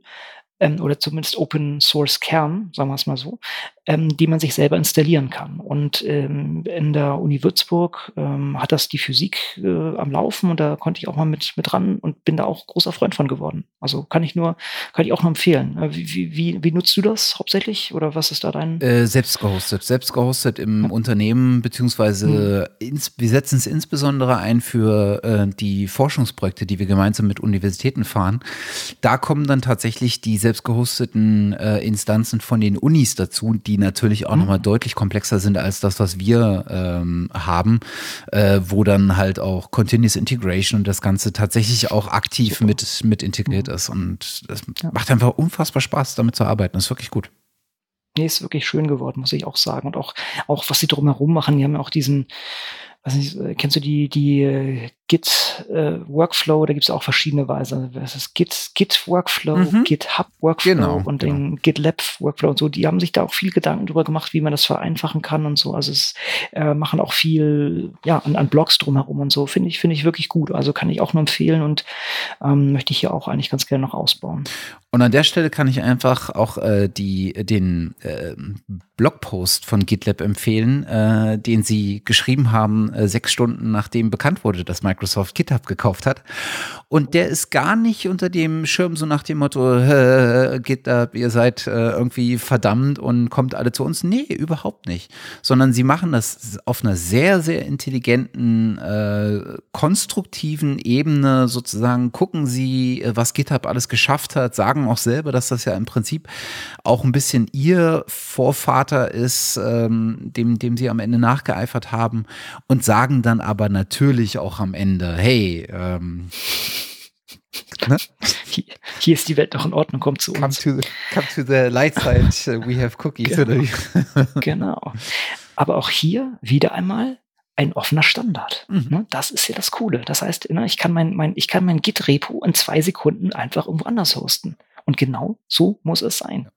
ähm, oder zumindest Open Source Kern, sagen wir es mal so, ähm, die man sich selber installieren kann. Und ähm, in der Uni Würzburg ähm, hat das die Physik äh, am Laufen und da konnte ich auch mal mit, mit ran und bin da auch großer Freund von geworden. Also kann ich nur, kann ich auch nur empfehlen. Äh, wie, wie, wie nutzt du das hauptsächlich oder was ist da dein? Äh, selbst gehostet, selbst gehostet im ja. Unternehmen, beziehungsweise hm. ins, wir setzen es insbesondere ein für äh, die Forschungsprojekte, die wir gemeinsam mit Universitäten fahren. Da kommen dann tatsächlich die selbst gehosteten äh, Instanzen von den Unis dazu, die die natürlich auch mhm. nochmal deutlich komplexer sind als das, was wir ähm, haben, äh, wo dann halt auch Continuous Integration und das Ganze tatsächlich auch aktiv mit, mit integriert mhm. ist. Und es ja. macht einfach unfassbar Spaß, damit zu arbeiten. Das ist wirklich gut. Nee, ist wirklich schön geworden, muss ich auch sagen. Und auch, auch was sie drumherum machen, die haben ja auch diesen, weiß nicht, äh, kennst du die, die äh, Git äh, Workflow, da gibt es auch verschiedene Weise. Das ist Git, Git Workflow, mhm. GitHub Workflow genau, und genau. den GitLab Workflow und so. Die haben sich da auch viel Gedanken drüber gemacht, wie man das vereinfachen kann und so. Also es äh, machen auch viel ja an, an Blogs drumherum und so. Finde ich finde ich wirklich gut. Also kann ich auch nur empfehlen und ähm, möchte ich hier auch eigentlich ganz gerne noch ausbauen. Und an der Stelle kann ich einfach auch äh, die, den äh, Blogpost von GitLab empfehlen, äh, den sie geschrieben haben, äh, sechs Stunden nachdem bekannt wurde, dass Microsoft GitHub gekauft hat. Und der ist gar nicht unter dem Schirm so nach dem Motto, äh, GitHub, ihr seid äh, irgendwie verdammt und kommt alle zu uns. Nee, überhaupt nicht. Sondern sie machen das auf einer sehr, sehr intelligenten, äh, konstruktiven Ebene sozusagen. Gucken sie, äh, was GitHub alles geschafft hat, sagen sagen auch selber, dass das ja im Prinzip auch ein bisschen ihr Vorvater ist, ähm, dem, dem sie am Ende nachgeeifert haben und sagen dann aber natürlich auch am Ende, hey, ähm, Ne? Hier, hier, ist die Welt noch in Ordnung, kommt zu uns. Come to the, come to the light side, we have cookies. Genau. genau. Aber auch hier wieder einmal ein offener Standard. Mhm. Ne? Das ist ja das Coole. Das heißt, ne, ich kann mein, mein, ich kann mein Git-Repo in zwei Sekunden einfach irgendwo anders hosten. Und genau so muss es sein.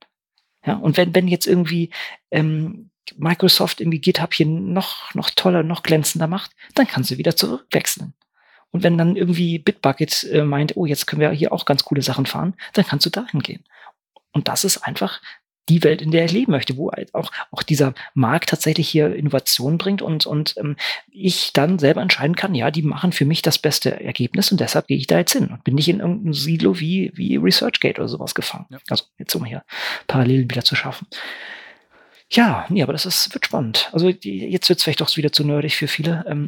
Ja, und wenn, wenn jetzt irgendwie ähm, Microsoft irgendwie GitHub hier noch, noch toller, noch glänzender macht, dann kannst du wieder zurückwechseln. Und wenn dann irgendwie Bitbucket äh, meint, oh, jetzt können wir hier auch ganz coole Sachen fahren, dann kannst du dahin gehen. Und das ist einfach die Welt, in der ich leben möchte, wo halt auch, auch dieser Markt tatsächlich hier Innovation bringt und, und ähm, ich dann selber entscheiden kann, ja, die machen für mich das beste Ergebnis und deshalb gehe ich da jetzt hin und bin nicht in irgendeinem Silo wie, wie ResearchGate oder sowas gefangen. Ja. Also jetzt um hier Parallelen wieder zu schaffen. Ja, nee, aber das ist, wird spannend. Also die, jetzt wird es vielleicht doch wieder zu nerdig für viele. Ähm,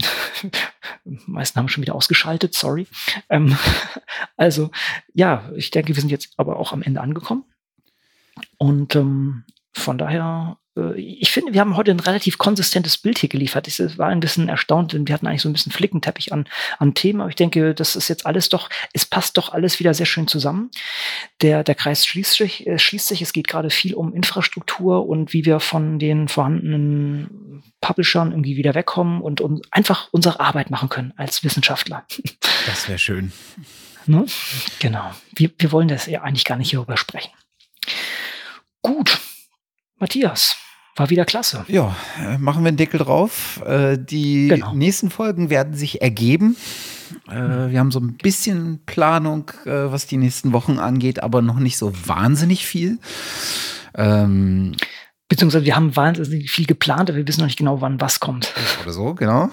meisten haben schon wieder ausgeschaltet, sorry. Ähm, also ja, ich denke, wir sind jetzt aber auch am Ende angekommen. Und ähm, von daher, ich finde, wir haben heute ein relativ konsistentes Bild hier geliefert. Ich war ein bisschen erstaunt, denn wir hatten eigentlich so ein bisschen Flickenteppich an, an Themen. Aber ich denke, das ist jetzt alles doch, es passt doch alles wieder sehr schön zusammen. Der, der Kreis schließt sich, äh, schließt sich. Es geht gerade viel um Infrastruktur und wie wir von den vorhandenen Publishern irgendwie wieder wegkommen und, und einfach unsere Arbeit machen können als Wissenschaftler. Das wäre schön. Ne? Genau. Wir, wir wollen das ja eigentlich gar nicht hierüber sprechen. Gut, Matthias, war wieder klasse. Ja, äh, machen wir einen Deckel drauf. Äh, die genau. nächsten Folgen werden sich ergeben. Äh, wir haben so ein bisschen Planung, was die nächsten Wochen angeht, aber noch nicht so wahnsinnig viel. Ähm, Beziehungsweise wir haben wahnsinnig viel geplant, aber wir wissen noch nicht genau, wann was kommt. Oder so, genau.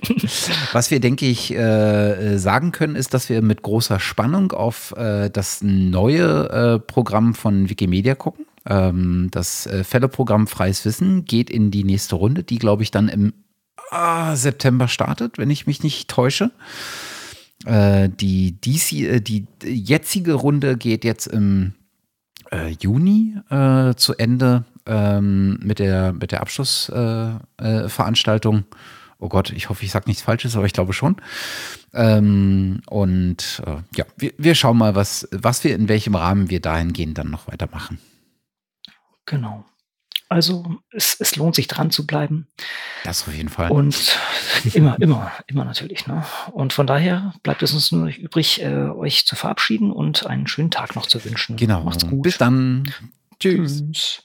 was wir, denke ich, äh, sagen können, ist, dass wir mit großer Spannung auf äh, das neue äh, Programm von Wikimedia gucken. Ähm, das äh, Fellow-Programm Freies Wissen geht in die nächste Runde, die, glaube ich, dann im ah, September startet, wenn ich mich nicht täusche. Äh, die, DC, äh, die jetzige Runde geht jetzt im Juni zu Ende ähm, mit der, mit der Abschlussveranstaltung. Äh, äh, oh Gott, ich hoffe, ich sage nichts Falsches, aber ich glaube schon. Ähm, und äh, ja, wir, wir schauen mal, was, was wir in welchem Rahmen wir dahingehend dann noch weitermachen. Genau. Also es, es lohnt sich dran zu bleiben. Das auf jeden Fall. Und immer, immer, immer natürlich. Ne? Und von daher bleibt es uns nur übrig, äh, euch zu verabschieden und einen schönen Tag noch zu wünschen. Genau. Macht's gut. Bis dann. Tschüss. Tschüss.